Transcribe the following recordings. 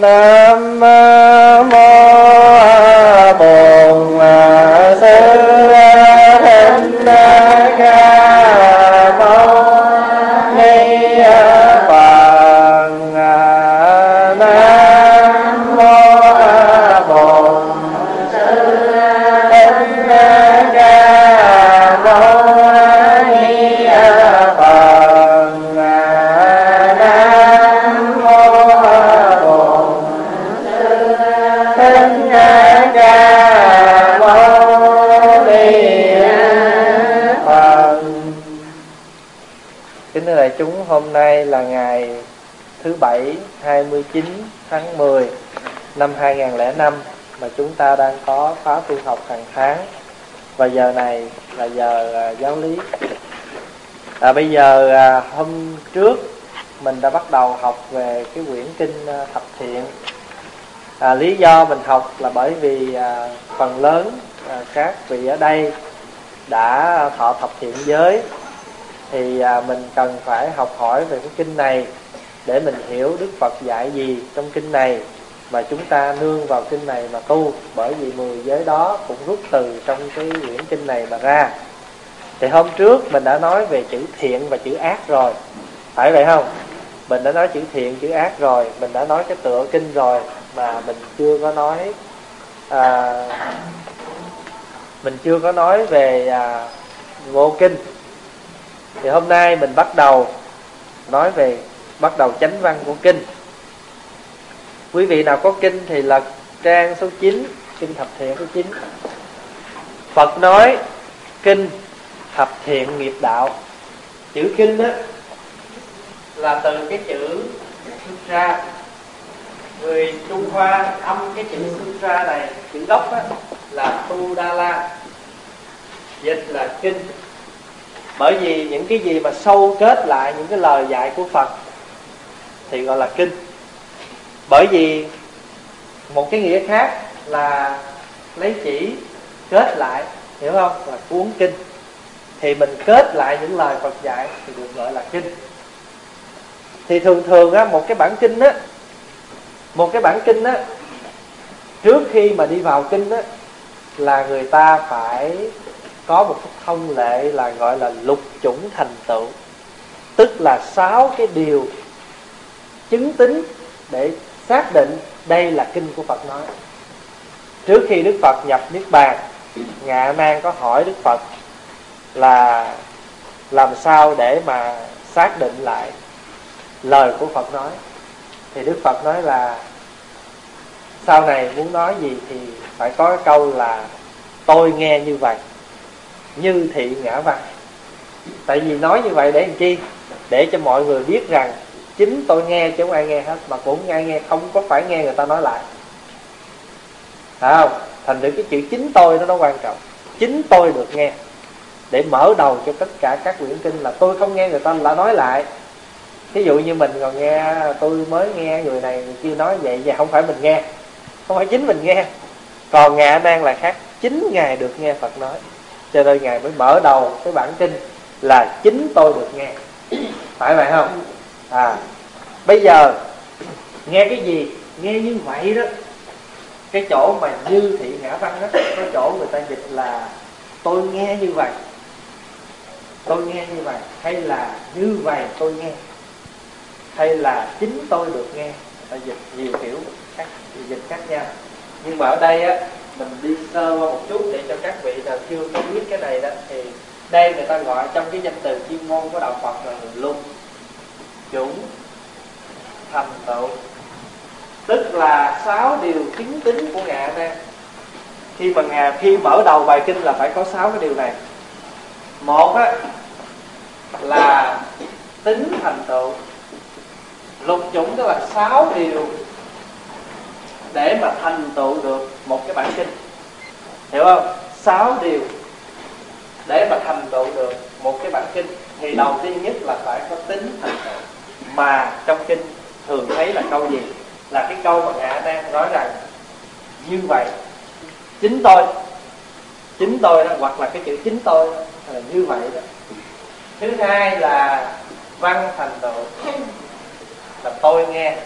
nam mô hôm nay là ngày thứ Bảy 29 tháng 10 năm 2005 mà chúng ta đang có khóa tu học hàng tháng và giờ này là giờ à, giáo lý. À, bây giờ à, hôm trước mình đã bắt đầu học về cái quyển kinh à, thập thiện. À, lý do mình học là bởi vì à, phần lớn à, các vị ở đây đã thọ thập thiện giới thì à, mình cần phải học hỏi về cái kinh này để mình hiểu Đức Phật dạy gì trong kinh này mà chúng ta nương vào kinh này mà tu. Bởi vì mười giới đó cũng rút từ trong cái quyển kinh này mà ra. Thì hôm trước mình đã nói về chữ thiện và chữ ác rồi. Phải vậy không? Mình đã nói chữ thiện chữ ác rồi. Mình đã nói cái tựa kinh rồi mà mình chưa có nói à, mình chưa có nói về à, vô kinh thì hôm nay mình bắt đầu nói về, bắt đầu chánh văn của kinh. Quý vị nào có kinh thì lật trang số 9 kinh thập thiện số 9 Phật nói, kinh thập thiện nghiệp đạo. Chữ kinh đó là từ cái chữ sutra người trung hoa âm cái chữ sutra này, chữ gốc đó là tu đa la. Dịch là kinh bởi vì những cái gì mà sâu kết lại những cái lời dạy của Phật thì gọi là kinh. Bởi vì một cái nghĩa khác là lấy chỉ kết lại, hiểu không? Là cuốn kinh. Thì mình kết lại những lời Phật dạy thì được gọi là kinh. Thì thường thường á, một cái bản kinh á, một cái bản kinh á, trước khi mà đi vào kinh á, là người ta phải có một cái thông lệ là gọi là lục chủng thành tựu. Tức là sáu cái điều chứng tính để xác định đây là kinh của Phật nói. Trước khi Đức Phật nhập niết bàn, ngạ nan có hỏi Đức Phật là làm sao để mà xác định lại lời của Phật nói. Thì Đức Phật nói là, sau này muốn nói gì thì phải có cái câu là, tôi nghe như vậy như thị ngã văn tại vì nói như vậy để làm chi? Để cho mọi người biết rằng chính tôi nghe chứ không ai nghe hết, mà cũng ai nghe, không có phải nghe người ta nói lại. Phải không? Thành được cái chữ chính tôi nó nó quan trọng. Chính tôi được nghe. Để mở đầu cho tất cả các quyển kinh là tôi không nghe người ta đã nói lại. Ví dụ như mình còn nghe, tôi mới nghe người này người kia nói vậy và không phải mình nghe. Không phải chính mình nghe. Còn ngạ nan là khác. Chính ngài được nghe phật nói cho nên ngài mới mở đầu cái bản kinh là chính tôi được nghe. Phải vậy không? À bây giờ nghe cái gì? Nghe như vậy đó. Cái chỗ mà như thị ngã văn đó có chỗ người ta dịch là tôi nghe như vậy. Tôi nghe như vậy. Hay là như vậy tôi nghe? Hay là chính tôi được nghe? Ta dịch nhiều kiểu khác, dịch khác nhau. Nhưng mà ở đây á mình đi sơ qua một chút để cho các vị nào chưa có biết cái này đó, thì đây người ta gọi trong cái danh từ chuyên môn của đạo Phật là lục chủng thành tựu. Tức là sáu điều chứng tính của ngài nan khi mà ngà khi mở đầu bài kinh là phải có sáu cái điều này. Một á, là tính thành tựu. Lục chủng tức là sáu điều để mà thành tựu được một cái bản kinh hiểu không? Sáu điều để mà thành tựu được một cái bản kinh thì đầu tiên nhất là phải có tính thành tựu. Mà trong kinh thường thấy là câu gì? Là cái câu mà ngạ đang nói rằng như vậy chính tôi. Chính tôi đó hoặc là cái chữ chính tôi đó, là như vậy đó. Thứ hai là văn thành tựu. Là tôi nghe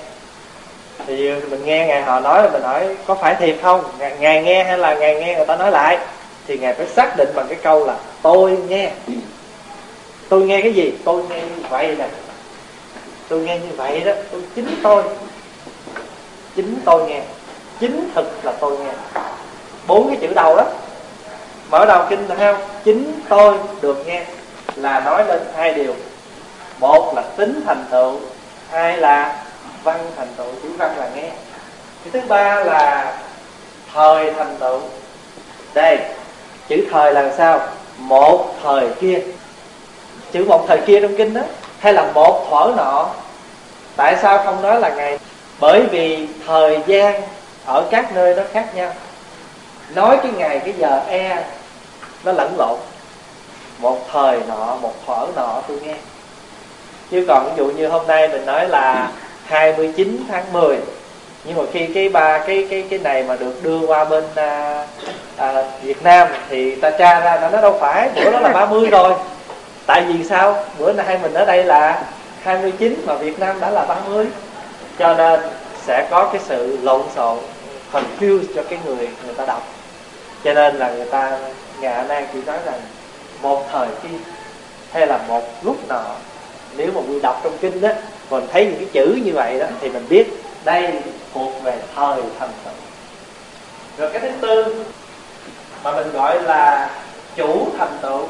thì ờ, mình nghe ngài họ nói, mình hỏi có phải thiệt không? Ngài nghe hay là ngài nghe người ta nói lại? Thì ngài phải xác định bằng cái câu là, tôi nghe. Tôi nghe cái gì? Tôi nghe như vậy nè. Tôi nghe như vậy đó. Tôi chính tôi. Chính tôi nghe. Chính thực là tôi nghe. Bốn cái chữ đầu đó. Mở đầu kinh là không chính tôi được nghe. Là nói lên hai điều. Một là tính thành tựu, hai là văn thành tựu, chữ văn là nghe. Cái thứ ba là thời thành tựu. Đây, chữ thời là sao? Một thời kia. Chữ một thời kia trong kinh đó, hay là một thuở nọ? Tại sao không nói là ngày? Bởi vì thời gian ở các nơi nó khác nhau. Nói cái ngày, cái giờ e nó lẫn lộn. Một thời nọ, một thuở nọ, tôi nghe. Chứ còn ví dụ như hôm nay mình nói là 29 tháng 10 nhưng mà khi cái ba cái cái cái này mà được đưa qua bên à, à, Việt Nam thì ta tra ra nó đâu phải bữa đó là 30 rồi. Tại vì sao? Bữa nay mình ở đây là 29 mà Việt Nam đã là 30 cho nên sẽ có cái sự lộn xộn confuse cho cái người người ta đọc. Cho nên là người ta ngạ nan chỉ nói rằng một thời kia hay là một lúc nọ nếu mà quý đọc trong kinh đó còn thấy những cái chữ như vậy đó, thì mình biết đây thuộc về thời thành tựu. Rồi cái thứ tư mà mình gọi là chủ thành tựu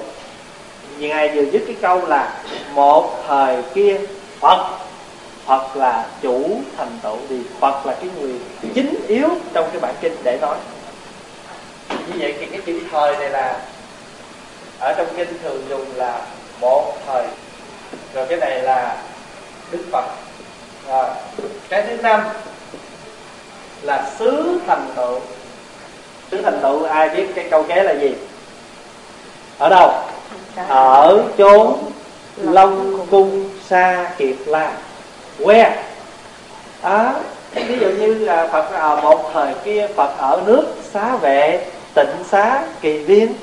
ngài vừa dứt cái câu là một thời kia phật phật là chủ thành tựu, vì phật là cái người chính yếu trong cái bản kinh để nói. Như vậy thì cái chữ thời này là ở trong kinh thường dùng là một thời. Rồi cái này là đức phật. Rồi cái thứ năm là xứ thành tựu. Xứ thành tựu ai biết cái câu kế là gì? Ở đâu? Ở chốn long cung. Sa kiệt la. Que à, ví dụ như là phật ở một thời kia phật ở nước xá vệ tịnh xá kỳ viên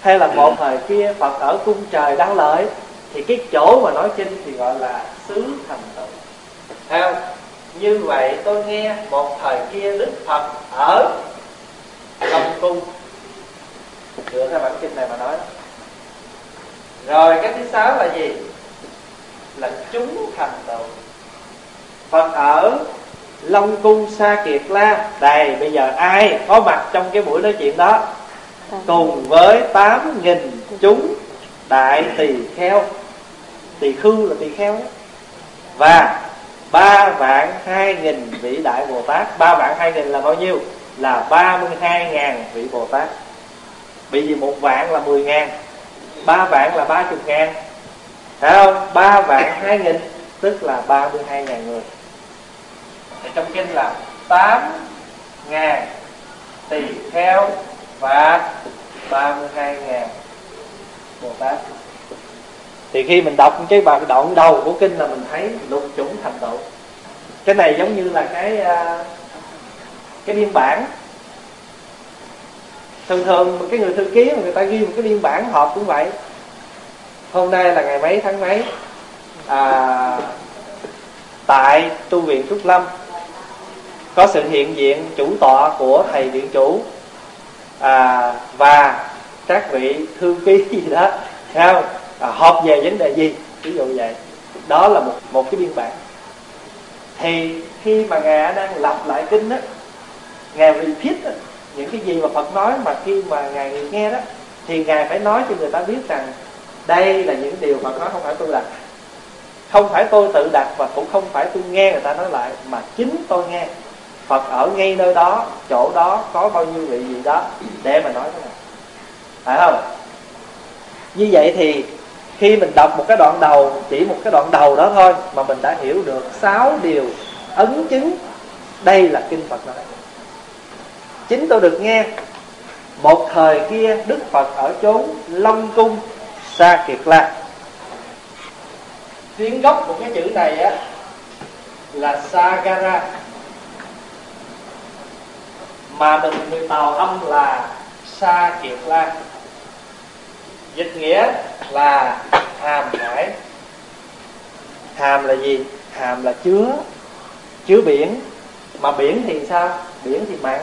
hay là một thời kia phật ở cung trời đăng lợi thì cái chỗ mà nói kinh thì gọi là xứ thành tựu. Không? Như vậy tôi nghe một thời kia đức phật ở long cung. Dựa theo bản kinh này mà nói. Rồi cái thứ sáu là gì? Là chúng thành tựu. Phật ở long cung sa kiệt la. Đây bây giờ ai có mặt trong cái buổi nói chuyện đó? Cùng với tám nghìn chúng đại tỳ kheo. Tỳ khưu là tỳ kheo đó. Và ba vạn hai nghìn vị đại bồ tát. Ba vạn hai nghìn là bao nhiêu? Là ba mươi hai ngàn vị bồ tát. Bị gì một vạn là mười ngàn. Ba vạn là ba chục ngàn. Phải không? ba vạn hai nghìn, tức là ba mươi hai ngàn người. Thì trong kinh là tám ngàn tỳ kheo và ba mươi hai ngàn bồ tát. Thì khi mình đọc cái bài đoạn đầu của kinh là mình thấy lục chủng thành tựu. Cái này giống như là cái à, cái biên bản. Thường thường cái người thư ký người ta ghi một cái biên bản họp cũng vậy. Hôm nay là ngày mấy tháng mấy? À, tại tu viện trúc lâm có sự hiện diện chủ tọa của thầy viện chủ. À, và các vị thư ký gì đó thấy không? À, họp về vấn đề gì? Ví dụ vậy. Đó là một một cái biên bản. Thì khi mà ngài đang lặp lại kinh đó ngài repeat đó, những cái gì mà phật nói mà khi mà ngài nghe đó thì ngài phải nói cho người ta biết rằng đây là những điều phật nói không phải tôi đặt. Không phải tôi tự đặt và cũng không phải tôi nghe người ta nói lại mà chính tôi nghe. Phật ở ngay nơi đó chỗ đó có bao nhiêu vị gì đó để mà nói cái này phải không? Như vậy thì khi mình đọc một cái đoạn đầu, chỉ một cái đoạn đầu đó thôi mà mình đã hiểu được sáu điều ấn chứng đây là kinh phật nói. Chính tôi được nghe một thời kia đức phật ở chốn long cung, sa kiệt la. Tiếng gốc của cái chữ này á là sagara. Mà mình người tàu âm là sa kiệt la dịch nghĩa là hàm hải. Hàm là gì? Hàm là chứa chứa biển. Mà biển thì sao? Biển thì mặn.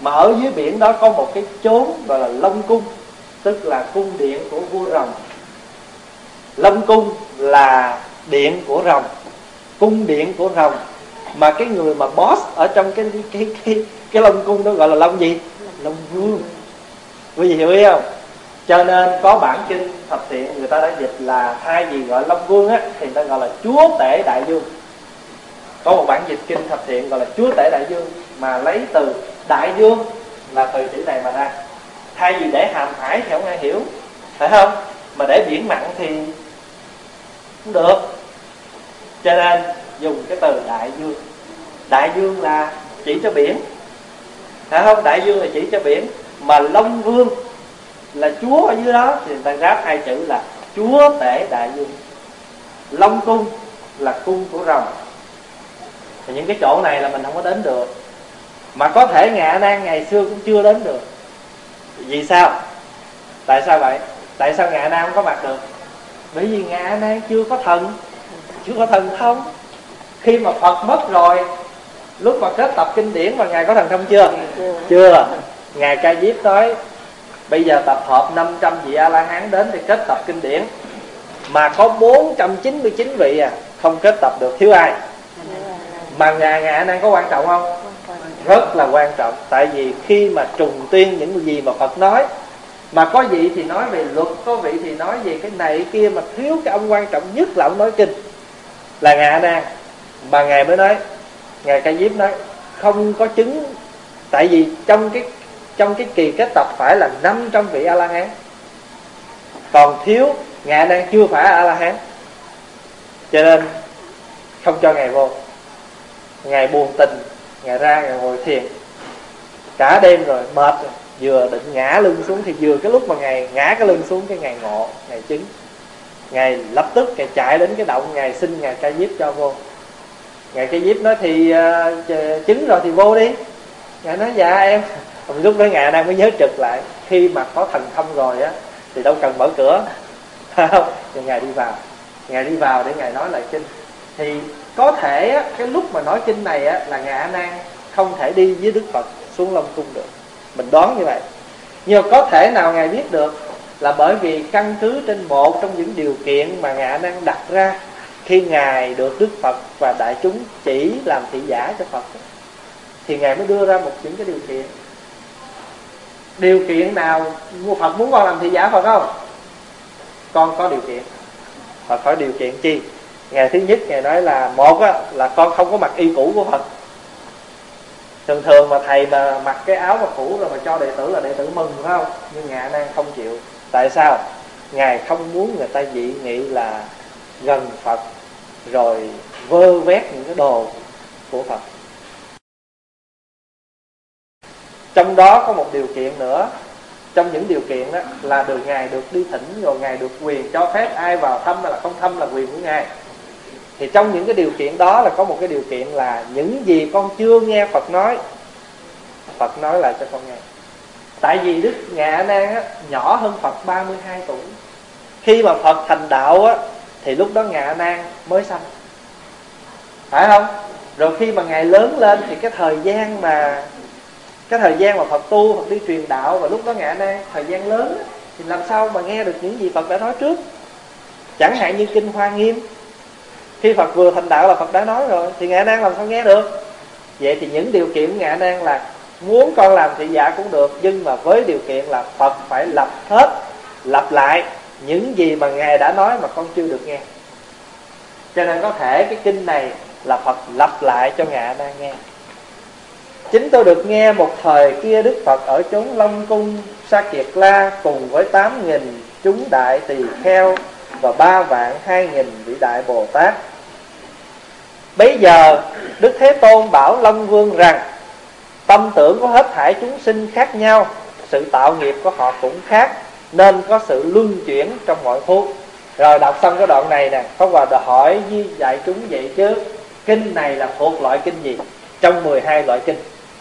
Mà ở dưới biển đó có một cái chốn gọi là long cung, tức là cung điện của vua rồng. Long cung là điện của rồng, cung điện của rồng. Mà cái người mà boss ở trong cái cái cái cái long cung đó gọi là long gì? Long vương. Quý vị hiểu ý không? Cho nên có bản kinh thập thiện người ta đã dịch là thay vì gọi long vương á, thì người ta gọi là chúa tể đại dương. Có một bản dịch kinh thập thiện gọi là chúa tể đại dương, mà lấy từ đại dương là từ chữ này mà ra. Thay vì để hàm hải thì không ai hiểu, phải không? Mà để biển mặn thì cũng được. Cho nên dùng cái từ đại dương. Đại dương là chỉ cho biển. Phải không? Đại dương là chỉ cho biển. Mà long vương là chúa ở dưới đó thì người ta ráp hai chữ là chúa tể đại dương long cung là cung của rồng. Thì những cái chỗ này là mình không có đến được. Mà có thể a nan ngày xưa cũng chưa đến được. Vì sao? Tại sao vậy? Tại sao a nan không có mặt được? Bởi vì a nan chưa có thần. Chưa có thần thông. Khi mà phật mất rồi lúc mà kết tập kinh điển mà ngài có thần thông chưa? Chưa. Ngài ca diếp nói bây giờ tập hợp 500 vị a la hán đến thì kết tập kinh điển. Mà có 499 vị à không kết tập được, thiếu ai? Mà ngài ngài đang có quan trọng không? Rất là quan trọng, tại vì khi mà trùng tuyên những gì mà phật nói, mà có vị thì nói về luật, có vị thì nói về cái này kia, mà thiếu cái ông quan trọng nhất là ông nói kinh, là ngài a nan mà ngài mới nói, ngài ca diếp nói, không có chứng, tại vì trong cái trong cái kỳ kết tập phải là 500 vị a la hán còn thiếu ngài đang chưa phải a la hán cho nên không cho ngài vô. Ngài buồn tình ngài ra ngài ngồi thiền. Cả đêm rồi mệt rồi vừa định ngã lưng xuống thì vừa cái lúc mà ngài ngã cái lưng xuống cái ngài ngộ ngài chứng. Ngài lập tức ngài chạy đến cái động ngài xin ngài ca diếp cho vô. Ngài ca diếp nói thì uh, chứng rồi thì vô đi. Ngài nói dạ em lúc đó ngài đang mới nhớ trực lại. Khi mà có thần thông rồi á thì đâu cần mở cửa. Không? Thì ngài đi vào. Ngài đi vào để ngài nói lại kinh. Thì có thể á, cái lúc mà nói kinh này á, là ngài a nan không thể đi với đức phật xuống long cung được. Mình đoán như vậy. Nhưng mà có thể nào ngài biết được là bởi vì căn cứ trên một trong những điều kiện mà ngài a nan đặt ra khi ngài được đức phật và đại chúng chỉ làm thị giả cho phật thì ngài mới đưa ra một những cái điều kiện điều kiện nào phật muốn con làm thị giả phật không? Con có điều kiện. Phật hỏi điều kiện chi? Ngày thứ nhất ngài nói là một á, là con không có mặc y cũ của phật. Thường thường mà thầy mà mặc cái áo mà cũ rồi mà cho đệ tử là đệ tử mừng phải không? Nhưng ngài đang không chịu. Tại sao? Ngài không muốn người ta dị nghị là gần phật rồi vơ vét những cái đồ của phật. Trong đó có một điều kiện nữa. Trong những điều kiện đó là được ngài được đi thỉnh rồi ngài được quyền cho phép ai vào thăm hay là không thăm là quyền của ngài. Thì trong những cái điều kiện đó là có một cái điều kiện là những gì con chưa nghe Phật nói Phật nói lại cho con nghe. Tại vì Đức Ngạ Nan á, nhỏ hơn Phật 32 tuổi. Khi mà Phật thành đạo á, thì lúc đó Ngạ Nan mới sanh. Phải không? Rồi khi mà ngài lớn lên thì cái thời gian mà cái thời gian mà Phật tu, Phật đi truyền đạo, và lúc đó ngã Nan thời gian lớn thì làm sao mà nghe được những gì Phật đã nói trước? Chẳng hạn như kinh Hoa Nghiêm. Khi Phật vừa thành đạo là Phật đã nói rồi, thì ngã Nan làm sao nghe được? Vậy thì những điều kiện ngã Nan là muốn con làm thị giả cũng được, nhưng mà với điều kiện là Phật phải lập hết, lập lại những gì mà ngài đã nói mà con chưa được nghe. Cho nên có thể cái kinh này là Phật lập lại cho Ngạ đang nghe chính tôi được nghe một thời kia Đức Phật ở chốn Long Cung, Sa Kiệt La cùng với tám nghìn chúng đại tỳ kheo và ba vạn hai nghìn vị đại Bồ Tát. Bây giờ, Đức Thế Tôn bảo Long Vương rằng, Tâm tưởng của hết thảy chúng sinh khác nhau, Sự tạo nghiệp của họ cũng khác, Nên có sự luân chuyển trong mọi phút Rồi đọc xong cái đoạn này nè, Pháp Hòa hỏi với dạy chúng vậy chứ? Kinh này là thuộc loại kinh gì? Trong 12 loại kinh.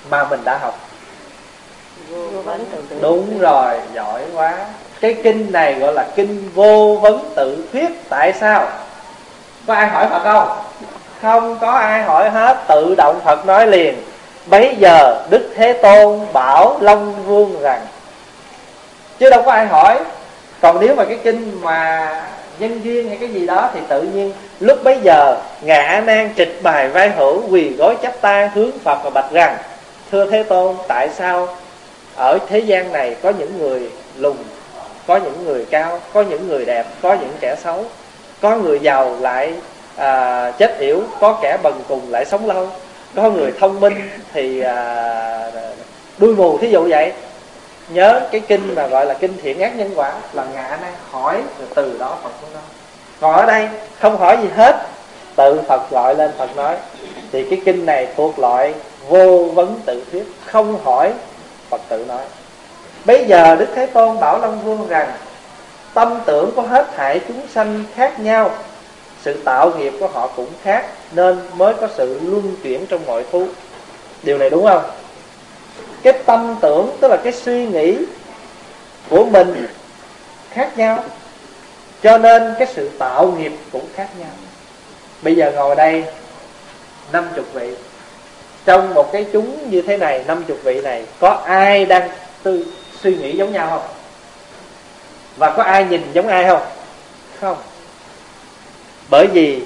Mà mình đã học. Đúng rồi, giỏi quá. Cái kinh này gọi là kinh vô vấn tự thuyết. Tại sao? Có ai hỏi Phật không? không có ai hỏi hết. Tự động phật nói liền. Bấy giờ đức thế tôn bảo long vương rằng chứ đâu có ai hỏi. Còn nếu mà cái kinh mà nhân duyên hay cái gì đó thì tự nhiên lúc bấy giờ ngạ nan trịch bài vai hữu quỳ gối chắp tay hướng phật và bạch rằng thưa thế tôn tại sao ở thế gian này có những người lùn có những người cao có những người đẹp có những kẻ xấu? Có người giàu lại à, chết yểu có kẻ bần cùng lại sống lâu. Có người thông minh thì à, đuôi mù thí dụ vậy. Nhớ cái kinh mà gọi là kinh thiện ác nhân quả. Là ngạ nan hỏi rồi từ đó phật mới nói. Còn ở đây không hỏi gì hết tự phật gọi lên phật nói. Thì cái kinh này thuộc loại vô vấn tự thuyết, không hỏi phật tự nói. Bây giờ đức thế tôn bảo long vương rằng, tâm tưởng của hết thảy chúng sanh khác nhau, sự tạo nghiệp của họ cũng khác, nên mới có sự luân chuyển trong mọi thú điều này đúng không? Cái tâm tưởng, tức là cái suy nghĩ của mình khác nhau, cho nên cái sự tạo nghiệp cũng khác nhau. Bây giờ ngồi đây, năm chục vị trong một cái chúng như thế này, năm chục vị này, có ai đang tư, suy nghĩ giống nhau không? Và có ai nhìn giống ai không? Không. Bởi vì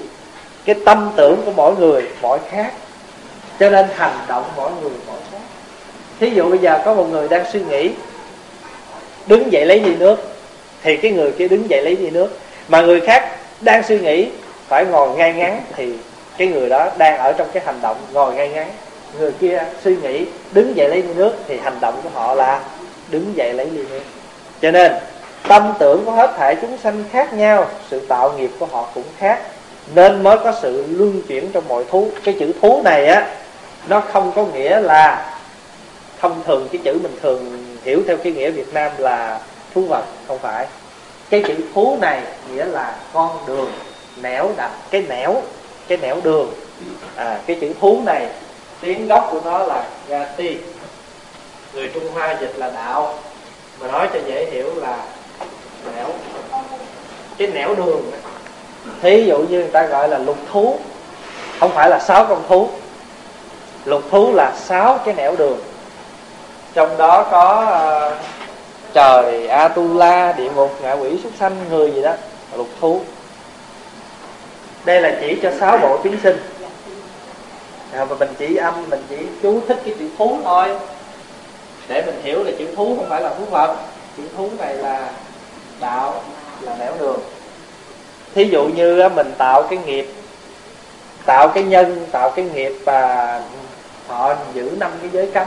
cái tâm tưởng của mỗi người mỗi khác, cho nên hành động mỗi người mỗi khác. Thí dụ bây giờ có một người đang suy nghĩ, đứng dậy lấy ly nước, thì cái người kia đứng dậy lấy ly nước. Mà người khác đang suy nghĩ, phải ngồi ngay ngắn, thì cái người đó đang ở trong cái hành động ngồi ngay ngắn người kia suy nghĩ đứng dậy lấy ly nước thì hành động của họ là đứng dậy lấy ly nước. Cho nên tâm tưởng của hết thể chúng sanh khác nhau sự tạo nghiệp của họ cũng khác. Nên mới có sự luân chuyển trong mọi thú. Cái chữ thú này á nó không có nghĩa là thông thường cái chữ mình thường hiểu theo cái nghĩa Việt Nam là thú vật không phải. Cái chữ thú này nghĩa là con đường nẻo đặt cái nẻo cái nẻo đường. À, cái chữ thú này tiếng gốc của nó là gati. Người Trung Hoa dịch là đạo mà nói cho dễ hiểu là nẻo. Cái nẻo đường thí dụ như người ta gọi là lục thú không phải là sáu con thú. Lục thú là sáu cái nẻo đường. Trong đó có uh, trời atula địa ngục ngạ quỷ súc sanh người gì đó lục thú. Đây là chỉ cho sáu bộ chúng sinh à, và mình chỉ âm mình chỉ chú thích cái chữ thú thôi. Để mình hiểu là chữ thú không phải là thú vật. Chữ thú này là đạo là nẻo đường. Thí dụ như mình tạo cái nghiệp tạo cái nhân tạo cái nghiệp và họ giữ năm cái giới cấm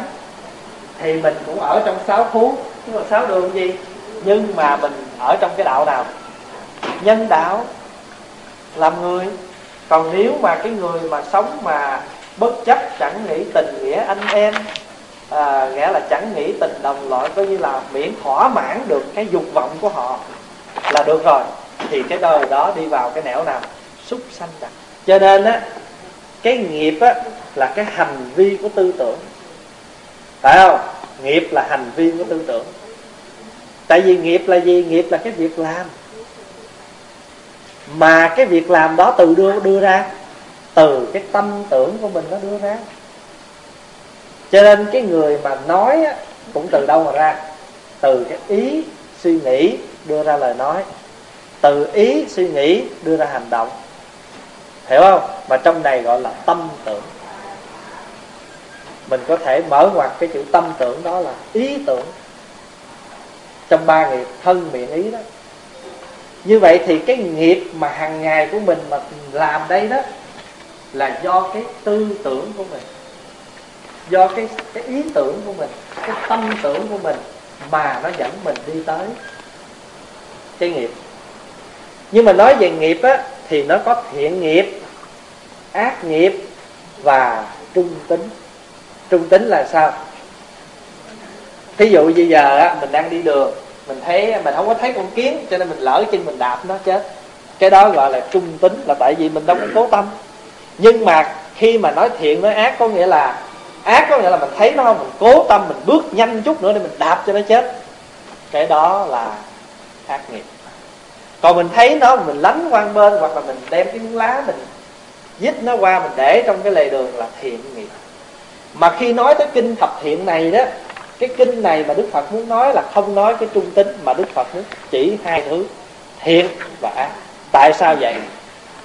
thì mình cũng ở trong sáu thú. Nhưng mà sáu đường gì? Nhưng mà mình ở trong cái đạo nào? Nhân đạo làm người. Còn nếu mà cái người mà sống mà bất chấp chẳng nghĩ tình nghĩa anh em. À, nghĩa là chẳng nghĩ tình đồng loại coi như là miễn thỏa mãn được cái dục vọng của họ. Là được rồi thì cái đời đó đi vào cái nẻo nào? Súc sanh đặt cho nên á cái nghiệp á là cái hành vi của tư tưởng. Phải không? Nghiệp là hành vi của tư tưởng. Tại vì nghiệp là gì? Nghiệp là cái việc làm. Mà cái việc làm đó từ đưa đưa ra từ cái tâm tưởng của mình nó đưa ra. Cho nên cái người mà nói cũng từ đâu mà ra? Từ cái ý suy nghĩ đưa ra lời nói. Từ ý suy nghĩ đưa ra hành động. Hiểu không? Mà trong này gọi là tâm tưởng. Mình có thể mở ngoặt cái chữ tâm tưởng đó là ý tưởng. Trong ba nghiệp thân miệng ý đó. Như vậy thì cái nghiệp mà hàng ngày của mình mà làm đây đó là do cái tư tưởng của mình. Do cái cái ý tưởng của mình, cái tâm tưởng của mình mà nó dẫn mình đi tới cái nghiệp. Nhưng mà nói về nghiệp á, thì nó có thiện nghiệp, ác nghiệp và trung tính. Trung tính là sao? Thí dụ bây giờ á, mình đang đi đường, mình thấy, mình không có thấy con kiến, cho nên mình lỡ chân mình đạp nó chết. Cái đó gọi là trung tính là tại vì mình đâu có cố tâm nhưng mà khi mà nói thiện nói ác có nghĩa là, ác có nghĩa là mình thấy nó không, mình cố tâm, mình bước nhanh chút nữa để mình đạp cho nó chết. Cái đó là ác nghiệp. Còn mình thấy nó, mình lánh quan bên, hoặc là mình đem cái lá mình dít nó qua, mình để trong cái lề đường là thiện nghiệp. Mà khi nói tới kinh thập thiện này đó, cái kinh này mà đức phật muốn nói là không nói cái trung tính, mà đức phật muốn chỉ hai thứ, thiện và ác. Tại sao vậy?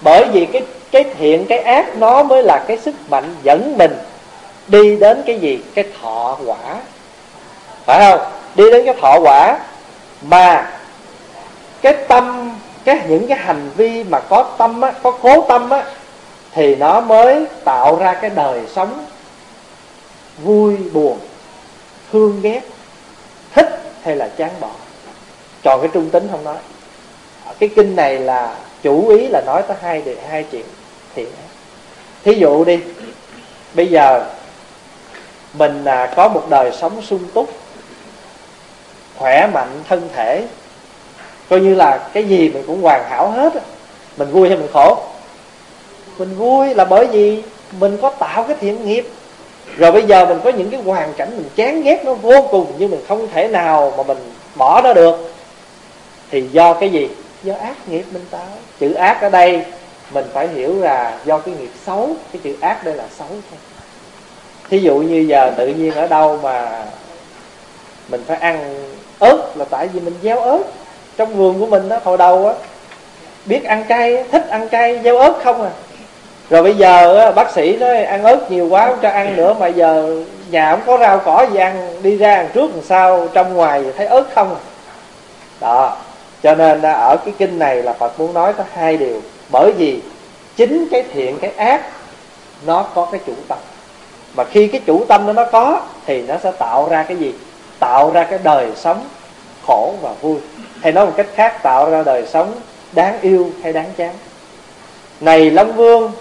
Bởi vì cái cái thiện cái ác nó mới là cái sức mạnh dẫn mình đi đến cái gì? Cái thọ quả. Phải không? Đi đến cái thọ quả mà cái tâm cái những cái hành vi mà có tâm á, có cố tâm á thì nó mới tạo ra cái đời sống vui buồn thương ghét thích hay là chán bỏ. Còn cái trung tính không nói. Cái kinh này là chủ ý là nói tới hai hai chuyện thiện. Thí dụ đi bây giờ mình à, có một đời sống sung túc khỏe mạnh thân thể coi như là cái gì mình cũng hoàn hảo hết mình vui hay mình khổ? Mình vui là bởi vì mình có tạo cái thiện nghiệp. Rồi bây giờ mình có những cái hoàn cảnh mình chán ghét nó vô cùng nhưng mình không thể nào mà mình bỏ nó được thì do cái gì? Do ác nghiệp mình tạo. Chữ ác ở đây mình phải hiểu là do cái nghiệp xấu, cái chữ ác đây là xấu thôi. Thí dụ như giờ tự nhiên ở đâu mà mình phải ăn ớt là tại vì mình gieo ớt. Trong vườn của mình đó hồi đầu á, biết ăn cay thích ăn cay, gieo ớt không à. Rồi bây giờ bác sĩ nói ăn ớt nhiều quá không cho ăn nữa, mà giờ nhà không có rau cỏ gì ăn, đi ra ăn trước làm sau trong ngoài thấy ớt không à. Đó, cho nên ở cái kinh này là phật muốn nói có hai điều bởi vì chính cái thiện, cái ác, nó có cái chủ tâm. Mà khi cái chủ tâm đó nó có, thì nó sẽ tạo ra cái gì? Tạo ra cái đời sống khổ và vui. Hay nói một cách khác, tạo ra đời sống đáng yêu hay đáng chán. Này long vương,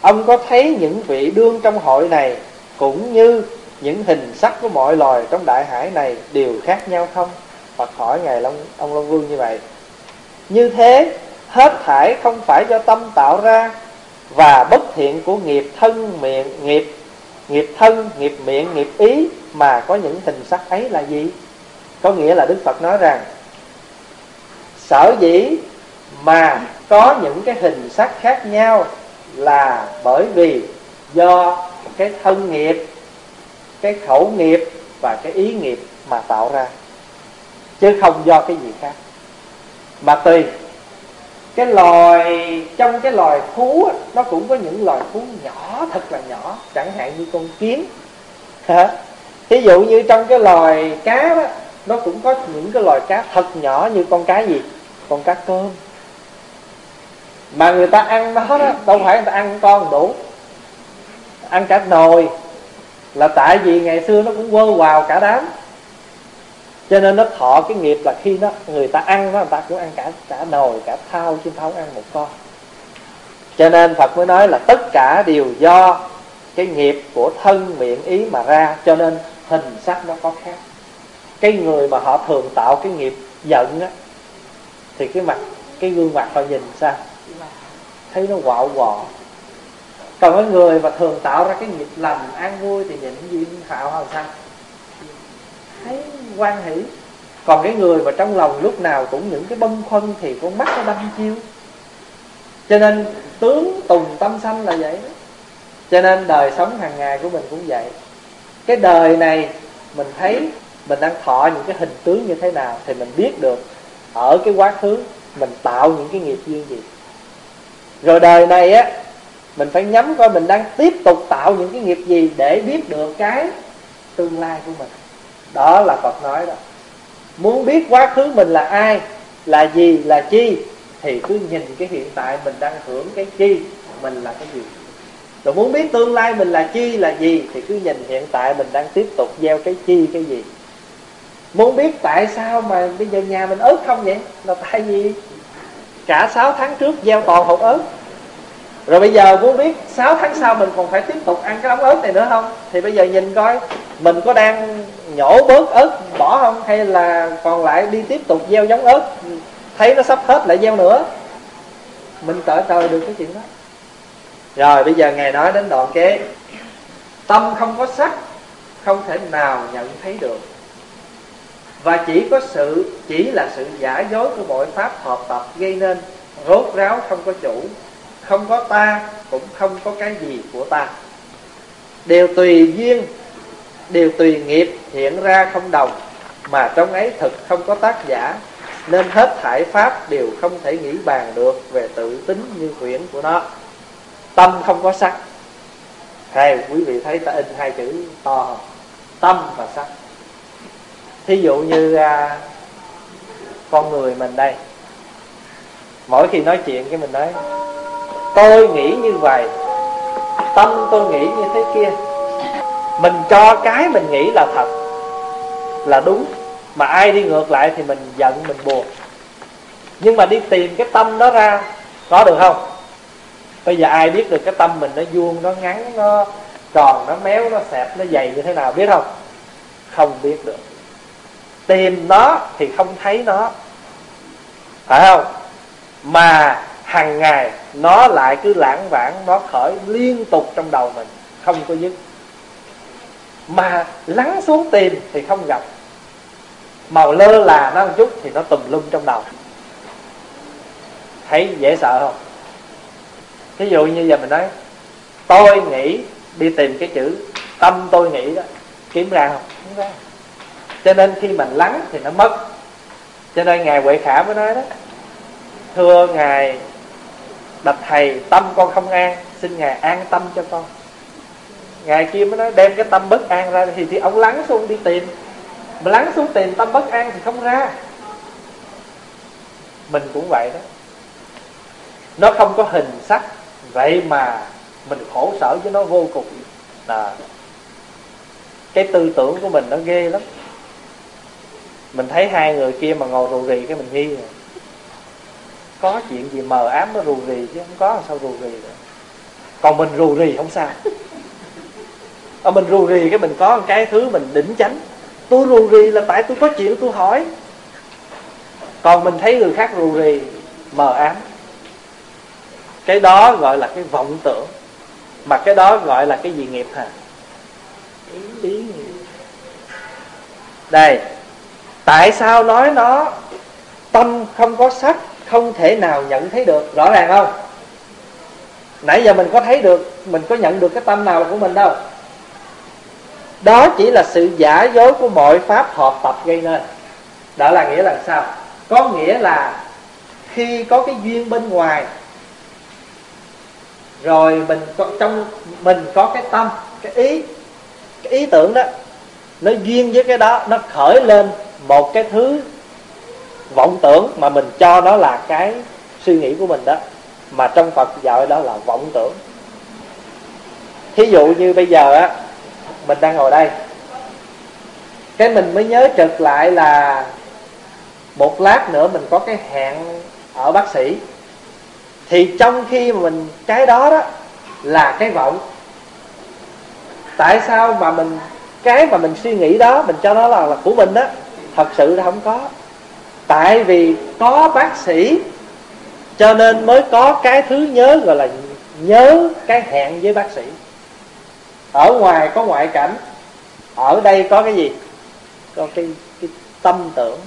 ông có thấy những vị đương trong hội này cũng như những hình sắc của mọi loài trong đại hải này đều khác nhau không? Phật hỏi ngài Long, ông Long Vương như vậy. Như thế hết thải không phải do tâm tạo ra và bất thiện của nghiệp thân miệng, nghiệp nghiệp thân, nghiệp miệng, nghiệp ý mà có những hình sắc ấy là gì? Có nghĩa là đức phật nói rằng, sở dĩ mà có những cái hình sắc khác nhau là bởi vì do cái thân nghiệp, cái khẩu nghiệp và cái ý nghiệp mà tạo ra, chứ không do cái gì khác. Mà tùy cái loài, trong cái loài thú nó cũng có những loài thú nhỏ, thật là nhỏ, chẳng hạn như con kiến. Hả? Thí dụ như trong cái loài cá đó, nó cũng có những cái loài cá thật nhỏ như con cá gì? Con cá cơm. Mà người ta ăn nó đó, đâu phải người ta ăn con đủ. Ăn cả nồi. Là tại vì ngày xưa nó cũng quơ vào cả đám cho nên nó thọ cái nghiệp là khi nó, người ta ăn nó người ta cũng ăn cả cả nồi, cả thao chứ không ăn một con. Cho nên phật mới nói là tất cả đều do cái nghiệp của thân miệng ý mà ra, cho nên hình sắc nó có khác. Cái người mà họ thường tạo cái nghiệp giận á, thì cái mặt, cái gương mặt họ nhìn sao? Thấy nó quạo quọ. Còn cái người mà thường tạo ra cái nghiệp lành, an vui thì nhìn duyên hạo hay sao? Thấy quan hỷ. Còn cái người mà trong lòng lúc nào cũng những cái bâng khuâng thì con mắt nó đâm chiêu. Cho nên tướng tùng tâm sanh là vậy đó. Cho nên đời sống hàng ngày của mình cũng vậy. Cái đời này mình thấy mình đang thọ những cái hình tướng như thế nào thì mình biết được ở cái quá khứ mình tạo những cái nghiệp duyên gì. Rồi đời này á, mình phải nhắm coi mình đang tiếp tục tạo những cái nghiệp gì để biết được cái tương lai của mình đó là phật nói đó. Muốn biết quá khứ mình là ai, là gì, là chi, thì cứ nhìn cái hiện tại mình đang hưởng cái chi mình là cái gì. Rồi muốn biết tương lai mình là chi, là gì, thì cứ nhìn hiện tại mình đang tiếp tục gieo cái chi, cái gì. Muốn biết tại sao mà bây giờ nhà mình ớt không vậy? Là tại vì cả 6 tháng trước gieo toàn hột ớt. Rồi bây giờ muốn biết 6 tháng sau mình còn phải tiếp tục ăn cái đống ớt này nữa không? Thì bây giờ nhìn coi mình có đang nhổ bớt ớt, bỏ không? Hay là còn lại đi tiếp tục gieo giống ớt? Thấy nó sắp hết lại gieo nữa. Mình cỡ trời được cái chuyện đó. Rồi, bây giờ ngài nói đến đoạn kế. Tâm không có sắc, không thể nào nhận thấy được. Và chỉ có sự, chỉ là sự giả dối của mọi pháp hợp tập gây nên. Rốt ráo không có chủ, không có ta, cũng không có cái gì của ta. Đều tùy duyên đều tùy nghiệp hiện ra không đồng mà trong ấy thực không có tác giả nên hết thải pháp đều không thể nghĩ bàn được về tự tính như quyển của nó. Tâm không có sắc. Hay quý vị thấy ta in hai chữ to không? Tâm và sắc. Thí dụ như à, con người mình đây. Mỗi khi nói chuyện cái mình nói tôi nghĩ như vậy tâm tôi nghĩ như thế kia mình cho cái mình nghĩ là thật, là đúng. Mà ai đi ngược lại thì mình giận, mình buồn. Nhưng mà đi tìm cái tâm đó ra, có được không? Bây giờ ai biết được cái tâm mình nó vuông, nó ngắn, nó tròn, nó méo, nó xẹp, nó dày như thế nào, biết không? Không biết được. Tìm nó thì không thấy nó. Phải không? Mà hàng ngày, nó lại cứ lãng vãng, nó khởi liên tục trong đầu mình, không có dứt mà lắng xuống tìm thì không gặp. Màu lơ là nó một chút thì nó tùm lum trong đầu. Thấy dễ sợ không? Ví dụ như giờ mình nói, tôi nghĩ đi tìm cái chữ, tâm tôi nghĩ đó, kiếm ra không? Không ra. Cho nên khi mình lắng thì nó mất. Cho nên ngài huệ khả mới nói đó, thưa ngài, bạch thầy, tâm con không an, xin ngài an tâm cho con ngài kia mới nói đem cái tâm bất an ra thì thì ông lắng xuống đi tìm. Mà lắng xuống tìm tâm bất an thì không ra. Mình cũng vậy đó. Nó không có hình sắc. Vậy mà mình khổ sở với nó vô cùng. Là cái tư tưởng của mình nó ghê lắm. Mình thấy hai người kia mà ngồi rù rì cái mình nghi rồi có chuyện gì mờ ám nó rù rì chứ không có, sao rù rì được? Còn mình rù rì không sao ở mình rù rì cái mình có cái thứ mình đỉnh chánh. Tôi rù rì là tại tôi có chuyện tôi hỏi. Còn mình thấy người khác rù rì, mờ ám. Cái đó gọi là cái vọng tưởng, mà cái đó gọi là cái gì nghiệp hả? Ý đây, tại sao nói nó tâm không có sắc, không thể nào nhận thấy được? Rõ ràng không? Nãy giờ mình có thấy được, mình có nhận được cái tâm nào của mình đâu? Đó chỉ là sự giả dối của mọi pháp hợp tập gây nên. Đó là nghĩa là sao? Có nghĩa là khi có cái duyên bên ngoài, rồi mình có, trong mình có cái tâm, cái ý cái ý tưởng đó, nó duyên với cái đó, nó khởi lên một cái thứ vọng tưởng mà mình cho nó là cái suy nghĩ của mình đó. Mà trong Phật dạy đó là vọng tưởng. Thí dụ như bây giờ á mình đang ngồi đây. Cái mình mới nhớ trực lại là một lát nữa mình có cái hẹn ở bác sĩ. Thì trong khi mà mình cái đó đó là cái vọng tại sao mà mình cái mà mình suy nghĩ đó mình cho nó là, là của mình đó thật sự là không có. Tại vì có bác sĩ cho nên mới có cái thứ nhớ gọi là nhớ cái hẹn với bác sĩ ở ngoài có ngoại cảnh. Ở đây có cái gì? Có cái, cái tâm tưởng.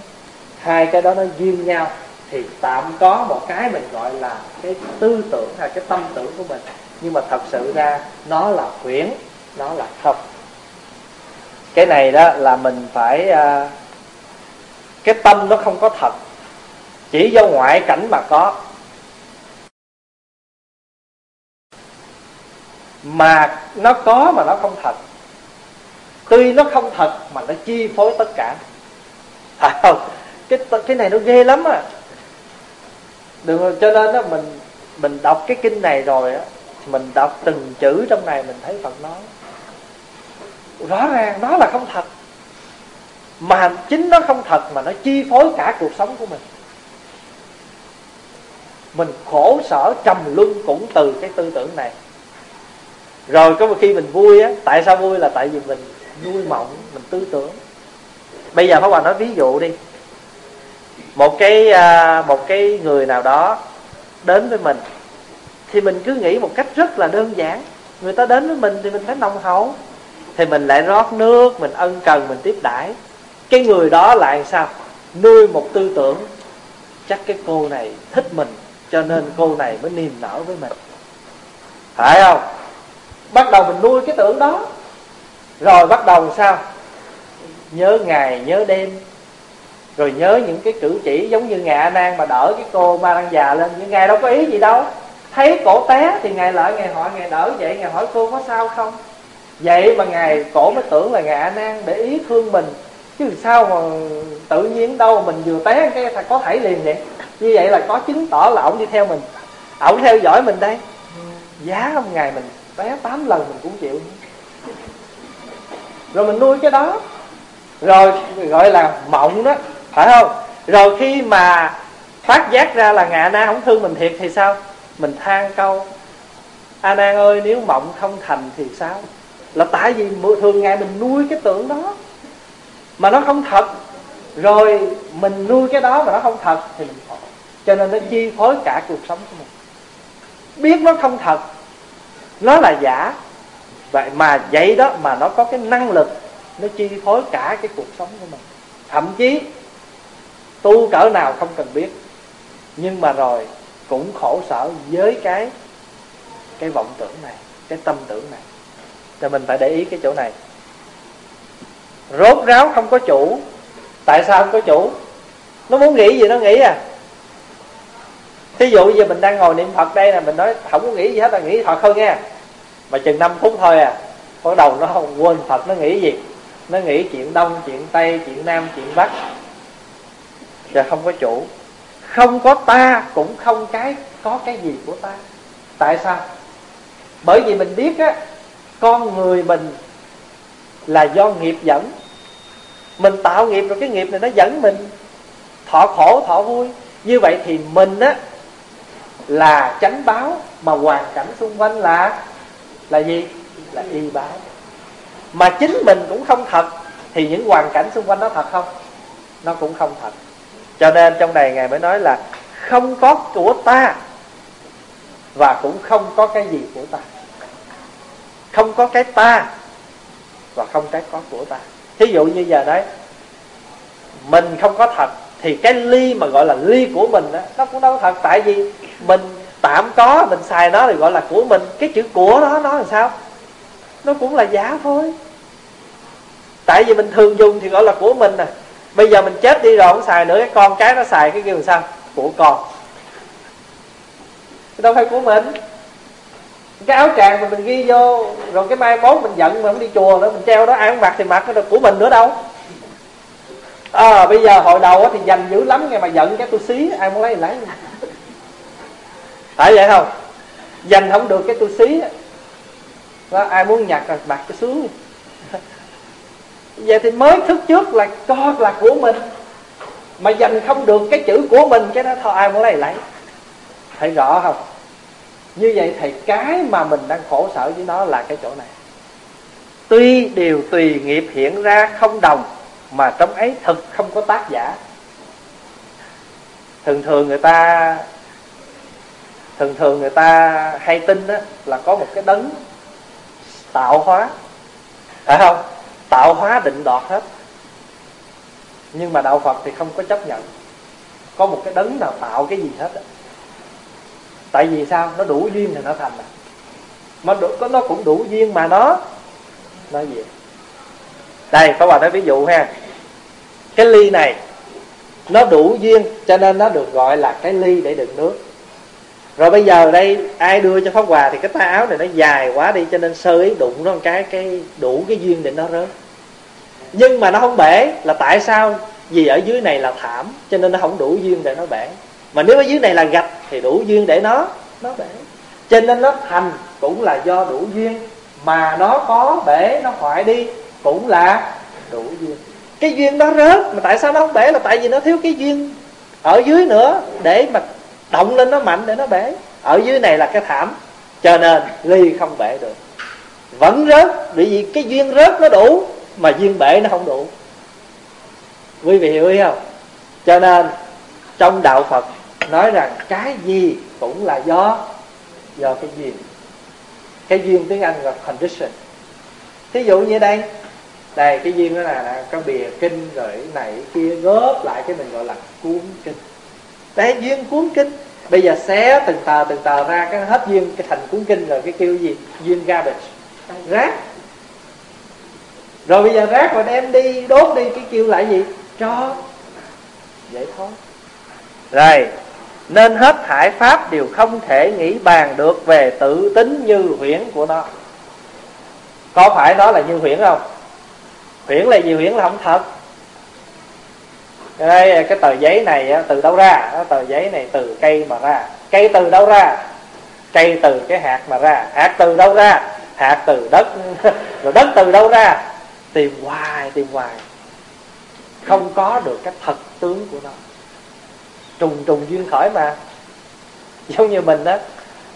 Hai cái đó nó duyên nhau. Thì tạm có một cái mình gọi là cái tư tưởng hay cái tâm tưởng của mình. Nhưng mà thật sự ra nó là huyễn nó là không cái này đó là mình phải uh, cái tâm nó không có thật. Chỉ do ngoại cảnh mà có. Mà nó có mà nó không thật. Tuy nó không thật mà nó chi phối tất cả. À, không? Cái cái này nó ghê lắm à đừng cho nên đó mình mình đọc cái kinh này rồi á mình đọc từng chữ trong này mình thấy phật nói. Rõ ràng nó là không thật. Mà chính nó không thật mà nó chi phối cả cuộc sống của mình. Mình khổ sở trầm luân cũng từ cái tư tưởng này rồi có một khi mình vui á, tại sao vui là tại vì mình nuôi mộng, mình tư tưởng. Bây giờ pháp hòa nói ví dụ đi. Một cái à, một cái người nào đó đến với mình, thì mình cứ nghĩ một cách rất là đơn giản. Người ta đến với mình thì mình phải nồng hậu, thì mình lại rót nước, mình ân cần, mình tiếp đãi. Cái người đó lại sao? Nuôi một tư tưởng. Chắc cái cô này thích mình, cho nên cô này mới niềm nở với mình. Phải không? Bắt đầu mình nuôi cái tưởng đó. Rồi bắt đầu sao? Nhớ ngày, nhớ đêm. Rồi nhớ những cái cử chỉ giống như ngài a nan mà đỡ cái cô ma đang già lên. Nhưng ngài đâu có ý gì đâu. Thấy cổ té thì ngài lại ngài hỏi ngài đỡ vậy ngài hỏi cô có sao không? Vậy mà ngài cổ mới tưởng là ngài a nan để ý thương mình. Chứ sao mà tự nhiên đâu mình vừa té cái thật có thể liền vậy? Như vậy là có chứng tỏ là ổng đi theo mình. Ổng theo dõi mình đây. Giá không ngày mình té tám lần mình cũng chịu. Rồi mình nuôi cái đó. Rồi gọi là mộng đó, phải không? Rồi khi mà phát giác ra là ngạ na không thương mình thiệt thì sao? Mình than câu, a nan ơi, nếu mộng không thành thì sao? Là tại vì thường ngày mình nuôi cái tưởng đó, mà nó không thật. Rồi mình nuôi cái đó mà nó không thật thì mình khổ. Cho nên nó chi phối cả cuộc sống của mình. Biết nó không thật nó là giả. Vậy mà vậy đó mà nó có cái năng lực, nó chi phối cả cái cuộc sống của mình. Thậm chí, tu cỡ nào không cần biết. Nhưng mà rồi, cũng khổ sở với cái cái vọng tưởng này, cái tâm tưởng này. Cho mình phải để ý cái chỗ này. Rốt ráo không có chủ. Tại sao không có chủ? Nó muốn nghĩ gì nó nghĩ à? Thí dụ giờ mình đang ngồi niệm phật đây là mình nói không có nghĩ gì hết là nghĩ phật thôi nghe. Mà chừng 5 phút thôi à bắt đầu nó không quên phật, nó nghĩ gì? Nó nghĩ chuyện đông, chuyện tây, chuyện nam, chuyện bắc. Và không có chủ. Không có ta cũng không cái, có cái gì của ta. Tại sao? Bởi vì mình biết á, con người mình là do nghiệp dẫn. Mình tạo nghiệp rồi cái nghiệp này nó dẫn mình. Thọ khổ, thọ vui. Như vậy thì mình á là chánh báo mà hoàn cảnh xung quanh là là gì? Là y báo. Mà chính mình cũng không thật, thì những hoàn cảnh xung quanh nó thật không? Nó cũng không thật. Cho nên trong này ngài mới nói là không có của ta và cũng không có cái gì của ta. Không có cái ta và không cái có của ta. Thí dụ như giờ đấy, mình không có thật thì cái ly mà gọi là ly của mình đó, nó cũng đâu có thật. Tại vì mình tạm có mình xài nó thì gọi là của mình. Cái chữ của đó nó là sao? Nó cũng là giả thôi. Tại vì mình thường dùng thì gọi là của mình nè. À. bây giờ mình chết đi rồi không xài nữa cái con cái nó xài cái kêu làm sao? Của con. Đâu phải của mình. Cái áo tràng mà mình ghi vô rồi cái mai mốt mình giận mà không đi chùa nữa mình treo đó ai không mặc thì mặc nó của mình nữa đâu à, bây giờ hồi đầu thì dành dữ lắm nghe mà giận cái tôi xí ai muốn lấy thì lấy. Phải vậy không? Dành không được cái tôi xí đó, ai muốn nhặt là mặc cái xuống vậy thì mới thức trước là con là của mình. Mà dành không được cái chữ của mình cái đó thôi ai muốn lấy lấy. Thấy rõ không? Như vậy thì cái mà mình đang khổ sở với nó là cái chỗ này. Tuy điều tùy nghiệp hiện ra không đồng mà trong ấy thực không có tác giả. Thường thường người ta thường thường người ta hay tin đó là có một cái đấng tạo hóa. Phải không? Tạo hóa định đoạt hết. Nhưng mà đạo phật thì không có chấp nhận. Có một cái đấng nào tạo cái gì hết tại vì sao? Nó đủ duyên thì nó thành. À mà đủ, nó cũng đủ duyên mà nó nó gì? Đây có hòa nói ví dụ ha. Cái ly này, nó đủ duyên, cho nên nó được gọi là cái ly để đựng nước. Rồi bây giờ đây, ai đưa cho pháp quà thì cái tay áo này nó dài quá đi, cho nên sơ ý đụng nó một cái cái đủ cái duyên để nó rớt. Nhưng mà nó không bể, là tại sao? Vì ở dưới này là thảm, cho nên nó không đủ duyên để nó bể. Mà nếu ở dưới này là gạch thì đủ duyên để nó nó bể. Cho nên nó thành cũng là do đủ duyên, mà nó có bể, nó hoại đi cũng là đủ duyên. Cái duyên đó rớt, mà tại sao nó không bể? Là tại vì nó thiếu cái duyên ở dưới nữa, để mà động lên nó mạnh để nó bể. Ở dưới này là cái thảm, cho nên ly không bể được. Vẫn rớt, bởi vì cái duyên rớt nó đủ, mà duyên bể nó không đủ. Quý vị hiểu ý không? Cho nên trong đạo phật nói rằng cái gì cũng là do do cái duyên. Cái duyên tiếng anh là condition. Thí dụ như đây đây cái duyên đó là, là có bìa kinh rồi này kia góp lại cái mình gọi là cuốn kinh. Đây duyên cuốn kinh. Bây giờ xé từng tờ từng tờ ra cái hết duyên cái thành cuốn kinh rồi cái kêu gì? Duyên garbage. Rác. Rồi bây giờ rác mà đem đi đốt đi cái kêu lại gì? Cho vậy thôi. Rồi nên hết thải pháp đều không thể nghĩ bàn được về tự tính như huyễn của nó. Có phải đó là như huyễn không? Huyễn là gì? Huyễn là không thật cái, cái tờ giấy này từ đâu ra? Tờ giấy này từ cây mà ra. Cây từ đâu ra? Cây từ cái hạt mà ra. Hạt từ đâu ra? Hạt từ đất. Rồi đất từ đâu ra? Tìm hoài tìm hoài. Không có được cái thật tướng của nó. Trùng trùng duyên khởi mà. Giống như mình đó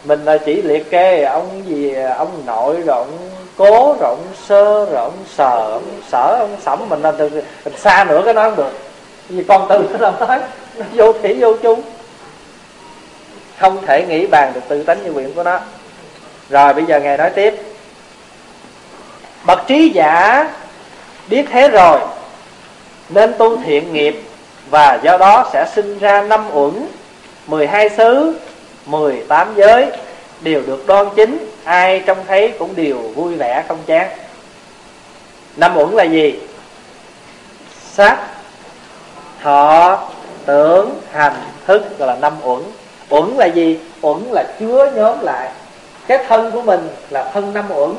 mình là chỉ liệt kê ông gì ông nội rồi ông cố rồi ông sơ rồi ông sờ, ông sở ông sẩm mình là từ mình xa nữa cái nói không được. Vì con từ nó làm nói nó vô thủy vô chung. Không thể nghĩ bàn được tự tánh như nguyện của nó. Rồi bây giờ ngài nói tiếp. Bậc trí giả biết thế rồi, nên tu thiện nghiệp và do đó sẽ sinh ra năm uẩn 12 xứ 18 giới, đều được đoan chính ai trông thấy cũng đều vui vẻ không chán. Năm uẩn là gì? Sắc thọ tưởng hành thức gọi là năm uẩn. Uẩn là gì? Uẩn là chứa nhóm lại. Cái thân của mình là thân năm uẩn.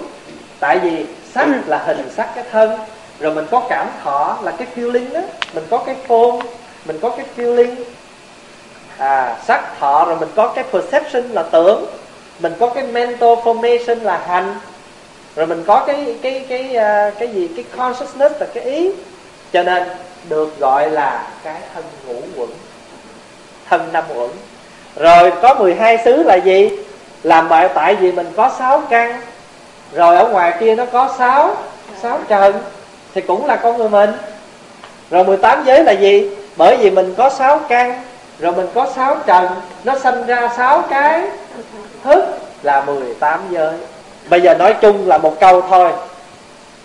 Tại vì sắc là hình sắc cái thân. Rồi mình có cảm thọ là cái feeling đó. Mình có cái phone mình có cái feeling. À sắc thọ rồi mình có cái perception là tưởng mình có cái mental formation là hành. Rồi mình có cái cái cái cái, cái gì? Cái consciousness là cái ý. Cho nên được gọi là cái thân ngũ quẩn. Thân năm quẩn. Rồi có 12 xứ là gì? Làm bại tại vì mình có sáu căn. Rồi ở ngoài kia nó có sáu sáu trần. Thì cũng là con người mình. Rồi 18 giới là gì? Bởi vì mình có sáu căn rồi mình có sáu trần nó sinh ra sáu cái. Thức là 18 giới. Bây giờ nói chung là một câu thôi.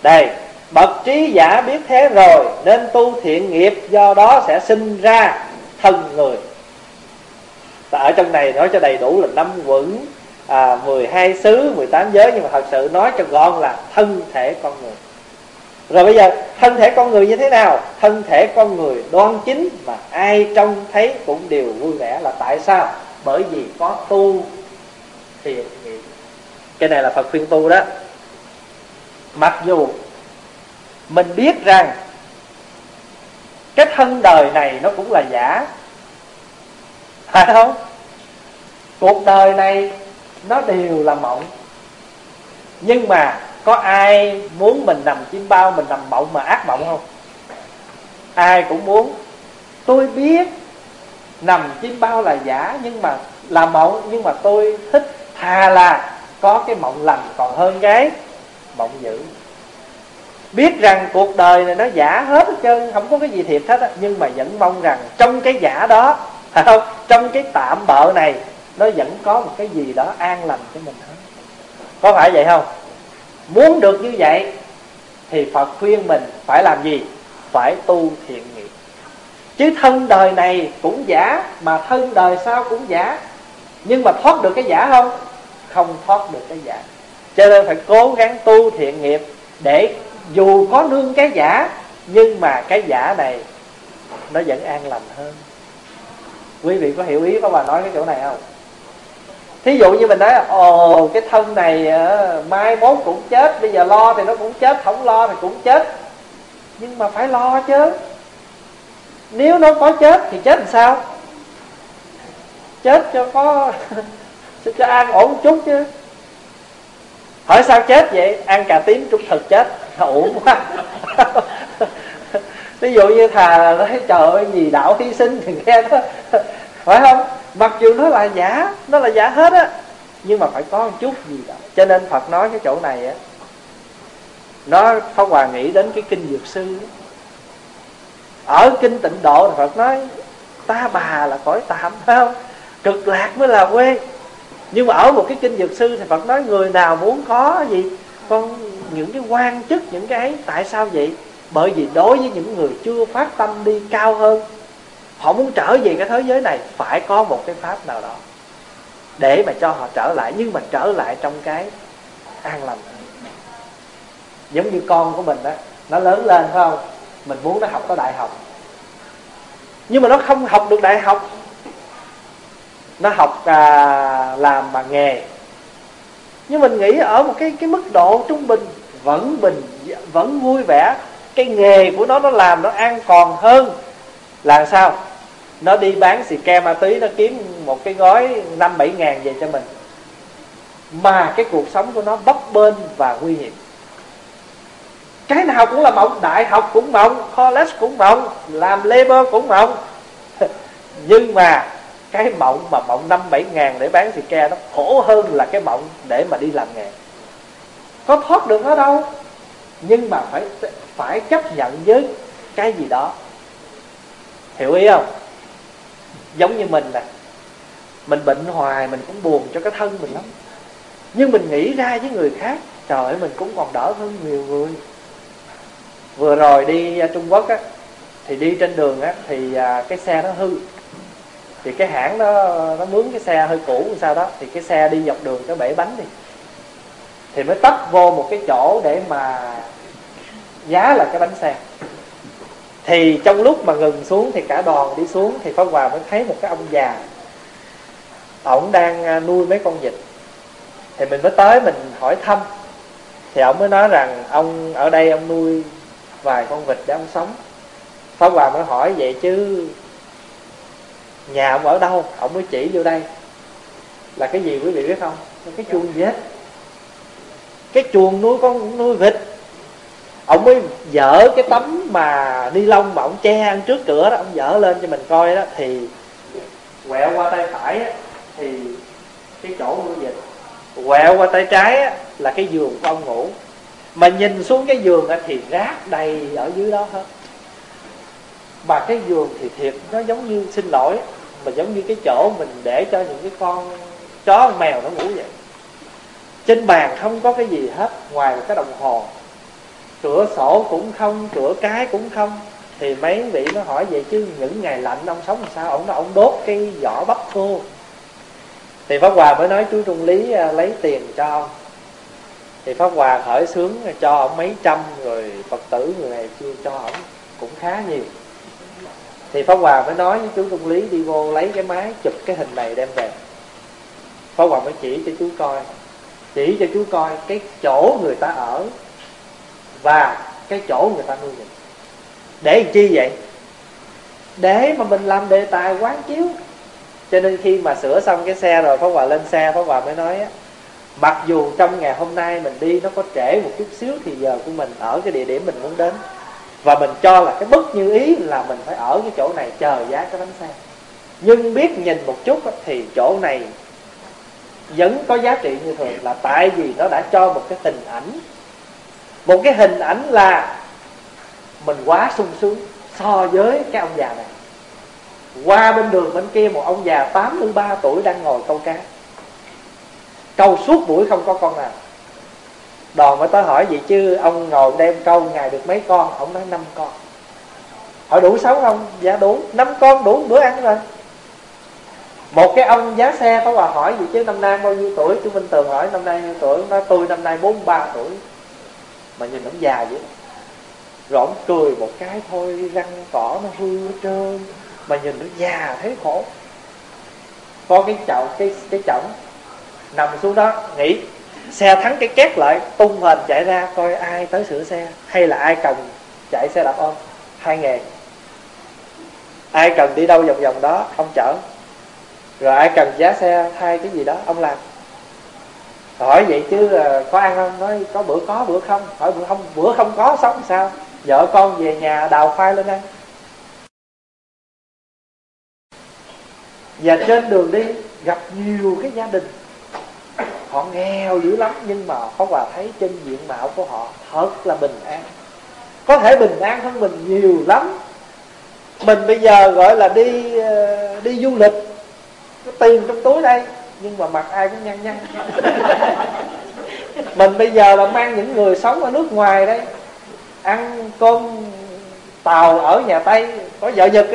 Đây bậc trí giả biết thế rồi nên tu thiện nghiệp do đó sẽ sinh ra thân người. Và ở trong này nói cho đầy đủ là năm quẩn à, 12 xứ 18 giới nhưng mà thật sự nói cho gọn là thân thể con người rồi bây giờ, thân thể con người như thế nào? Thân thể con người đoan chính mà ai trông thấy cũng đều vui vẻ là tại sao? Bởi vì có tu thiện nghiệp. Cái này là phật khuyên tu đó. Mặc dù mình biết rằng cái thân đời này nó cũng là giả. Phải không? Cuộc đời này nó đều là mộng. Nhưng mà có ai muốn mình nằm chim bao, mình nằm mộng mà ác mộng không? Ai cũng muốn. Tôi biết nằm chim bao là giả, nhưng mà là mộng, nhưng mà tôi thích. Thà là có cái mộng lành còn hơn cái mộng dữ. Biết rằng cuộc đời này nó giả hết hết trơn, không có cái gì thiệt hết á, nhưng mà vẫn mong rằng trong cái giả đó, phải không? Trong cái tạm bợ này, nó vẫn có một cái gì đó an lành cho mình hết. Có phải vậy không? Muốn được như vậy thì phật khuyên mình phải làm gì? Phải tu thiện nghiệp. Chứ thân đời này cũng giả, mà thân đời sau cũng giả. Nhưng mà thoát được cái giả không? Không thoát được cái giả. Cho nên phải cố gắng tu thiện nghiệp để dù có nương cái giả, nhưng mà cái giả này nó vẫn an lành hơn. Quý vị có hiểu ý có bà nói cái chỗ này không? Thí dụ như mình nói, ồ, cái thân này ờ, mai mốt cũng chết, bây giờ lo thì nó cũng chết, không lo thì cũng chết. Nhưng mà phải lo chứ. Nếu nó có chết thì chết làm sao? Chết cho có cho an ổn chút chứ. Hỏi sao chết vậy? Ăn cà tím trúng thực chết. Ổn quá. Ví dụ như thà nói trời ơi gì đạo hy sinh thì nghe đó phải không? Mặc dù nó là giả, nó là giả hết á, nhưng mà phải có một chút gì đó. Cho nên phật nói cái chỗ này á, nó Pháp Hòa nghĩ đến cái kinh Dược Sư Ở kinh tịnh độ thì Phật nói, Ta bà là cõi tạm phải không? Cực lạc mới là quê. Nhưng mà ở một cái kinh Dược Sư Thì Phật nói, người nào muốn có gì, Con những cái quan chức, những cái ấy, Tại sao vậy? Bởi vì đối với những người chưa phát tâm đi cao hơn họ muốn trở về cái thế giới này phải có một cái pháp nào đó để mà cho họ trở lại nhưng mà trở lại trong cái an lành. Giống như con của mình đó nó lớn lên phải không? Mình muốn nó học có đại học. Nhưng mà nó không học được đại học. Nó học à, làm bằng nghề. Nhưng mình nghĩ ở một cái cái mức độ trung bình vẫn bình vẫn vui vẻ cái nghề của nó nó làm nó an toàn hơn là sao? Nó đi bán xì ke ma túy, nó kiếm một cái gói năm bảy ngàn về cho mình. Mà cái cuộc sống của nó bấp bênh và nguy hiểm. Cái nào cũng là mộng, đại học cũng mộng, college cũng mộng, làm labor cũng mộng. Nhưng mà cái mộng mà mộng năm bảy ngàn để bán xì ke nó khổ hơn là cái mộng để mà đi làm nghề. Có thoát được nó đâu. Nhưng mà phải phải chấp nhận với cái gì đó. Hiểu ý không? Giống như mình nè. Mình bệnh hoài, mình cũng buồn cho cái thân mình lắm. Nhưng mình nghĩ ra với người khác, trời ơi, mình cũng còn đỡ hơn nhiều người. Vừa rồi đi à, Trung Quốc á, thì đi trên đường á, thì à, cái xe nó hư. Thì cái hãng nó nó mướn cái xe hơi cũ sao đó, thì cái xe đi dọc đường cái bể bánh đi. Thì mới tấp vô một cái chỗ để mà giá là cái bánh xe thì trong lúc mà ngừng xuống thì cả đoàn đi xuống thì pháp hòa mới thấy một cái ông già. Ổng đang à, nuôi mấy con vịt. Thì mình mới tới mình hỏi thăm. Thì ông mới nói rằng ông, ở đây ông nuôi vài con vịt để ông sống. Pháp hòa mới hỏi vậy chứ nhà ông ở đâu? Ông mới chỉ vô đây. Là cái gì quý vị biết không? Cái chuồng vịt. Cái chuồng nuôi con nuôi vịt ông mới dở cái tấm mà ni lông mà ông che ăn trước cửa đó ông dở lên cho mình coi đó thì quẹo qua tay phải á, thì cái chỗ của dịch quẹo qua tay trái á, là cái giường của ông ngủ. Mà nhìn xuống cái giường á, thì rác đầy ở dưới đó hết. Mà cái giường thì thiệt nó giống như xin lỗi mà giống như cái chỗ mình để cho những cái con chó mèo nó ngủ vậy. Trên bàn không có cái gì hết ngoài một cái đồng hồ cửa sổ cũng không cửa cái cũng không. Thì mấy vị nó hỏi vậy chứ những ngày lạnh ông sống làm sao? Ông nó ông đốt cái vỏ bắp khô. Thì pháp hòa mới nói chú trung lý à, lấy tiền cho ông. Thì pháp hòa khởi sướng à, cho ông mấy trăm rồi phật tử người này chưa cho ông, cũng khá nhiều. Thì pháp hòa mới nói với chú trung lý, đi vô lấy cái máy chụp cái hình này đem về. Pháp hòa mới chỉ cho chú coi, chỉ cho chú coi cái chỗ người ta ở và cái chỗ người ta nuôi mình. Để làm chi vậy? Để mà mình làm đề tài quán chiếu. Cho nên khi mà sửa xong cái xe rồi, Pháp Hòa lên xe, Pháp Hòa mới nói á, mặc dù trong ngày hôm nay mình đi nó có trễ một chút xíu thì giờ của mình ở cái địa điểm mình muốn đến. Và mình cho là cái bất như ý là mình phải ở cái chỗ này chờ giá cái bánh xe. Nhưng biết nhìn một chút thì chỗ này vẫn có giá trị như thường là tại vì nó đã cho một cái hình ảnh một cái hình ảnh là mình quá sung sướng so với cái ông già này. Qua bên đường bên kia, một ông già 83 tuổi đang ngồi câu cá. Câu suốt buổi không có con nào. Đoàn mới tới hỏi, vậy chứ ông ngồi đem câu ngày được mấy con? Ông nói, năm con. Hỏi, đủ sáu không? Dạ đủ. Năm con đủ, bữa ăn rồi. Một cái ông giá xe có bà hỏi gì chứ năm nay bao nhiêu tuổi? Chú Minh Tường hỏi, năm nay bao nhiêu tuổi? Nói, tôi năm nay 43 tuổi mà nhìn ông già vậy. Rồi ông cười một cái thôi, răng cỏ nó hư hết trơn, mà nhìn nó già thấy khổ. Có cái chậu, cái cái chổng nằm xuống đó, nghỉ. Xe thắng cái két lại, tung hình chạy ra, coi ai tới sửa xe, hay là ai cần chạy xe đạp ôm. Hai nghề. Ai cần đi đâu vòng vòng đó, ông chở. Rồi ai cần giá xe, thay cái gì đó, ông làm hỏi vậy chứ à, có ăn không? Nói, có bữa có, bữa không. Hỏi, bữa không bữa không có sống sao? Vợ con về nhà đào khoai lên ăn. Và trên đường đi, gặp nhiều cái gia đình. Họ nghèo dữ lắm, nhưng mà có Hòa thấy trên diện mạo của họ thật là bình an. Có thể bình an hơn mình nhiều lắm. Mình bây giờ gọi là đi à, đi du lịch có tiền trong túi đây nhưng mà mặt ai cũng nhăn nhăn. Mình bây giờ là mang những người sống ở nước ngoài đấy, ăn cơm tàu ở nhà tây có vợ nhật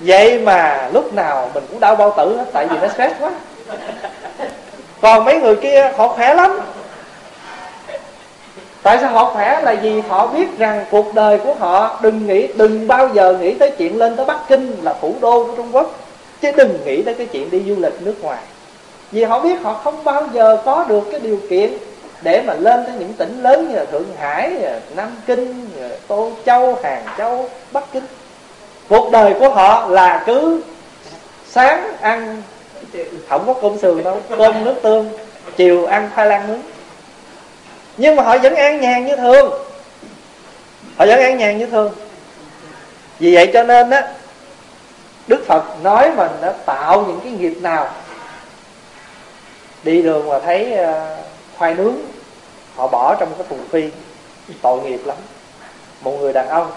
vậy mà lúc nào mình cũng đau bao tử hết tại vì nó stress quá. Còn mấy người kia họ khỏe lắm. Tại sao họ khỏe? Là vì họ biết rằng cuộc đời của họ đừng nghĩ đừng bao giờ nghĩ tới chuyện lên tới bắc kinh là thủ đô của trung quốc chứ đừng nghĩ tới cái chuyện đi du lịch nước ngoài. Vì họ biết họ không bao giờ có được cái điều kiện để mà lên tới những tỉnh lớn như là thượng hải nam kinh tô châu, hàng châu, bắc kinh. Cuộc đời của họ là cứ sáng ăn, không có cơm sườn đâu, cơm nước tương, chiều ăn khoai lang nướng. Nhưng mà họ vẫn an nhàn như thường. Họ vẫn an nhàn như thường. Vì vậy cho nên á đức phật nói mình đã tạo những cái nghiệp nào. Đi đường mà thấy ờ, khoai nướng họ bỏ trong cái thùng phi tội nghiệp lắm. Một người đàn ông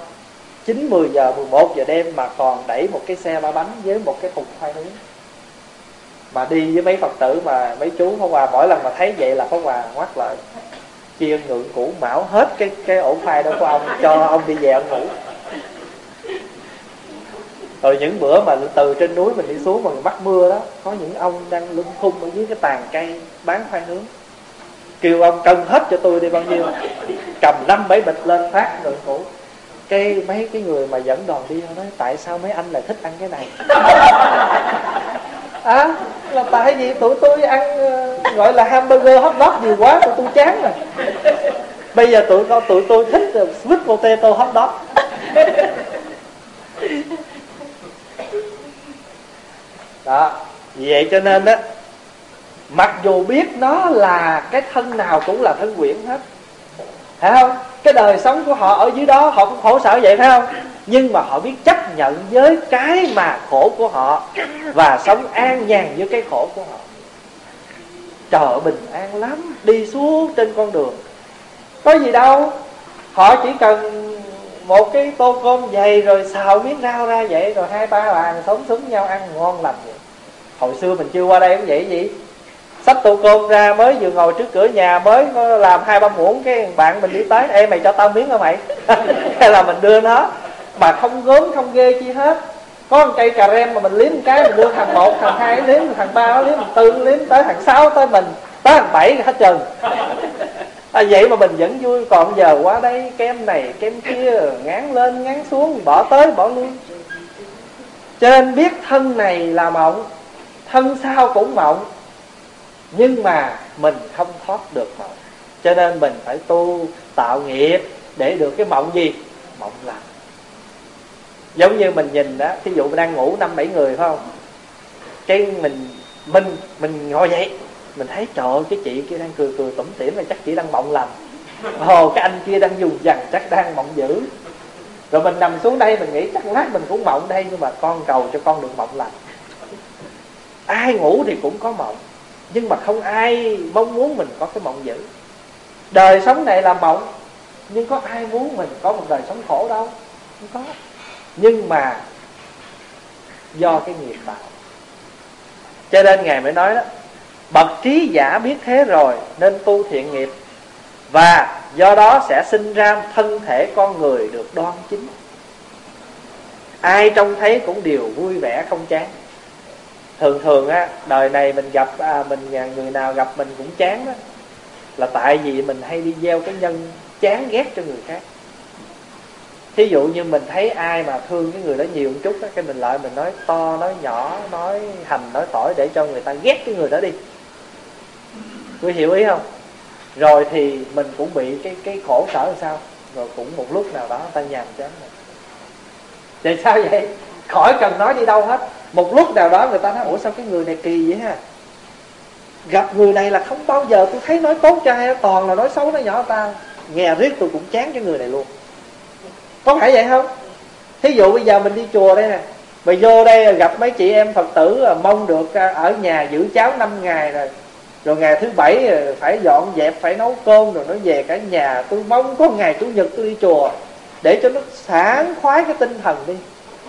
9, 10 giờ, 11 giờ đêm mà còn đẩy một cái xe ba bánh với một cái thùng khoai nướng. Mà đi với mấy phật tử mà mấy chú Pháp Hòa mỗi lần mà thấy vậy là Pháp Hòa ngoắt lại chia ngượng cũ mão hết cái cái ổ khoai đó của ông cho ông đi về ông ngủ rồi những bữa mà từ trên núi mình đi xuống mà mình bắt mưa đó có những ông đang lung khung ở dưới cái tàn cây bán khoai nướng. Kêu ông cân hết cho tôi đi bao nhiêu? Cầm năm bảy bịch lên phát rồi ngủ cái mấy cái người mà dẫn đoàn đi nói tại sao mấy anh lại thích ăn cái này? À là tại vì tụi tôi ăn ờ, gọi là hamburger hot dog nhiều quá tụi tôi chán rồi. Bây giờ tụi con tụi tôi thích uh, sweet potato hot dog đó. Vậy cho nên đó mặc dù biết nó là cái thân nào cũng là thân quyển hết. Phải không? Cái đời sống của họ ở dưới đó, họ cũng khổ sở vậy phải không? Nhưng mà họ biết chấp nhận với cái mà khổ của họ và sống an nhàn với cái khổ của họ. Trời bình an lắm. Đi xuống trên con đường. Có gì đâu. Họ chỉ cần một cái tô cơm dày rồi xào miếng rau ra vậy, rồi hai ba bàn sống súng nhau ăn ngon lành vậy hồi xưa mình chưa qua đây cũng vậy gì sách tô cơm ra mới vừa ngồi trước cửa nhà mới làm hai ba muỗng cái bạn mình đi tới ê mày cho tao miếng hả mày? Hay là mình đưa nó. Mà không gớm không ghê chi hết. Có một cây cà rem mà mình liếm một cái mình đưa thằng một thằng hai liếm thằng ba liếm thằng tư liếm tới thằng sáu tới mình tới thằng bảy hết trơn. À, vậy mà mình vẫn vui. Còn giờ qua đây kem này kem kia ngán lên ngán xuống bỏ tới bỏ lui. Cho nên biết thân này là mộng thân sau cũng mộng nhưng mà mình không thoát được mộng. Cho nên mình phải tu tạo nghiệp để được cái mộng gì? Mộng lành. Giống như mình nhìn đó thí dụ mình đang ngủ năm bảy người phải không? Cái mình mình mình ngồi dậy mình thấy trời ơi, cái chị kia đang cười cười tủm tỉm là chắc chị đang mộng lành. Ồ cái anh kia đang dùng dằn chắc đang mộng dữ. Rồi mình nằm xuống đây mình nghĩ chắc lát mình cũng mộng đây nhưng mà con cầu cho con được mộng lành ai ngủ thì cũng có mộng. Nhưng mà không ai mong muốn mình có cái mộng dữ. Đời sống này là mộng, nhưng có ai muốn mình có một đời sống khổ đâu? Không có. Nhưng mà do cái nghiệp tạo cho nên ngài mới nói đó, bậc trí giả biết thế rồi nên tu thiện nghiệp, và do đó sẽ sinh ra thân thể con người được đoan chính. Ai trông thấy cũng đều vui vẻ không chán thường thường á đời này mình gặp à, mình à, người nào gặp mình cũng chán đó. Là tại vì mình hay đi gieo cái nhân chán ghét cho người khác. Thí dụ như mình thấy ai mà thương cái người đó nhiều một chút đó, cái mình lại mình nói to nói nhỏ nói hành nói tỏi để cho người ta ghét cái người đó đi. Quý hiểu ý không? Rồi thì mình cũng bị cái cái khổ sở làm sao? Rồi cũng một lúc nào đó ta nhàm chán mình. Tại sao vậy? Khỏi cần nói đi đâu hết một lúc nào đó người ta nói, ủa, sao cái người này kỳ vậy ha? Gặp người này là không bao giờ tôi thấy nói tốt cho ai toàn là nói xấu nói nhỏ ta. Nghe riết tôi cũng chán cái người này luôn. Có phải vậy không? Thí dụ bây giờ mình đi chùa đây nè, mà vô đây gặp mấy chị em phật tử à, mong được à, ở nhà giữ cháo 5 ngày rồi. Rồi ngày thứ bảy à, phải dọn dẹp, phải nấu cơm, rồi nó về cả nhà. Tôi mong có ngày chủ nhật tôi đi chùa, để cho nó sảng khoái cái tinh thần đi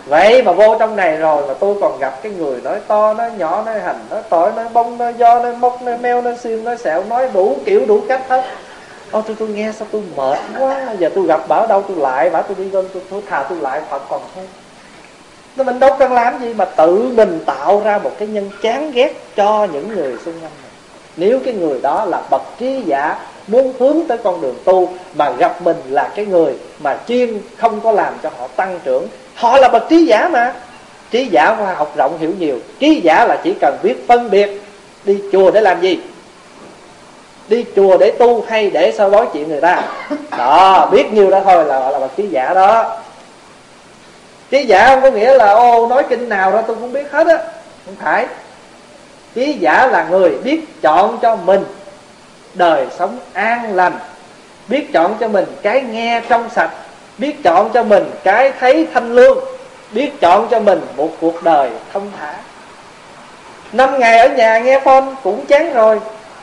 vậy mà vô trong này rồi mà tôi còn gặp cái người nói to nói nhỏ nói hành nói tỏi nói bông nói do nói mốc nói meo nói xiêm nói sẹo nói đủ kiểu đủ cách hết. Ô tôi tôi nghe sao tôi mệt quá. Giờ tôi gặp bảo đâu tôi lại Bảo tôi đi lên tôi, tôi thà tôi lại Phật còn hơn. Nó mình đâu cần làm gì mà tự mình tạo ra một cái nhân chán ghét cho những người xung quanh mình. Nếu cái người đó là bậc trí giả muốn hướng tới con đường tu mà gặp mình là cái người mà chuyên không có làm cho họ tăng trưởng họ là bậc trí giả mà. Trí giả khoa học rộng hiểu nhiều. Trí giả là chỉ cần biết phân biệt đi chùa để làm gì? Đi chùa để tu hay để sao bói chuyện người ta. Đó, biết nhiều đó thôi là là bậc trí giả đó. Trí giả không có nghĩa là, ô, nói kinh nào đó tôi cũng biết hết á. Không phải. Trí giả là người biết chọn cho mình đời sống an lành, biết chọn cho mình cái nghe trong sạch biết chọn cho mình cái thấy thanh lương, biết chọn cho mình một cuộc đời thông thả. Năm ngày ở nhà nghe phone cũng chán rồi,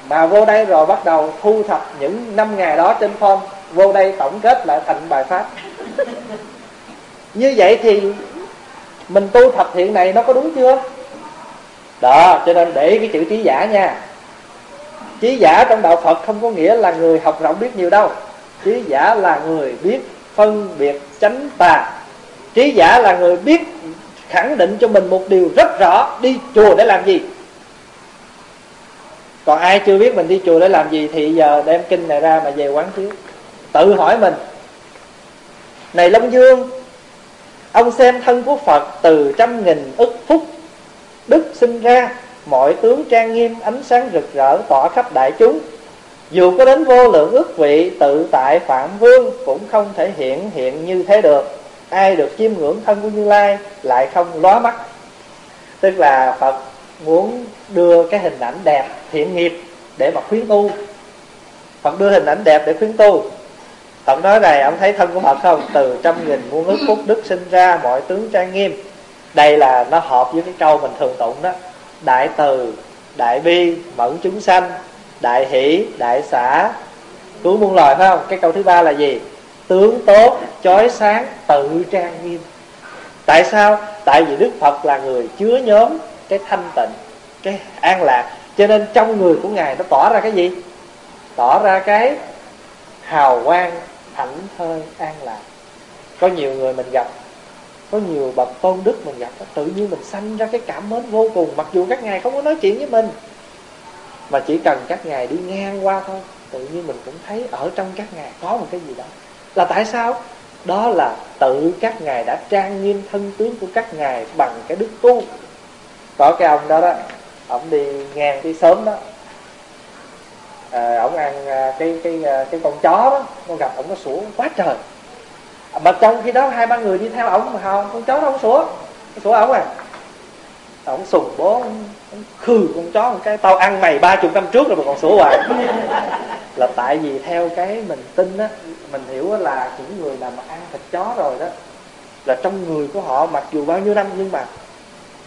mà vô đây rồi bắt đầu thu thập những năm ngày đó trên phone, vô đây tổng kết lại thành bài pháp. Như vậy thì mình tu thập thiện này nó có đúng chưa? Đó, cho nên để cái chữ trí giả nha. Trí giả trong đạo phật không có nghĩa là người học rộng biết nhiều đâu. Trí giả là người biết phân biệt chánh tà. Trí giả là người biết, khẳng định cho mình một điều rất rõ, đi chùa để làm gì? Còn ai chưa biết mình đi chùa để làm gì thì giờ đem kinh này ra mà về quán chiếu tự hỏi mình, này long dương, ông xem thân của phật từ trăm nghìn ức phút đức sinh ra, mọi tướng trang nghiêm, ánh sáng rực rỡ tỏa khắp đại chúng dù có đến vô lượng ước vị, tự tại phạm vương cũng không thể hiện hiện như thế được. Ai được chiêm ngưỡng thân của như lai lại không lóa mắt. Tức là phật muốn đưa cái hình ảnh đẹp, thiện nghiệp để mà khuyến tu. Phật đưa hình ảnh đẹp để khuyến tu. Phật nói này, ông thấy thân của phật không? Từ trăm nghìn muôn ước phúc đức sinh ra, mọi tướng trang nghiêm. Đây là nó hợp với cái câu mình thường tụng đó. Đại từ, đại bi, mẫn chúng sanh đại hỷ, đại xã. Cứu muôn loài, phải không? Cái câu thứ ba là gì? Tướng tốt, chói sáng, tự trang nghiêm. Tại sao? Tại vì đức phật là người chứa nhóm cái thanh tịnh, cái an lạc. Cho nên trong người của ngài nó tỏ ra cái gì? Tỏ ra cái hào quang, thảnh thơi, an lạc. Có nhiều người mình gặp, có nhiều bậc tôn đức mình gặp, tự nhiên mình sanh ra cái cảm mến vô cùng. Mặc dù các ngài không có nói chuyện với mình mà chỉ cần các ngài đi ngang qua thôi. Tự nhiên mình cũng thấy ở trong các ngài có một cái gì đó. Là tại sao? Đó là tự các ngài đã trang nghiêm thân tướng của các ngài bằng cái đức tu. Có cái ông đó đó ông đi ngang cái sớm đó. À, ông ăn à, cái cái à, cái con chó đó con gặp ông nó sủa quá trời. Mà trong khi đó hai ba người đi theo ông mà không con chó đâu sủa. Sủa ổng à. Ổng sùng bố khừ con chó một cái tao ăn mày ba chục năm trước rồi mà còn sủa hoài. Là tại vì theo cái mình tin á mình hiểu là những người nào mà ăn thịt chó rồi đó là trong người của họ mặc dù bao nhiêu năm nhưng mà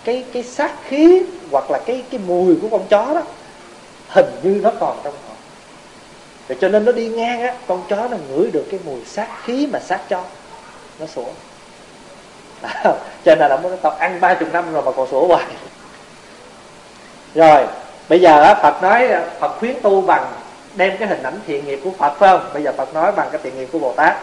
cái cái sát khí hoặc là cái cái mùi của con chó đó hình như nó còn trong họ. Để cho nên nó đi ngang á con chó nó ngửi được cái mùi sát khí mà sát chó nó sủa. Cho nên là nó tao ăn ba chục năm rồi mà còn sủa hoài rồi, bây giờ phật nói ờ, phật khuyến tu bằng đem cái hình ảnh thiện nghiệp của phật, phải không? Bây giờ phật nói bằng cái thiện nghiệp của bồ tát.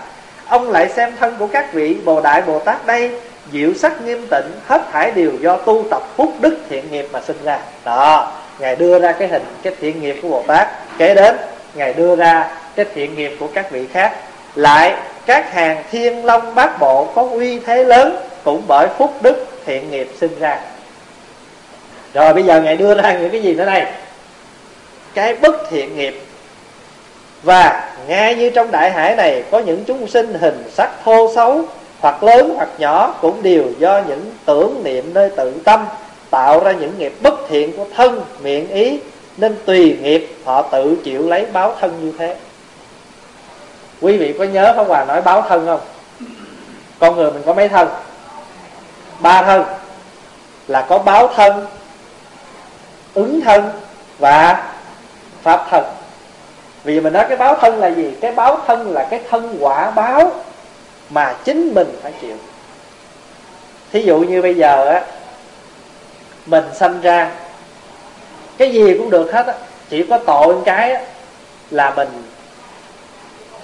Ông lại xem thân của các vị bồ đại, bồ tát đây, diệu sắc nghiêm tịnh, hết thảy đều do tu tập phúc đức thiện nghiệp mà sinh ra. Đó, ngài đưa ra cái hình, cái thiện nghiệp của bồ tát. Kế đến, ngài đưa ra cái thiện nghiệp của các vị khác. Lại, các hàng thiên long bát bộ có uy thế lớn cũng bởi phúc đức thiện nghiệp sinh ra rồi bây giờ ngài đưa ra những cái gì nữa đây? Cái bất thiện nghiệp. Và ngay như trong đại hải này, có những chúng sinh hình sắc thô xấu, hoặc lớn hoặc nhỏ, cũng đều do những tưởng niệm nơi tự tâm, tạo ra những nghiệp bất thiện của thân, miệng, ý, nên tùy nghiệp họ tự chịu lấy báo thân như thế. Quý vị có nhớ pháp hòa nói báo thân không? Con người mình có mấy thân? Ba thân. Là có báo thân ứng thân và pháp thân. Vì mình nói cái báo thân là gì? Cái báo thân là cái thân quả báo mà chính mình phải chịu. Thí dụ như bây giờ á mình sanh ra cái gì cũng được hết á. Chỉ có tội một cái á, là mình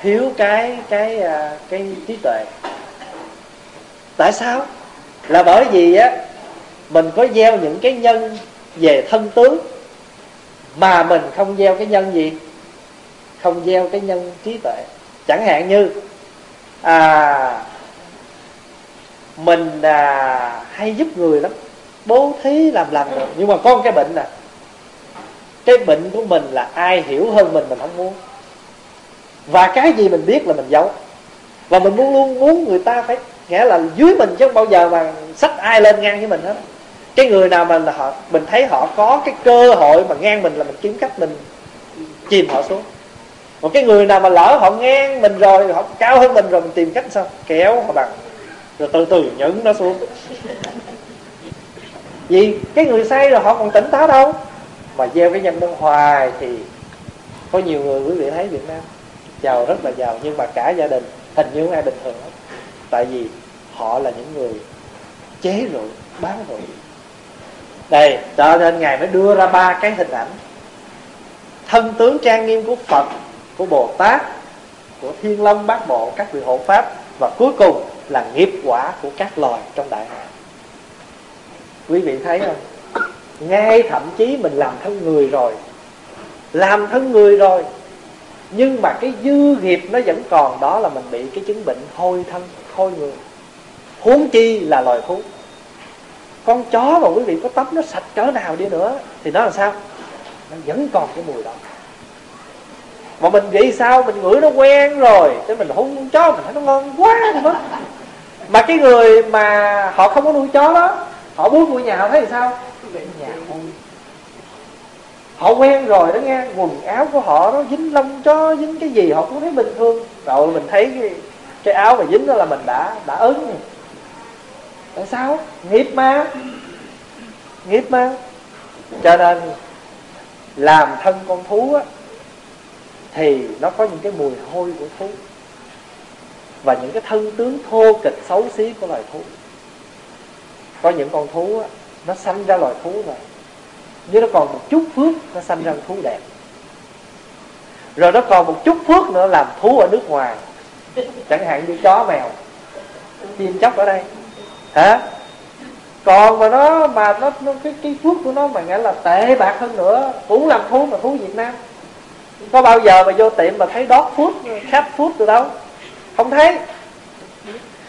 thiếu cái cái à, cái trí tuệ. Tại sao? Là bởi vì á mình có gieo những cái nhân về thân tướng mà mình không gieo cái nhân gì? Không gieo cái nhân trí tuệ. Chẳng hạn như à mình à, hay giúp người lắm bố thí làm lành được nhưng mà có cái bệnh nè cái bệnh của mình là ai hiểu hơn mình mình không muốn. Và cái gì mình biết là mình giấu. Và mình luôn luôn muốn người ta phải nghĩa là dưới mình chứ không bao giờ mà sách ai lên ngang với mình hết cái người nào mà họ, mình thấy họ có cái cơ hội mà ngang mình là mình kiếm cách mình chìm họ xuống. Một cái người nào mà lỡ họ ngang mình rồi, họ cao hơn mình rồi mình tìm cách sao? Kéo họ bằng. Rồi từ từ nhấn nó xuống. Vì cái người say rồi họ còn tỉnh táo đâu. Mà gieo cái nhân đơn hoài thì có nhiều người quý vị thấy Việt Nam giàu rất là giàu, nhưng mà cả gia đình, hình như ai bình thường hết tại vì họ là những người chế rượu, bán rượu đây, cho nên ngài mới đưa ra ba cái hình ảnh. Thân tướng trang nghiêm của phật, của bồ tát, của thiên long, bát bộ, các vị hộ pháp, và cuối cùng là nghiệp quả của các loài trong đại hải quý vị thấy không? Ngay thậm chí mình làm thân người rồi. Làm thân người rồi. Nhưng mà cái dư nghiệp nó vẫn còn, đó là mình bị cái chứng bệnh hôi thân, hôi người. Huống chi là loài thú con chó mà quý vị có tắm nó sạch cỡ nào đi nữa thì nó là sao? Nó vẫn còn cái mùi đó. Mà mình vậy sao? Mình ngửi nó quen rồi thế mình hôn con chó mình thấy nó ngon quá mất mà cái người mà họ không có nuôi chó đó họ muốn nuôi nhà họ thấy thì sao nhà họ quen rồi đó nghe quần áo của họ nó dính lông chó dính cái gì họ cũng thấy bình thường. Rồi mình thấy cái, cái áo mà dính đó là mình đã đã ớn rồi tại sao? Nghiệp mà. Nghiệp mà. Cho nên làm thân con thú á thì nó có những cái mùi hôi của thú và những cái thân tướng thô kịch xấu xí của loài thú. Có những con thú á, nó sanh ra loài thú rồi nhưng nó còn một chút phước nó sanh ra thú đẹp. Rồi nó còn một chút phước nữa làm thú ở nước ngoài. Chẳng hạn như chó mèo. Chim chóc ở đây hả? Còn mà nó mà nó, nó cái cái phước của nó mà nghĩa là tệ bạc hơn nữa. Cũng làm thú mà thú Việt Nam. Có bao giờ mà vô tiệm mà thấy đót phút khát phút từ đâu? Không thấy.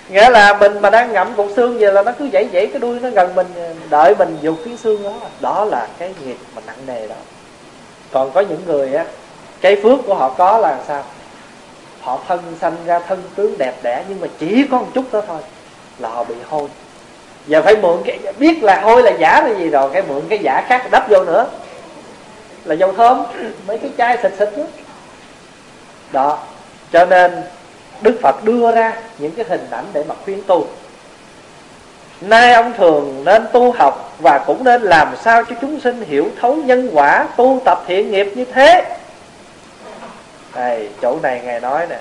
Nghĩa là mình mà đang ngậm cục xương về là nó cứ dãy dãy cái đuôi nó gần mình đợi mình dục cái xương đó. Đó là cái nghiệp mà nặng nề đó. Còn có những người á cái phước của họ có là sao? Họ thân sanh ra thân tướng đẹp đẽ nhưng mà chỉ có một chút đó thôi là họ bị hôi. Giờ phải mượn cái, biết là hôi là giả là gì rồi, cái mượn cái giả khác đắp vô nữa. Là dầu thơm, mấy cái chai xịt xịt đó. đó. Cho nên, đức phật đưa ra những cái hình ảnh để mà khuyên tu. Nay ông thường nên tu học và cũng nên làm sao cho chúng sinh hiểu thấu nhân quả, tu tập thiện nghiệp như thế. Đây, chỗ này ngài nói nè.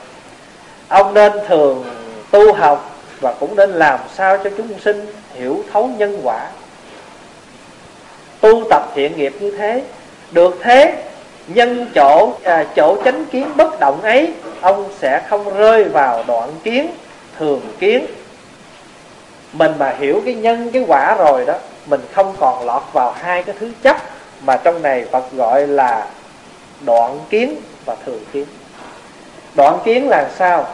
Ông nên thường tu học và cũng nên làm sao cho chúng sinh hiểu thấu nhân quả. Tu tập thiện nghiệp như thế được thế nhân chỗ à, chỗ chánh kiến bất động ấy ông sẽ không rơi vào đoạn kiến thường kiến. Mình mà hiểu cái nhân cái quả rồi đó mình không còn lọt vào hai cái thứ chấp mà trong này Phật gọi là đoạn kiến và thường kiến. Đoạn kiến là sao?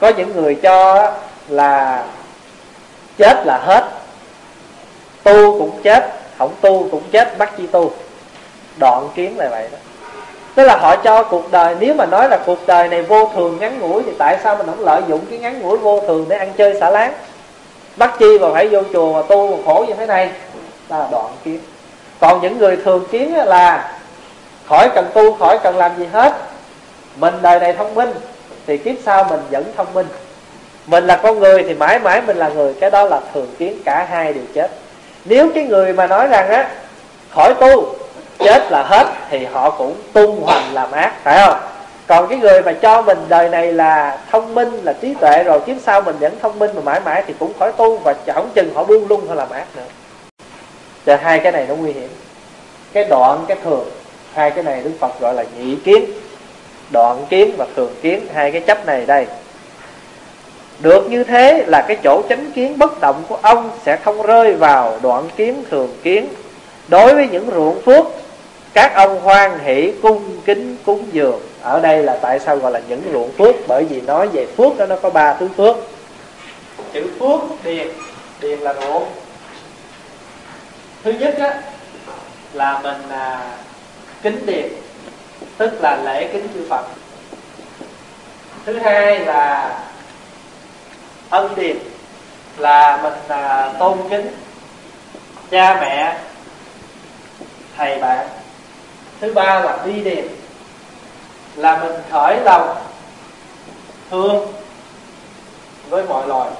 Có những người cho là chết là hết. Tu cũng chết, không tu cũng chết, bắt chi tu. Đoạn kiến là vậy đó. Tức là họ cho cuộc đời, nếu mà nói là cuộc đời này vô thường ngắn ngủi thì tại sao mình không lợi dụng cái ngắn ngủi vô thường để ăn chơi xả láng? Bắt chi mà phải vô chùa mà tu mà khổ như thế này? Là đoạn kiến. Còn những người thường kiến là khỏi cần tu, khỏi cần làm gì hết. Mình đời này thông minh, thì kiếp sau mình vẫn thông minh mình là con người thì mãi mãi mình là người. Cái đó là thường kiến cả hai đều chết. Nếu cái người mà nói rằng á, khỏi tu, chết là hết, thì họ cũng tung hoành làm ác, phải không? Còn cái người mà cho mình đời này là thông minh, là trí tuệ, rồi kiếp sau mình vẫn thông minh mà mãi mãi thì cũng khỏi tu, và chẳng chừng họ buông lung hay làm ác nữa. Cho hai cái này nó nguy hiểm. Cái đoạn, cái thường, hai cái này đức phật gọi là nhị kiến. Đoạn kiến và thường kiến, hai cái chấp này đây được như thế là cái chỗ chánh kiến bất động của ông sẽ không rơi vào đoạn kiến thường kiến. Đối với những ruộng phước các ông hoan hỷ cung kính cúng dường. Ở đây là tại sao gọi là những ruộng phước? Bởi vì nói về phước đó nó có ba thứ phước. Chữ phước điền. Điền là ruộng. Thứ nhất á là mình à, kính điền tức là lễ kính chư phật. Thứ hai là ân điền là mình à, tôn kính cha mẹ thầy bạn. Thứ ba là đi điền là mình khởi lòng thương với mọi loài.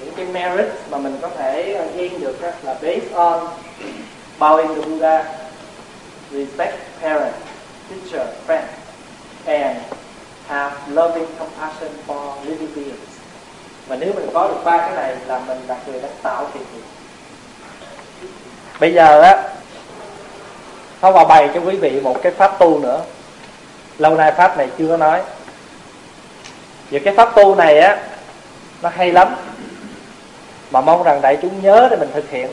Những cái merit mà mình có thể à, ghen được đó, là based on bowing the Buddha respect parents teacher friend and have loving compassion for living beings mà nếu mình có được ba cái này là mình đặc người đã tạo thiện nghiệp bây giờ á nó vào bày cho quý vị một cái pháp tu nữa. Lâu nay pháp này chưa có nói. Và cái pháp tu này á, nó hay lắm. Mà mong rằng đại chúng nhớ để mình thực hiện.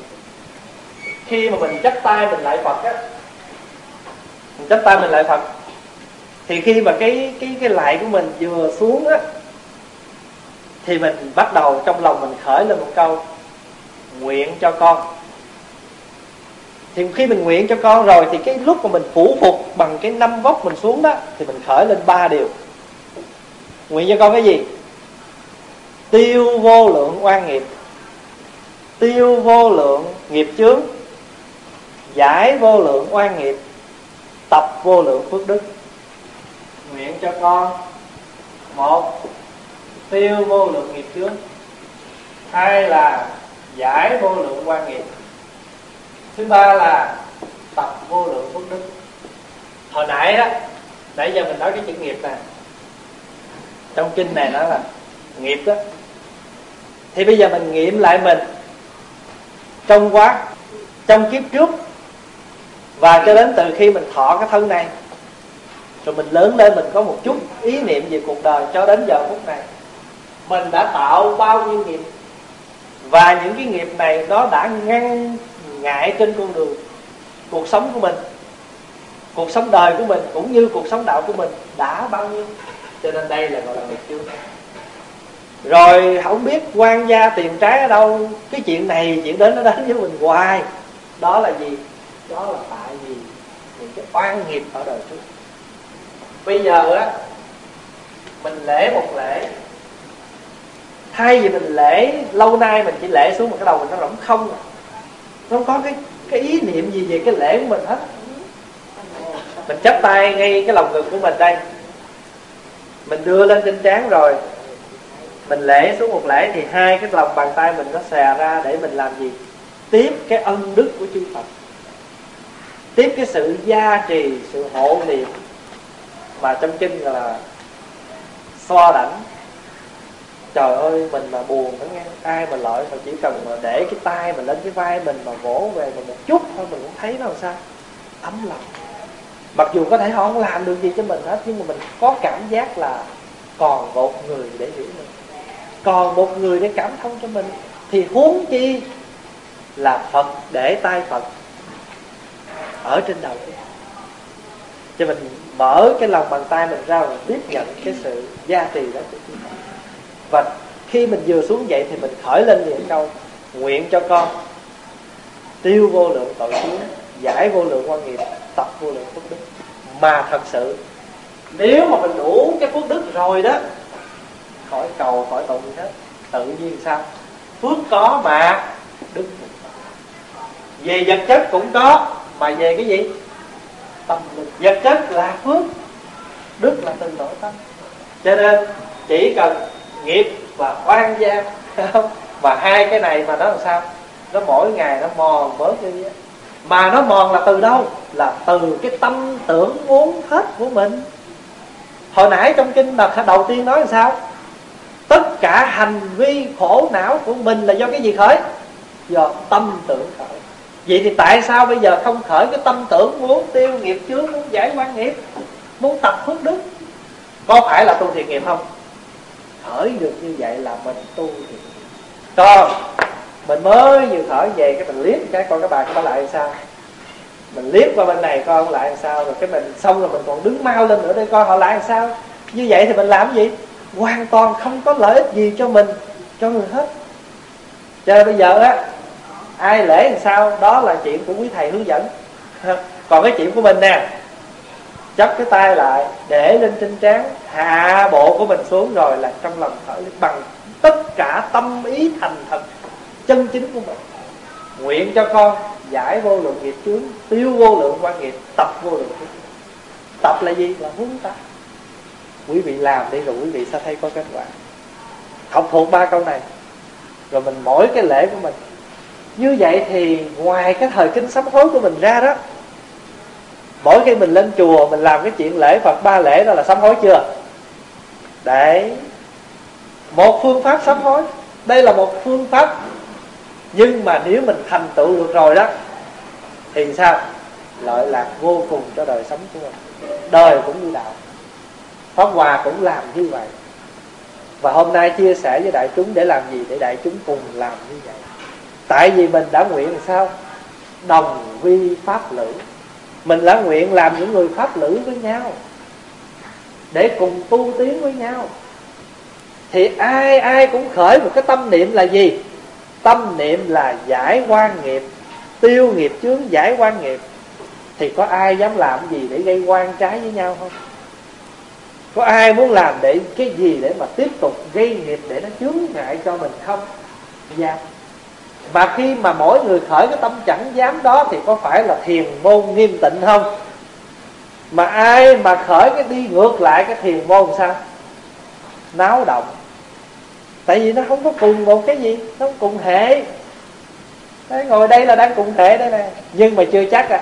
Khi mà mình chắp tay mình lại phật á, mình chắp tay mình lại phật, thì khi mà cái cái cái lại của mình vừa xuống á thì mình bắt đầu trong lòng mình khởi lên một câu, nguyện cho con. Thì khi mình nguyện cho con rồi thì cái lúc mà mình phủ phục bằng cái năm vóc mình xuống đó, thì mình khởi lên ba điều. Nguyện cho con cái gì? Tiêu vô lượng oan nghiệp. Tiêu vô lượng nghiệp chướng. Giải vô lượng oan nghiệp. Tập vô lượng phước đức. Nguyện cho con, một tiêu vô lượng nghiệp trước. Hai là giải vô lượng quan nghiệp. Thứ ba là tập vô lượng phước đức. Hồi nãy á, nãy giờ mình nói cái chữ nghiệp nè. Trong kinh này nó là nghiệp đó thì bây giờ mình nghiệm lại mình trong quá, trong kiếp trước. Và cho đến từ khi mình thọ cái thân này, rồi mình lớn lên mình có một chút ý niệm về cuộc đời cho đến giờ phút này mình đã tạo bao nhiêu nghiệp. Và những cái nghiệp này nó đã ngăn ngại trên con đường cuộc sống của mình, cuộc sống đời của mình, cũng như cuộc sống đạo của mình đã bao nhiêu. Cho nên đây là gọi là nghiệp chướng. Rồi không biết quan gia tiền trái ở đâu, cái chuyện này chuyện đến nó đến với mình hoài. Đó là gì? Đó là tại vì những cái oan nghiệp ở đời trước. Bây giờ á, mình lễ một lễ thay vì mình lễ, lâu nay mình chỉ lễ xuống một cái đầu mình nó rỗng không à. nó không có cái cái ý niệm gì về cái lễ của mình hết. Mình chắp tay ngay cái lòng ngực của mình đây. Mình đưa lên trên trán rồi. Mình lễ xuống một lễ thì hai cái lòng bàn tay mình nó xè ra để mình làm gì? Tiếp cái ân đức của chư Phật. Tiếp cái sự gia trì, sự hộ niệm. Mà trong kinh là so đảnh trời ơi, mình mà buồn nó nghe ai mà lợi mà chỉ cần mà để cái tay mình lên cái vai mình mà vỗ về mà một chút thôi, mình cũng thấy nó làm sao? Ấm lòng. Mặc dù có thể họ không làm được gì cho mình hết, nhưng mà mình có cảm giác là còn một người để hiểu mình. Còn một người để cảm thông cho mình, thì huống chi là phật để tay phật ở trên đầu cho mình mở cái lòng bàn tay mình ra và tiếp nhận cái sự gia trì đó. của chúng và khi mình vừa xuống dậy thì mình khởi lên niệm câu, nguyện cho con tiêu vô lượng tội chướng, giải vô lượng quan nghiệp, tập vô lượng phước đức. Mà thật sự, nếu mà mình đủ cái phước đức rồi đó, khỏi cầu, khỏi tụng gì hết, tự nhiên sao? Phước có mà đức về vật chất cũng có, mà về cái gì? Tâm lực. Vật chất là phước, đức là từ nội tâm. Cho nên, chỉ cần nghiệp và oan gia. Mà hai cái này mà nó làm sao? Nó mỗi ngày nó mòn bớt đi mà nó mòn là từ đâu? Là từ cái tâm tưởng muốn hết của mình. Hồi nãy trong kinh đợt đầu tiên nói làm sao? Tất cả hành vi khổ não của mình là do cái gì khởi? Do tâm tưởng khởi. Vậy thì tại sao bây giờ không khởi cái tâm tưởng muốn tiêu nghiệp trước muốn giải quan nghiệp, muốn tập phước đức? Có phải là tu thiện nghiệp không? Khởi được như vậy là mình tu thì còn mình mới vừa khởi về cái mình liếc cái con cái bà cái lại sao. Mình liếc qua bên này coi lại làm sao, rồi cái mình xong rồi mình còn đứng mau lên nữa để coi họ lại làm sao. Như vậy thì mình làm gì? Hoàn toàn không có lợi ích gì cho mình, cho người hết. Cho nên bây giờ á, ai lễ làm sao, đó là chuyện của quý thầy hướng dẫn. Còn cái chuyện của mình nè chấp cái tay lại để lên trên trán, hạ bộ của mình xuống rồi là trong lòng khởi bằng tất cả tâm ý thành thật, chân chính của mình. Nguyện cho con giải vô lượng nghiệp chướng, tiêu vô lượng quan nghiệp, tập vô lượng nghiệp tập là gì? Là hướng ta. Quý vị làm đi rồi quý vị sẽ thấy có kết quả. Học thuộc ba câu này, rồi mình mỗi cái lễ của mình. Như vậy thì ngoài cái thời kinh sám hối của mình ra đó mỗi khi mình lên chùa, mình làm cái chuyện lễ phật ba lễ đó là sám hối chưa? Đấy. Một phương pháp sám hối. Đây là một phương pháp. Nhưng mà nếu mình thành tựu được rồi đó, thì sao? Lợi lạc vô cùng cho đời sống của mình. Đời cũng như đạo. Pháp hòa cũng làm như vậy. Và hôm nay chia sẻ với đại chúng để làm gì? Để đại chúng cùng làm như vậy. Tại vì mình đã nguyện sao? Đồng vi pháp lữ mình đã nguyện làm những người pháp lữ với nhau, để cùng tu tiến với nhau. Thì ai ai cũng khởi một cái tâm niệm là gì? Tâm niệm là giải quan nghiệp, tiêu nghiệp, chướng giải quan nghiệp. Thì có ai dám làm gì để gây quan trái với nhau không? Có ai muốn làm để, cái gì để mà tiếp tục gây nghiệp để nó chướng ngại cho mình không? Dạ mà khi mà mỗi người khởi cái tâm chẳng dám đó thì có phải là thiền môn nghiêm tịnh không? Mà ai mà khởi cái đi ngược lại cái thiền môn sao? Náo động. Tại vì nó không có cùng một cái gì nó không cùng hệ. Đấy, ngồi đây là đang cùng thể đây nè. Nhưng mà chưa chắc à.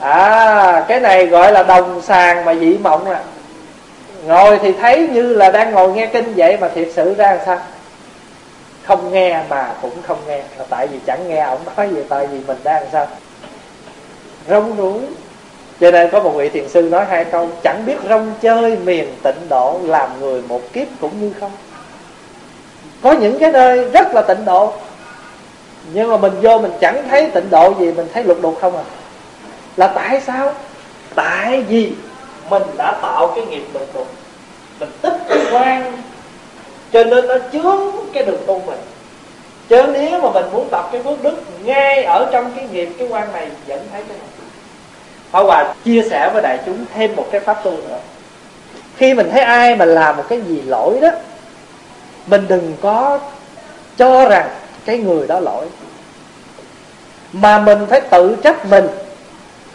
À cái này gọi là đồng sàng mà dị mộng à. Ngồi thì thấy như là đang ngồi nghe kinh vậy mà thiệt sự ra làm sao? Không nghe mà cũng không nghe. Là tại vì chẳng nghe, ông nói gì, tại vì mình đang sao? Rong ruổi cho nên có một vị thiền sư nói hai câu, chẳng biết rong chơi miền tịnh độ làm người một kiếp cũng như không? Có những cái nơi rất là tịnh độ, nhưng mà mình vô mình chẳng thấy tịnh độ gì, mình thấy lục đục không à. Là tại sao? Tại vì mình đã tạo cái nghiệp lục đục. Mình tích cái quan cho nên nó chướng cái đường tu mình. Chứ nếu mà mình muốn tập cái phước đức ngay ở trong cái nghiệp, cái quan này, vẫn thấy cái này. Pháp Hòa chia sẻ với đại chúng thêm một cái pháp tu nữa. Khi mình thấy ai mà làm một cái gì lỗi đó, Mình đừng có cho rằng cái người đó lỗi. Mà mình phải tự trách mình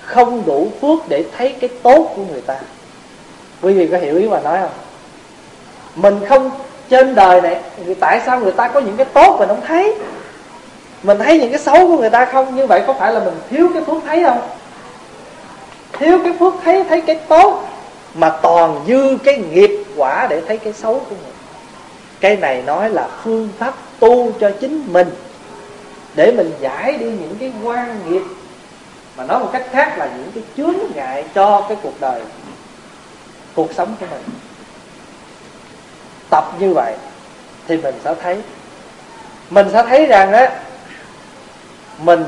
Không đủ phước để thấy cái tốt của người ta. Quý vị có hiểu ý mà nói không? Mình không trên đời này người Tại sao người ta có những cái tốt mình không thấy? Mình thấy những cái xấu của người ta không? Như vậy có phải là mình thiếu cái phước thấy không? Thiếu cái phước thấy thấy cái tốt mà toàn dư cái nghiệp quả để thấy cái xấu của mình. Cái này nói là phương pháp tu cho chính mình để mình giải đi những cái quan nghiệp mà nói một cách khác là những cái chướng ngại cho cái cuộc đời, cuộc sống của mình tập như vậy thì mình sẽ thấy. Mình sẽ thấy rằng á mình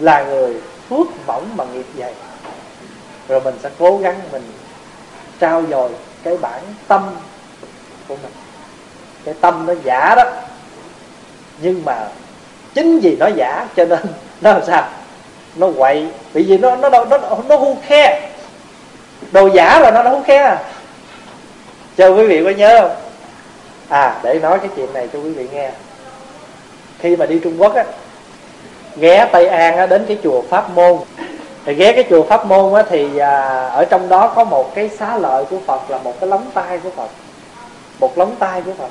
là người phước mỏng mà nghiệp dày. Rồi mình sẽ cố gắng mình trao dồi cái bản tâm của mình. Cái tâm nó giả đó. Nhưng mà chính vì nó giả cho nên nó làm sao? Nó quậy. Bởi vì nó nó nó nó, nó hu khe. Đồ giả là nó nó hu khe. À cho quý vị có nhớ không? À để nói cái chuyện này cho quý vị nghe. Khi mà đi trung quốc á ghé tây an á đến cái chùa pháp môn. Thì ghé cái chùa pháp môn á, thì à, ở trong đó có một cái xá lợi của phật là một cái lóng tay của phật. Một lóng tay của phật.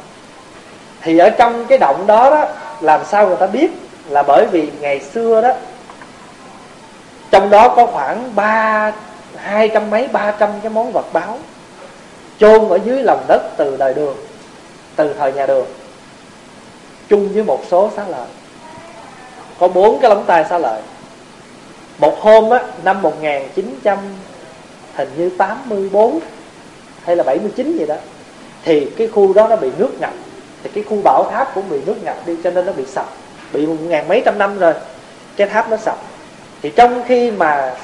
Thì ở trong cái động đó đó làm sao người ta biết là bởi vì ngày xưa đó trong đó có khoảng ba hai trăm mấy ba trăm cái món vật báo chôn ở dưới lòng đất từ đời đường từ thời nhà đường. Chung với một số xá lợi. Có bốn cái lóng tay xá lợi. Một hôm á, năm 1900 hình như 84 hay là 79 gì đó, thì cái khu đó nó bị nước ngập. Thì cái khu bảo tháp cũng bị nước ngập đi, cho nên nó bị sập. Bị một ngàn mấy trăm năm rồi, cái tháp nó sập. Thì trong khi mà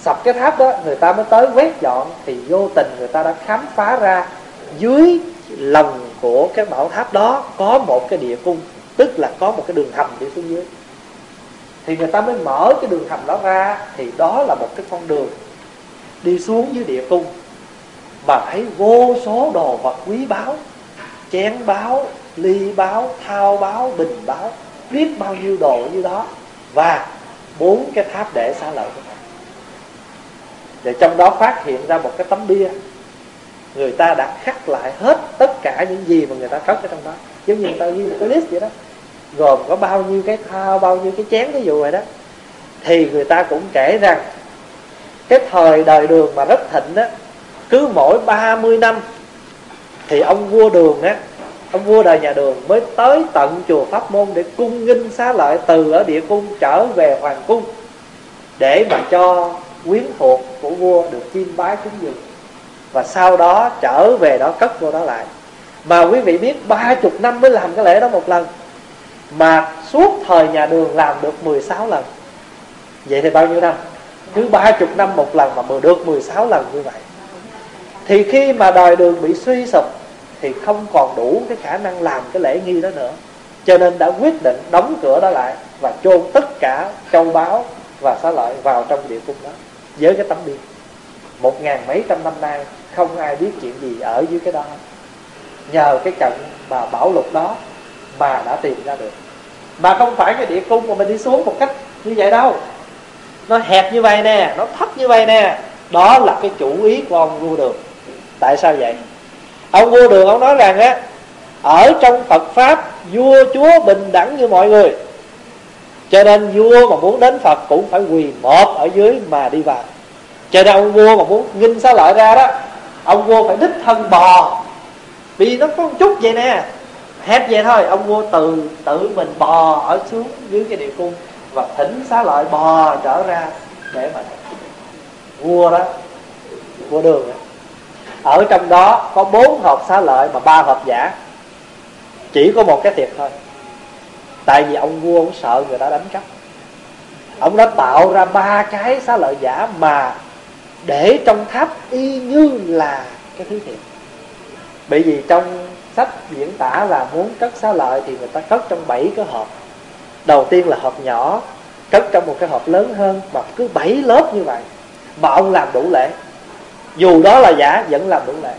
sập cái tháp đó, người ta mới tới quét dọn, thì vô tình người ta đã khám phá ra dưới lòng của cái bảo tháp đó có một cái địa cung, tức là có một cái đường hầm đi xuống dưới. Thì người ta mới mở cái đường hầm đó ra, thì đó là một cái con đường đi xuống dưới địa cung. Mà thấy vô số đồ vật quý báu, chén báo ly báo thao báo bình báo biết bao nhiêu đồ như đó, và bốn cái tháp để xá lợi. Của trong đó phát hiện ra một cái tấm bia người ta đã khắc lại hết tất cả những gì mà người ta cất ở trong đó. Giống như người ta ghi một cái list vậy đó. Gồm có bao nhiêu cái thao bao nhiêu cái chén ví dụ vậy đó. Thì người ta cũng kể rằng, cái thời đời đường mà rất thịnh á, cứ mỗi 30 năm, thì ông vua đường á, ông vua đời nhà đường mới tới tận chùa pháp môn để cung nghinh xá lợi từ ở địa cung trở về hoàng cung, để mà cho quyến thuộc của vua được chiêm bái cúng dường và sau đó trở về đó, cất vô đó lại. Mà quý vị biết, ba chục năm mới làm cái lễ đó một lần. Mà suốt thời nhà đường làm được 16 lần. Vậy thì bao nhiêu năm? Cứ ba chục năm một lần mà vừa được 16 lần như vậy. Thì khi mà đời đường bị suy sụp, thì không còn đủ cái khả năng làm cái lễ nghi đó nữa. Cho nên đã quyết định đóng cửa đó lại và chôn tất cả châu báu và xá lợi vào trong địa cung đó. Với cái tấm bia. Một ngàn mấy trăm năm nay không ai biết chuyện gì ở dưới cái đó nhờ cái trận mà bảo lục đó mà đã tìm ra được. Mà không phải cái địa cung mà mình đi xuống một cách như vậy đâu. Nó hẹp như vậy nè, nó thấp như vậy nè. Đó là cái chủ ý của ông vua đường. Tại sao vậy? Ông vua đường ông nói rằng á, ở trong phật pháp, vua chúa bình đẳng như mọi người. Cho nên vua mà muốn đến phật cũng phải quỳ một ở dưới mà đi vào. Cho nên ông vua mà muốn nghinh xá lợi ra đó ông vua phải đích thân bò. Vì nó có một chút vậy nè. Hẹp vậy thôi. Ông vua từ tự mình bò ở xuống dưới cái địa cung và thỉnh xá lợi bò trở ra để mà vua đó, vua đường đó. ở trong đó có bốn hộp xá lợi mà ba hộp giả. Chỉ có một cái thiệt thôi. Tại vì ông vua cũng sợ người ta đánh cắp. Ông đã tạo ra ba cái xá lợi giả mà để trong tháp y như là cái thứ thiệt. Bởi vì trong sách diễn tả là muốn cất xá lợi thì người ta cất trong bảy cái hộp. Đầu tiên là hộp nhỏ cất trong một cái hộp lớn hơn mà cứ bảy lớp như vậy mà ông làm đủ lễ. Dù đó là giả vẫn làm đủ lễ.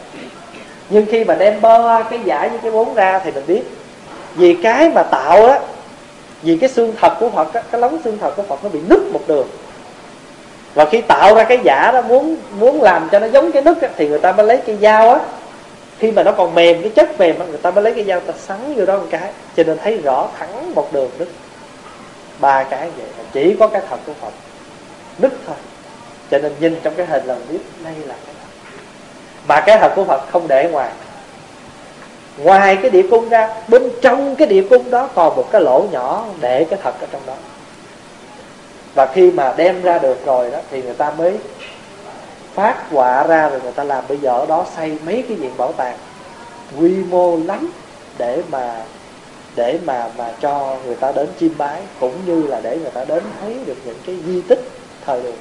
Nhưng khi mà đem bơ cái giả với cái bốn ra thì mình biết vì cái mà tạo á vì cái xương thật của Phật á, cái lóng xương thật của Phật nó bị nứt một đường và khi tạo ra cái giả đó, muốn muốn làm cho nó giống cái nứt thì người ta mới lấy cái dao á. Khi mà nó còn mềm, cái chất mềm người ta mới lấy cái dao ta sắn vô đó một cái. Cho nên thấy rõ thẳng một đường nứt. Ba cái vậy chỉ có cái thật của Phật. Nứt thôi. Cho nên nhìn trong cái hình là biết đây là cái thật. Mà cái thật của Phật không để ngoài. Ngoài cái địa cung ra, bên trong cái địa cung đó còn một cái lỗ nhỏ để cái thật ở trong đó và khi mà đem ra được rồi đó thì người ta mới phát họa ra rồi người ta làm. Bây giờ ở đó xây mấy cái viện bảo tàng quy mô lắm để mà để mà mà cho người ta đến chiêm bái cũng như là để người ta đến thấy được những cái di tích thời đường.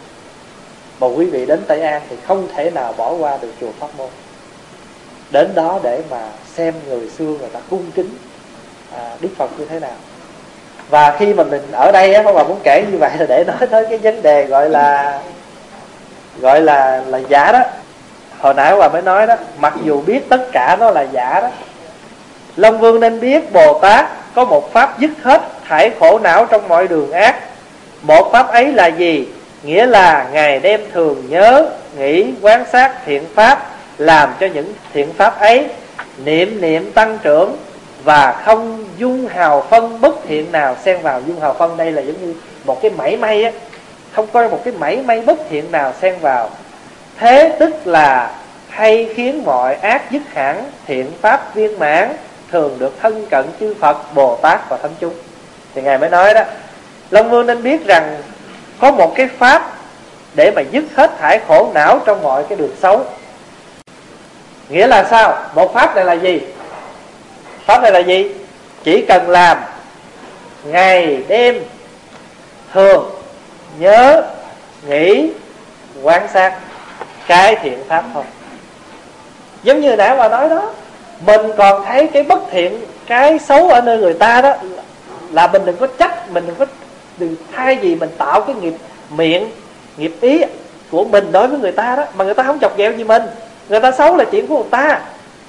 Mà quý vị đến Tây An thì không thể nào bỏ qua được chùa Pháp Môn. Đến đó để mà xem người xưa người ta cung kính à, Đức Phật như thế nào và khi mà mình ở đây á, bà muốn kể như vậy là để nói tới cái vấn đề gọi là gọi là là giả đó. Hồi nãy bà mới nói đó mặc dù biết tất cả nó là giả đó long vương nên biết bồ tát có một pháp dứt hết thải khổ não trong mọi đường ác. Một pháp ấy là gì? Nghĩa là ngày đêm thường nhớ nghĩ quan sát thiện pháp làm cho những thiện pháp ấy niệm niệm tăng trưởng và không dung hào phân bất thiện nào, xen vào dung hào phân đây là giống như một cái mảy may á. Không có một cái mảy may bất thiện nào xen vào. Thế tức là hay khiến mọi ác dứt hẳn thiện pháp viên mãn, thường được thân cận chư Phật, Bồ Tát và thánh chúng. Thì ngài mới nói đó, Long Vương nên biết rằng có một cái pháp để mà dứt hết thải khổ não trong mọi cái đường xấu. Nghĩa là sao? Một pháp này là gì? Pháp này là gì? Chỉ cần làm ngày đêm, thường nhớ, nghĩ, quan sát cái thiện pháp thôi. Giống như nãy mà nói đó, mình còn thấy cái bất thiện, cái xấu ở nơi người ta đó, là mình đừng có trách, mình đừng có đừng thay gì mình tạo cái nghiệp miệng, nghiệp ý của mình đối với người ta đó, mà người ta không chọc ghẹo gì mình. Người ta xấu là chuyện của người ta.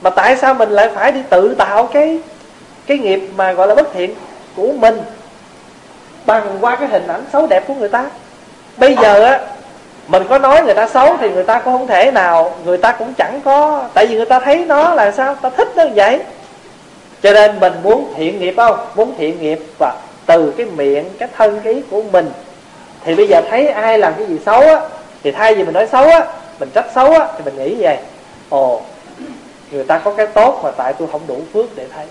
Mà tại sao mình lại phải đi tự tạo cái cái nghiệp mà gọi là bất thiện của mình bằng qua cái hình ảnh xấu đẹp của người ta. Bây giờ á, mình có nói người ta xấu thì người ta cũng không thể nào, người ta cũng chẳng có, tại vì người ta thấy nó là sao? Ta thích nó vậy. Cho nên mình muốn thiện nghiệp không? Muốn thiện nghiệp và từ cái miệng, cái thân ý của mình. Thì bây giờ thấy ai làm cái gì xấu á, thì thay vì mình nói xấu á, mình trách xấu á, thì mình nghĩ vậy. Ồ, người ta có cái tốt mà tại tôi không đủ phước để thấy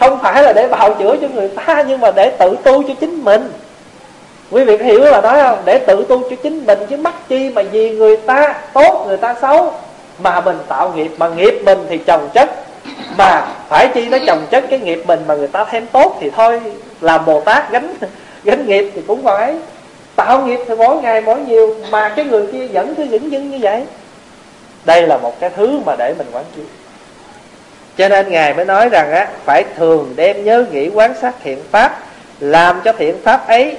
không phải là để bào chữa cho người ta, nhưng mà để tự tu cho chính mình. Quý vị hiểu là nói không? Để tự tu cho chính mình, chứ mắc chi mà vì người ta tốt, người ta xấu. Mà mình tạo nghiệp, mà nghiệp mình thì chồng chất. Mà phải chi nó chồng chất cái nghiệp mình mà người ta thêm tốt thì thôi, làm bồ tát gánh gánh nghiệp thì cũng phải. Tạo nghiệp thì mỗi ngày mỗi nhiều, mà cái người kia vẫn cứ dững dưng như vậy. Đây là một cái thứ mà để mình quán chiếu cho nên ngài mới nói rằng á, phải thường đem nhớ nghĩ quán sát thiện pháp, làm cho thiện pháp ấy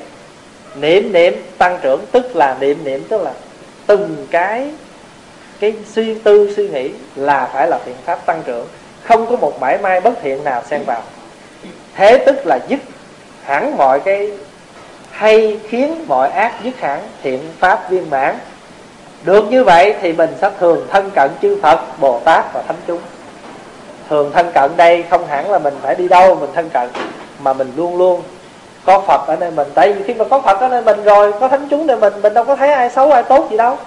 niệm niệm tăng trưởng, tức là niệm niệm, tức là từng cái cái suy tư, suy nghĩ là phải là thiện pháp tăng trưởng. Không có một mãi may bất thiện nào xen vào. Thế tức là dứt hẳn mọi cái hay khiến mọi ác dứt hẳn thiện pháp viên mãn. Được như vậy thì mình sẽ thường thân cận chư Phật, Bồ Tát và Thánh chúng thường thân cận đây không hẳn là mình phải đi đâu, mình thân cận, mà mình luôn luôn có Phật ở nơi mình. Tại vì khi mà có Phật ở nơi mình rồi, có thánh chúng nơi mình mình đâu có thấy ai xấu, ai tốt gì đâu.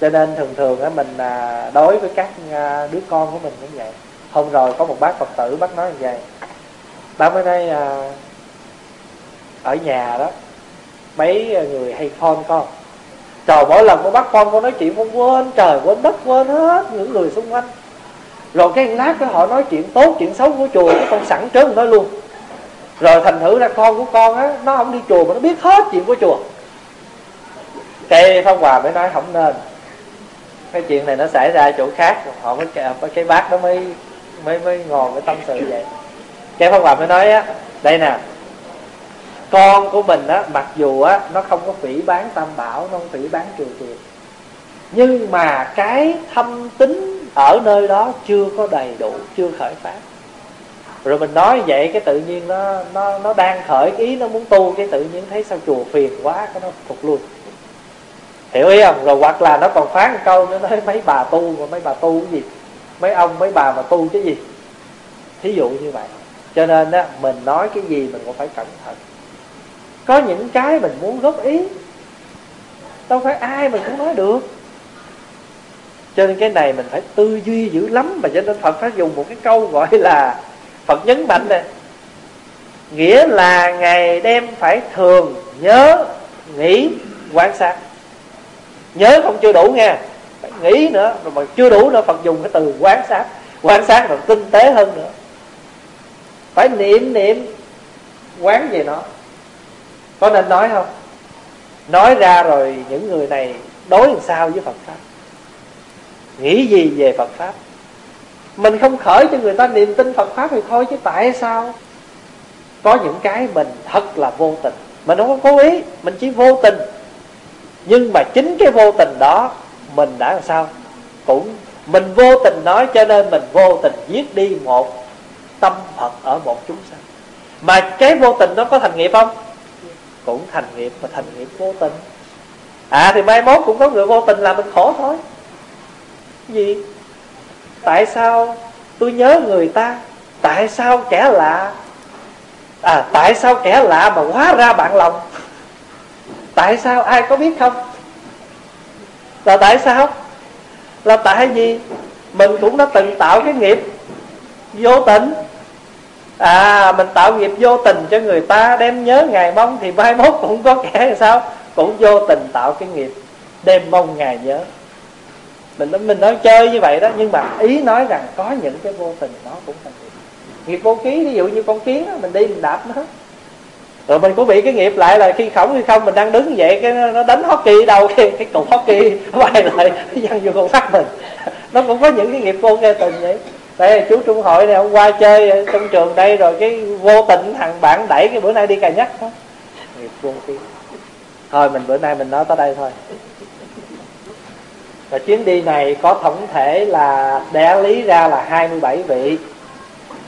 Cho nên thường thường á, mình à, đối với các à, đứa con của mình cũng vậy. Hôm rồi có một bác Phật tử, bác nói như vậy. Bác mới nói à, ở nhà đó, mấy người hay phone con. Trời, mỗi lần con bắt con con nói chuyện, con quên trời, quên đất, quên hết những người xung quanh rồi cái lát cái họ nói chuyện tốt chuyện xấu của chùa cái con sẵn trớn nói luôn. Rồi thành thử ra con của con á nó không đi chùa mà nó biết hết chuyện của chùa. Cái phong hòa mới nói không nên. Cái chuyện này nó xảy ra chỗ khác họ mới cái, cái bác đó mới mới mới ngồi mới tâm sự vậy. Cái phong hòa mới nói á đây nè con của mình á mặc dù á nó không có phỉ bán tam bảo nó không phỉ bán triều tiền nhưng mà cái thâm tính ở nơi đó chưa có đầy đủ, chưa khởi phát. Rồi mình nói vậy cái tự nhiên nó nó nó đang khởi, ý nó muốn tu cái tự nhiên thấy sao chùa phiền quá, cái nó phục luôn. Hiểu ý không? Rồi hoặc là nó còn phán một câu nữa, nói mấy bà tu mà mấy bà tu cái gì? Mấy ông, mấy bà mà tu cái gì? Thí dụ như vậy. Cho nên á, mình nói cái gì mình cũng phải cẩn thận. Có những cái mình muốn góp ý, đâu phải ai mình cũng nói được cho nên cái này mình phải tư duy dữ lắm mà cho nên phật phải dùng một cái câu gọi là phật nhấn mạnh này. Nghĩa là ngày đêm phải thường nhớ, nghĩ, quan sát. Nhớ không chưa đủ nghe, phải nghĩ nữa, rồi mà chưa đủ nữa phật dùng cái từ quan sát. Quan sát rồi tinh tế hơn nữa. Phải niệm niệm, quán về nó. Có nên nói không? Nói ra rồi những người này đối làm sao với phật pháp? Nghĩ gì về phật pháp? Mình không khởi cho người ta niềm tin phật pháp thì thôi chứ tại sao? Có những cái mình thật là vô tình. Mình không có cố ý, mình chỉ vô tình. Nhưng mà chính cái vô tình đó, mình đã làm sao? Cũng mình vô tình nói cho nên mình vô tình giết đi một tâm phật ở một chúng sanh. Mà cái vô tình nó có thành nghiệp không? Cũng thành nghiệp, mà thành nghiệp vô tình. À thì mai mốt cũng có người vô tình làm mình khổ thôi gì? Tại sao tôi nhớ người ta? Tại sao kẻ lạ? À tại sao kẻ lạ mà hóa ra bạn lòng? Tại sao ai có biết không? Là tại sao? Là tại vì mình cũng đã từng tạo cái nghiệp vô tình. À mình tạo nghiệp vô tình cho người ta, đem nhớ ngày mong thì mai mốt cũng có kẻ sao? Cũng vô tình tạo cái nghiệp, đem mong ngày nhớ mình mình nói chơi như vậy đó nhưng mà ý nói rằng có những cái vô tình nó cũng thành nghiệp. Nghiệp vô ký ví dụ như con kiến đó, mình đi mình đạp nó. Rồi mình cũng bị cái nghiệp lại là khi khổng hay không mình đang đứng vậy cái nó đánh hockey đâu cái cái cục hockey bay lại văng vô con mắt mình. Nó cũng có những cái nghiệp vô nghe tình vậy. Đây chú trung hội này hôm qua chơi trong trường đây rồi cái vô tình thằng bạn đẩy cái bữa nay đi cà nhắc đó. Nghiệp vô ký. Thôi mình bữa nay mình nói tới đây thôi và chuyến đi này có tổng thể là đẻ lý ra là 27 vị.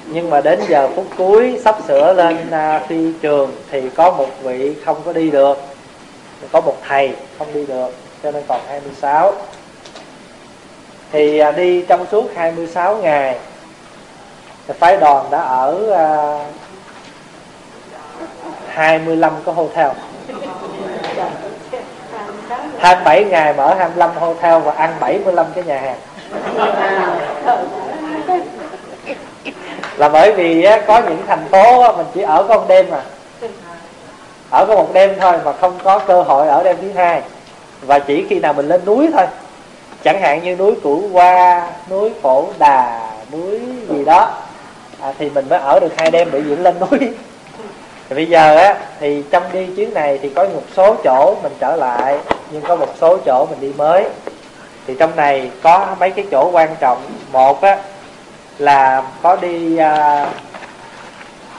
Nhưng mà đến giờ phút cuối sắp sửa lên à, phi trường thì có một vị không có đi được. Có một thầy không đi được cho nên còn 26 thì à, đi trong suốt 26 ngày thì phái đoàn đã ở à, 25 cái hotel. 27 ngày mở 25 hotel và ăn 75 cái nhà hàng. Là bởi vì có những thành phố mình chỉ ở có một đêm mà ở có một đêm thôi mà không có cơ hội ở đêm thứ hai. Và chỉ khi nào mình lên núi thôi. Chẳng hạn như núi cửu hoa núi phổ đà núi gì đó à, thì mình mới ở được hai đêm bị diễn lên núi. Thì bây giờ á thì trong đi chuyến này thì có một số chỗ mình trở lại nhưng có một số chỗ mình đi mới. Thì trong này có mấy cái chỗ quan trọng. Một á là có đi à,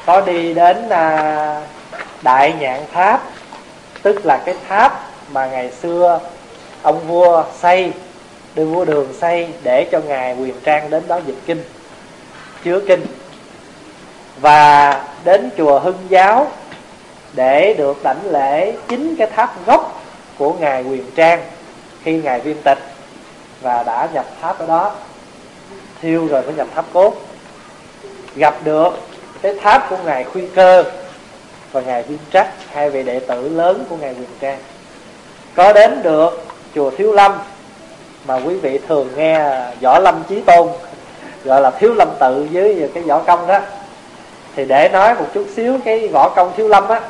có đi đến à, đại nhạn tháp. Tức là cái tháp mà ngày xưa ông vua xây đưa vua đường xây để cho ngài quyền trang đến đó dịch kinh chứa kinh. Và đến chùa hưng giáo để được đảnh lễ chính cái tháp gốc của ngài quyền trang khi ngài viên tịch và đã nhập tháp ở đó. Thiêu rồi mới nhập tháp cốt. Gặp được cái tháp của ngài khuy cơ và ngài viên trắc, hai vị đệ tử lớn của ngài quyền trang. Có đến được chùa thiếu lâm mà quý vị thường nghe võ lâm chí tôn, gọi là thiếu lâm tự với cái võ công đó. Thì để nói một chút xíu cái võ công thiếu lâm á,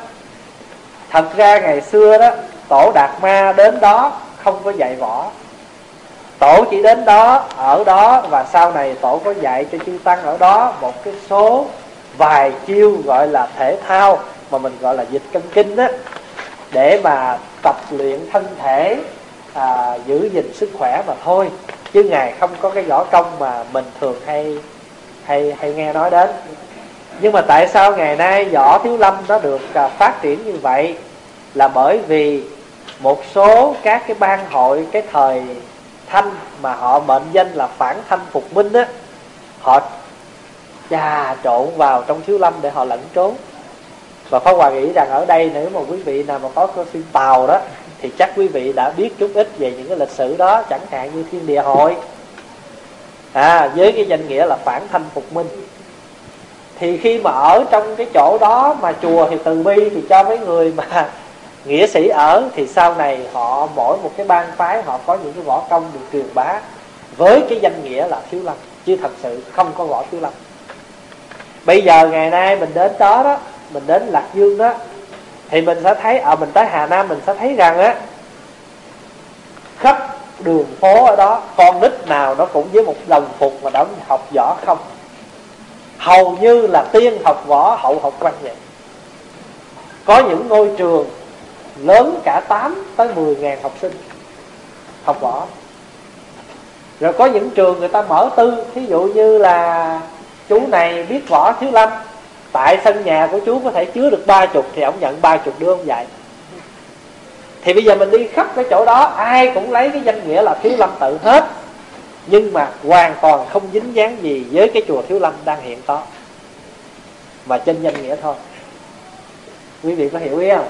thật ra ngày xưa đó tổ đạt ma đến đó không có dạy võ. Tổ chỉ đến đó ở đó và sau này tổ có dạy cho chư tăng ở đó một cái số vài chiêu gọi là thể thao mà mình gọi là dịch cân kinh đó để mà tập luyện thân thể à, giữ gìn sức khỏe mà thôi. Chứ ngài không có cái võ công mà mình thường hay hay hay nghe nói đến. Nhưng mà tại sao ngày nay võ thiếu lâm nó được à, phát triển như vậy? Là bởi vì một số các cái ban hội, cái thời thanh mà họ mệnh danh là phản thanh phục minh á, họ trà trộn vào trong thiếu lâm để họ lẫn trốn. Và Pháp Hòa nghĩ rằng ở đây nếu mà quý vị nào mà có cái phim Tàu đó, thì chắc quý vị đã biết chút ít về những cái lịch sử đó, chẳng hạn như thiên địa hội. À với cái danh nghĩa là phản thanh phục minh. Thì khi mà ở trong cái chỗ đó mà chùa thì từ bi thì cho mấy người mà nghĩa sĩ ở thì sau này họ mỗi một cái bang phái họ có những cái võ công được truyền bá. Với cái danh nghĩa là thiếu lâm, chứ thật sự không có võ thiếu lâm. Bây giờ ngày nay mình đến đó đó, mình đến lạc dương đó, thì mình sẽ thấy, ở mình tới hà nam mình sẽ thấy rằng á, khắp đường phố ở đó, con nít nào nó cũng với một đồng phục mà đã học võ không. Hầu như là tiên học võ, hậu học văn vậy có những ngôi trường lớn cả 8 tới 10 ngàn học sinh học võ. Rồi có những trường người ta mở tư, thí dụ như là chú này biết võ thiếu lâm, tại sân nhà của chú có thể chứa được ba chục thì ông nhận ba chục đứa ông dạy. Thì bây giờ mình đi khắp cái chỗ đó, ai cũng lấy cái danh nghĩa là thiếu lâm tự hết, nhưng mà hoàn toàn không dính dáng gì với cái chùa thiếu lâm đang hiện có, mà trên danh nghĩa thôi. Quý vị có hiểu ý không?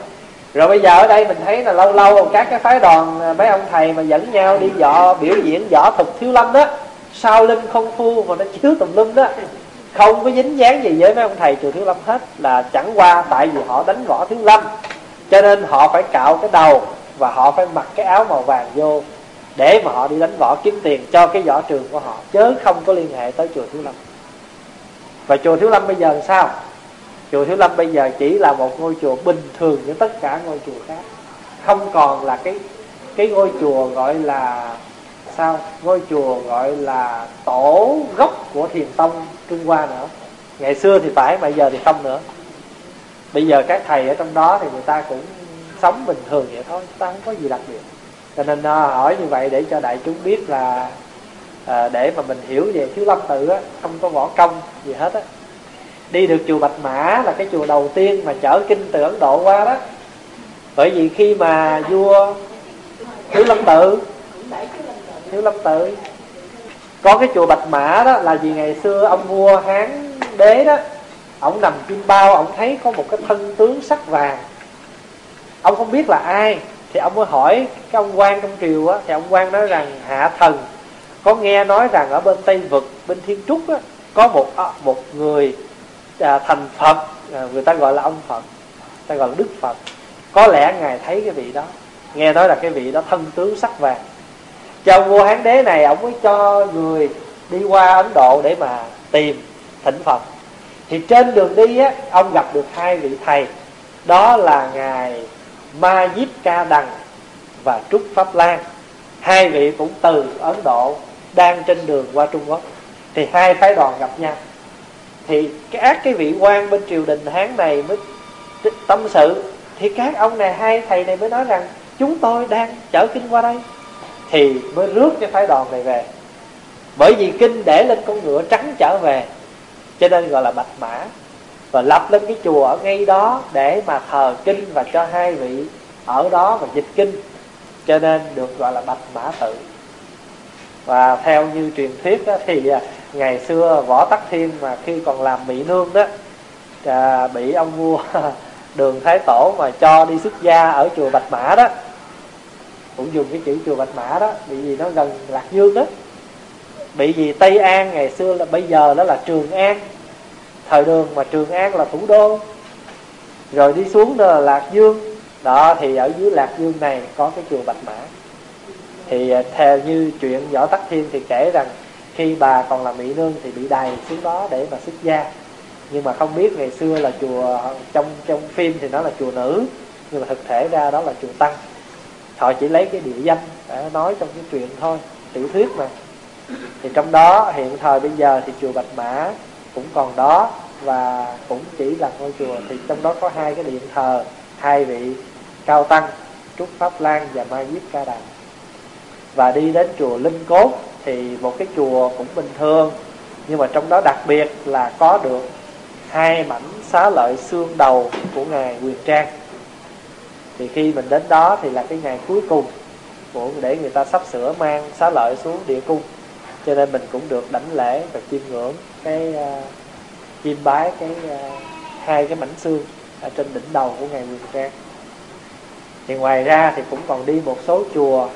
Rồi bây giờ ở đây mình thấy là lâu lâu các cái phái đoàn à, mấy ông thầy mà dẫn nhau đi dọ biểu diễn võ thuật thiếu lâm đó sao linh không phu mà nó chiếu tùm lum đó, không có dính dáng gì với mấy ông thầy chùa thiếu lâm hết, là chẳng qua tại vì họ đánh võ thiếu lâm, cho nên họ phải cạo cái đầu và họ phải mặc cái áo màu vàng vô để mà họ đi đánh võ kiếm tiền cho cái võ trường của họ, chứ không có liên hệ tới chùa thiếu lâm. Và chùa thiếu lâm bây giờ làm sao? Chùa thiếu lâm bây giờ chỉ là một ngôi chùa bình thường như tất cả ngôi chùa khác. Không còn là cái cái ngôi chùa gọi là sao? Ngôi chùa gọi là tổ gốc của thiền tông trung hoa nữa. Ngày xưa thì phải mà giờ thì không nữa. Bây giờ các thầy ở trong đó thì người ta cũng sống bình thường vậy thôi ta không có gì đặc biệt. Cho nên à, hỏi như vậy để cho đại chúng biết là à, để mà mình hiểu về thiếu lâm tự á không có võ công gì hết á đi được chùa bạch mã là cái chùa đầu tiên mà chở kinh từ ấn độ qua đó. Bởi vì khi mà vua thiếu lâm tự, thiếu lâm tự, có cái chùa bạch mã đó là vì ngày xưa ông vua hán đế đó ông nằm chim bao ông thấy có một cái thân tướng sắc vàng. Ông không biết là ai, thì ông mới hỏi cái ông quan trong triều á, thì ông quan nói rằng, hạ thần, có nghe nói rằng ở bên tây vực, bên thiên trúc á, có một à, một người à, thành phật à, người ta gọi là ông phật người ta gọi là đức phật. Có lẽ ngài thấy cái vị đó nghe nói là cái vị đó thân tướng sắc vàng. Cho vua hán đế này ông mới cho người đi qua ấn độ để mà tìm thỉnh phật. Thì trên đường đi á ông gặp được hai vị thầy. Đó là ngài ma diếp ca đằng và trúc pháp lan. Hai vị cũng từ ấn độ đang trên đường qua trung quốc. Thì hai phái đoàn gặp nhau thì cái ác cái vị quan bên triều đình hán này mới tâm sự. Thì các ông này hai thầy này mới nói rằng, chúng tôi đang chở kinh qua đây. Thì mới rước cái phái đoàn này về. Bởi vì kinh để lên con ngựa trắng trở về, cho nên gọi là bạch mã, và lập lên cái chùa ở ngay đó để mà thờ kinh và cho hai vị ở đó và dịch kinh, cho nên được gọi là bạch mã tự và theo như truyền thuyết đó, thì à, ngày xưa võ tắc thiên mà khi còn làm mỹ nương đó à, bị ông vua đường thái tổ mà cho đi xuất gia ở chùa bạch mã đó. Cũng dùng cái chữ chùa bạch mã đó bị gì nó gần lạc dương đó. Bị gì tây an ngày xưa là bây giờ đó là trường an. Thời đường mà trường an là thủ đô. Rồi đi xuống đó là lạc dương. Đó thì ở dưới lạc dương này có cái chùa bạch mã thì à, theo như chuyện võ tắc thiên thì kể rằng khi bà còn là mỹ nương thì bị đày xuống đó để mà xuất gia. Nhưng mà không biết ngày xưa là chùa, trong trong phim thì nó là chùa nữ, nhưng mà thực thể ra đó là chùa tăng. Họ chỉ lấy cái địa danh để nói trong cái chuyện thôi, tiểu thuyết mà. Thì trong đó, hiện thời bây giờ thì chùa bạch mã cũng còn đó và cũng chỉ là ngôi chùa. Thì trong đó có hai cái điện thờ, hai vị cao tăng, trúc pháp lan và ma diếp ca đàm và đi đến chùa linh cốt thì một cái chùa cũng bình thường. Nhưng mà trong đó đặc biệt là có được hai mảnh xá lợi xương đầu của ngài quyền trang. Thì khi mình đến đó thì là cái ngày cuối cùng của để người ta sắp sửa mang xá lợi xuống địa cung. Cho nên mình cũng được đảnh lễ và chiêm ngưỡng cái uh, chiêm bái cái uh, hai cái mảnh xương ở trên đỉnh đầu của ngài quyền trang. Thì ngoài ra thì cũng còn đi một số chùa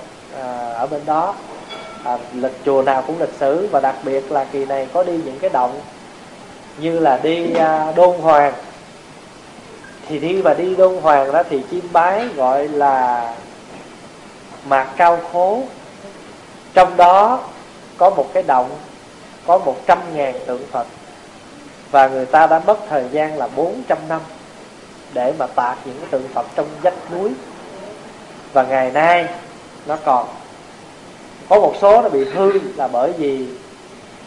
à, ở bên đó. À, lịch chùa nào cũng lịch sử và đặc biệt là kỳ này có đi những cái động như là đi à, đôn hoàng. Thì đi và đi đôn hoàng đó thì chiêm bái gọi là mạc cao khố. Trong đó có một cái động có một trăm ngàn tượng Phật. Và người ta đã mất thời gian là 400 năm để mà tạc những cái tượng Phật trong vách núi. Và ngày nay nó còn. Có một số nó bị hư là bởi vì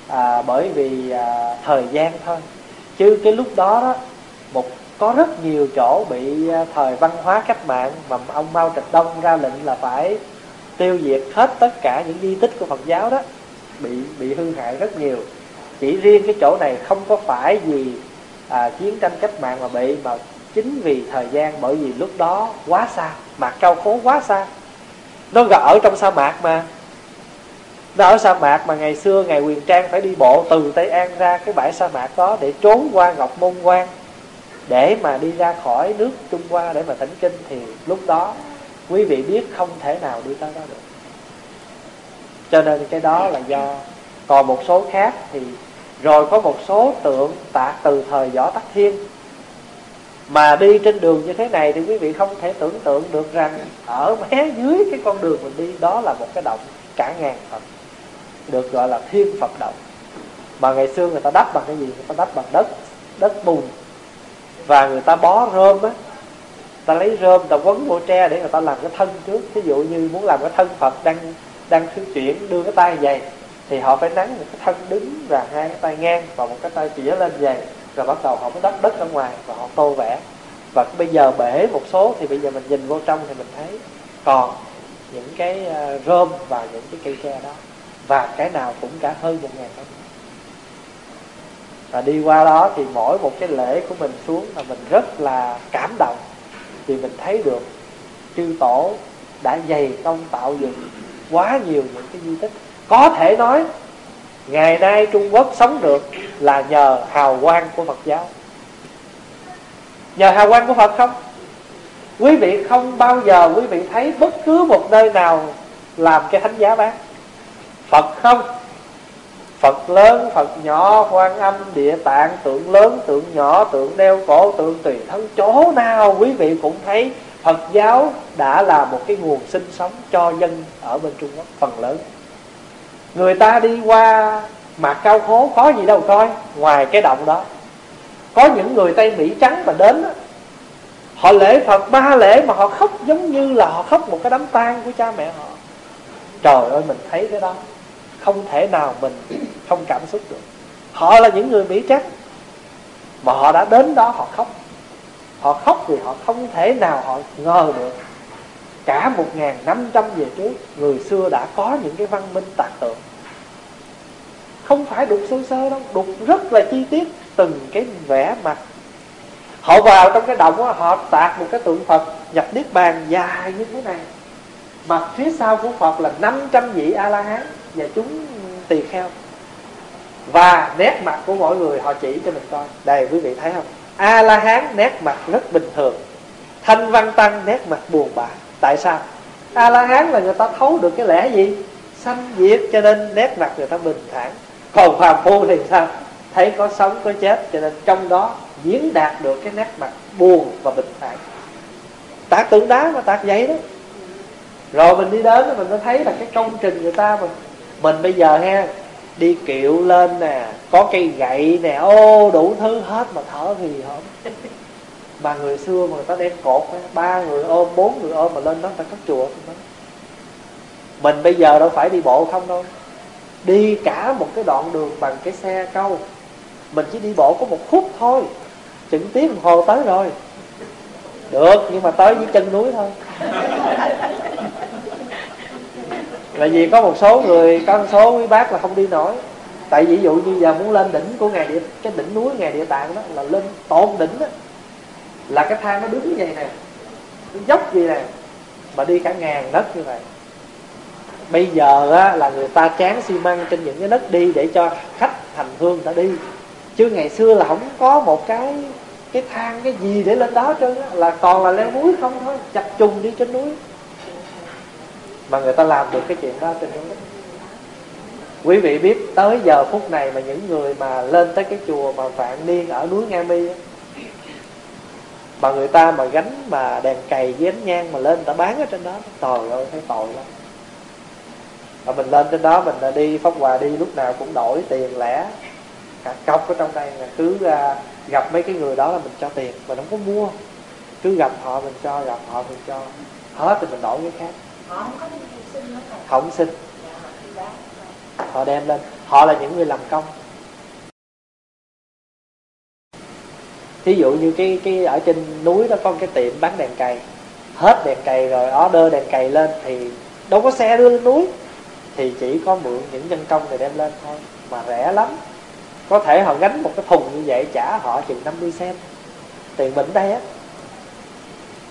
à, bởi vì à, thời gian thôi. Chứ cái lúc đó đó một có rất nhiều chỗ bị à, thời văn hóa cách mạng mà ông Mao Trạch Đông ra lệnh là phải tiêu diệt hết tất cả những di tích của Phật giáo đó bị bị hư hại rất nhiều. Chỉ riêng cái chỗ này không có phải vì à, chiến tranh cách mạng mà bị mà chính vì thời gian bởi vì lúc đó quá xa mặt cao khố quá xa nó ở trong sa mạc mà. Nó ở sa mạc mà ngày xưa, ngày quyền trang phải đi bộ từ tây an ra cái bãi sa mạc đó để trốn qua ngọc môn quan để mà đi ra khỏi nước trung hoa để mà thỉnh kinh. Thì lúc đó, quý vị biết không thể nào đi tới đó được. Cho nên cái đó là do còn một số khác thì, rồi có một số tượng tạc từ thời võ tắc thiên mà đi trên đường như thế này thì quý vị không thể tưởng tượng được rằng ở mé dưới cái con đường mình đi, đó là một cái động cả ngàn phật, được gọi là thiên phật động. Mà ngày xưa người ta đắp bằng cái gì? Người ta đắp bằng đất đất bùn. Và người ta bó rơm á ta lấy rơm ta quấn vô tre để người ta làm cái thân trước. Ví dụ như muốn làm cái thân phật đang đang thư chuyển đưa cái tay vậy thì họ phải nắng một cái thân đứng và hai cái tay ngang và một cái tay chĩa lên vậy rồi bắt đầu họ mới đắp đất ở ngoài và họ tô vẽ. Và bây giờ bể một số thì bây giờ mình nhìn vô trong thì mình thấy còn những cái ờ, rơm và những cái cây tre đó. Và cái nào cũng cả hơn một ngàn năm và đi qua đó thì mỗi một cái lễ của mình xuống là mình rất là cảm động. Vì mình thấy được chư tổ đã dày công tạo dựng quá nhiều những cái di tích. Có thể nói ngày nay trung quốc sống được là nhờ hào quang của phật giáo. Nhờ hào quang của phật không? Quý vị không bao giờ quý vị thấy bất cứ một nơi nào làm cái thánh giá bán. Phật không. Phật lớn, Phật nhỏ, quan âm, địa tạng, tượng lớn, tượng nhỏ, tượng đeo cổ, tượng tùy thân. Chỗ nào quý vị cũng thấy Phật giáo đã là một cái nguồn sinh sống cho dân ở bên Trung Quốc phần lớn. Người ta đi qua mặt cao khố có gì đâu coi, Ngoài cái động đó. Có những người Tây Mỹ trắng mà đến Họ lễ Phật, ba lễ mà họ khóc giống như là họ khóc một cái đám tang của cha mẹ họ. Trời ơi, mình thấy cái đó, Không thể nào mình không cảm xúc được. Họ là những người Mỹ trắng, Mà họ đã đến đó họ khóc. Họ khóc vì họ không thể nào họ ngờ được. Cả một ngàn năm trăm về trước Người xưa đã có những cái văn minh tạc tượng. Không phải đục sơ sơ đâu Đục rất là chi tiết Từng cái vẻ mặt. Họ vào trong cái động đó, Họ tạc một cái tượng Phật Nhập Niết Bàn dài như thế này. Mặt phía sau của Phật là 500 vị A-la-hán Và chúng tỳ kheo. Và nét mặt của mỗi người họ chỉ cho mình coi. Đây quý vị thấy không? A la hán nét mặt rất bình thường. Thanh văn tăng nét mặt buồn bã tại sao? A la hán là người ta thấu được cái lẽ gì? Sanh diệt cho nên nét mặt người ta bình thản. Còn phàm phu thì sao? Thấy có sống, có chết, cho nên trong đó diễn đạt được cái nét mặt buồn và bình thản. Tạc tượng đá mà tạc giấy đó. Rồi mình đi đến mình mới thấy là cái công trình người ta mình mình bây giờ ha, đi kiệu lên nè, có cây gậy nè, ô, đủ thứ hết mà thở thì không mà người xưa mà người ta đem cột ba người ôm bốn người ôm mà lên đó ta có chùa đó. mình bây giờ đâu phải đi bộ không đâu. Đi cả một cái đoạn đường bằng cái xe câu. Mình chỉ đi bộ có một phút thôi. Chừng tiếng đồng hồ tới rồi. Được nhưng mà tới với chân núi thôi. Là vì có một số người có một số quý bác là không đi nổi. Tại ví dụ như giờ muốn lên đỉnh của ngài địa cái đỉnh núi ngài địa tạng đó là lên tột đỉnh đó là cái thang nó đứng như vậy nè nó dốc gì nè mà đi cả ngàn đất như vậy. Bây giờ á, là người ta chán xi măng trên những cái đất đi để cho khách hành hương ta đi. Chứ ngày xưa là không có một cái cái thang cái gì để lên đó trơn á. Là còn là leo núi không thôi chặt trùng đi trên núi. Mà người ta làm được cái chuyện đó trên núi. Quý vị biết tới giờ phút này mà những người mà lên tới cái chùa mà vạn niên ở núi nga mi mà người ta mà gánh mà đèn cày với ánh nhang mà lên ta bán ở trên đó trời ơi thấy tội lắm. Và mình lên trên đó mình đi pháp hòa đi lúc nào cũng đổi tiền lẻ. Cả cọc ở trong đây là cứ uh, gặp mấy cái người đó là mình cho tiền mình không có mua. Cứ gặp họ mình cho gặp họ mình cho. Hết thì mình đổi cái khác. Không xin họ đem lên. Họ là những người làm công thí dụ như cái cái ở trên núi đó có cái tiệm bán đèn cày, hết đèn cày rồi, order đèn cày lên thì đâu có xe đưa lên núi. Thì chỉ có mượn những nhân công để đem lên thôi, mà rẻ lắm. Có thể họ gánh một cái thùng như vậy trả họ chừng 50 cent, tiền mình đây á.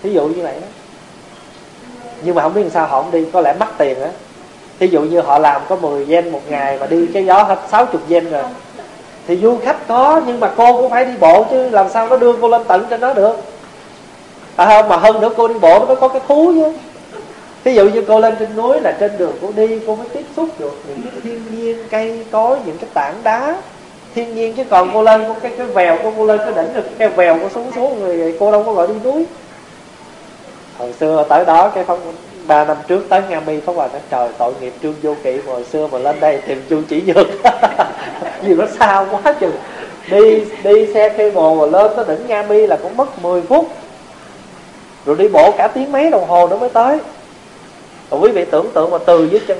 Thí dụ như vậy đó. Nhưng mà không biết làm sao, họ không đi, có lẽ mất tiền á. Thí dụ như họ làm có 10 gen một ngày mà đi cái gió hết 60 gen rồi thì du khách có nhưng mà cô cũng phải đi bộ chứ làm sao nó đưa cô lên tận cho nó được? À, không mà hơn nữa cô đi bộ nó mới có cái thú chứ. Thí dụ như cô lên trên núi là trên đường cô đi cô mới tiếp xúc được những cái thiên nhiên cây cối những cái tảng đá thiên nhiên. Chứ còn cô lên có cái cái vèo của cô lên cái đỉnh được cái vèo cô xuống xuống người cô đâu có gọi đi núi. Hồi xưa tới đó cái không 3 năm trước tới Nga Mi, Pháp Hòa nói, trời, tội nghiệp Trương Vô Kỵ hồi xưa mà lên đây tìm Trương Chỉ Nhược. Vì nó xa quá chừng. Đi đi xe khi bồ mà lên tới đỉnh Nga Mi là cũng mất 10 phút. Rồi đi bộ cả tiếng mấy đồng hồ nữa mới tới. Rồi quý vị tưởng tượng mà từ dưới chân,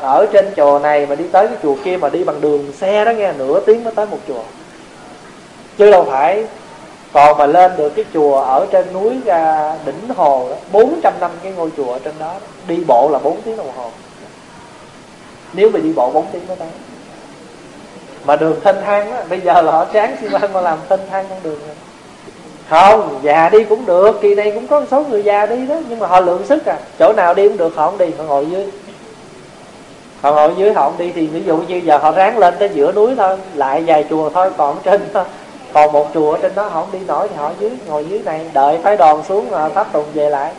Ở trên chùa này mà đi tới cái chùa kia mà đi bằng đường xe đó nghe, Nửa tiếng mới tới một chùa. Chứ đâu phải còn mà lên được cái chùa ở trên núi ra đỉnh hồ đó, 400 năm cái ngôi chùa ở trên đó đi bộ là 4 tiếng đồng hồ. Nếu mà đi bộ 4 tiếng mới tới. Mà đường thênh thang á bây giờ là họ sáng xi măng mà làm thênh thang con đường rồi không già đi cũng được kỳ này cũng có một số người già đi đó nhưng mà họ lượng sức à. Chỗ nào đi cũng được họ không đi họ ngồi dưới. Họ ngồi dưới họ không đi thì ví dụ như giờ họ ráng lên tới giữa núi thôi lại vài chùa thôi còn trên thôi còn một chùa trên đó họ không? Đi nổi thì họ dưới ngồi dưới này. Đợi phái đoàn xuống pháp tùng về lại.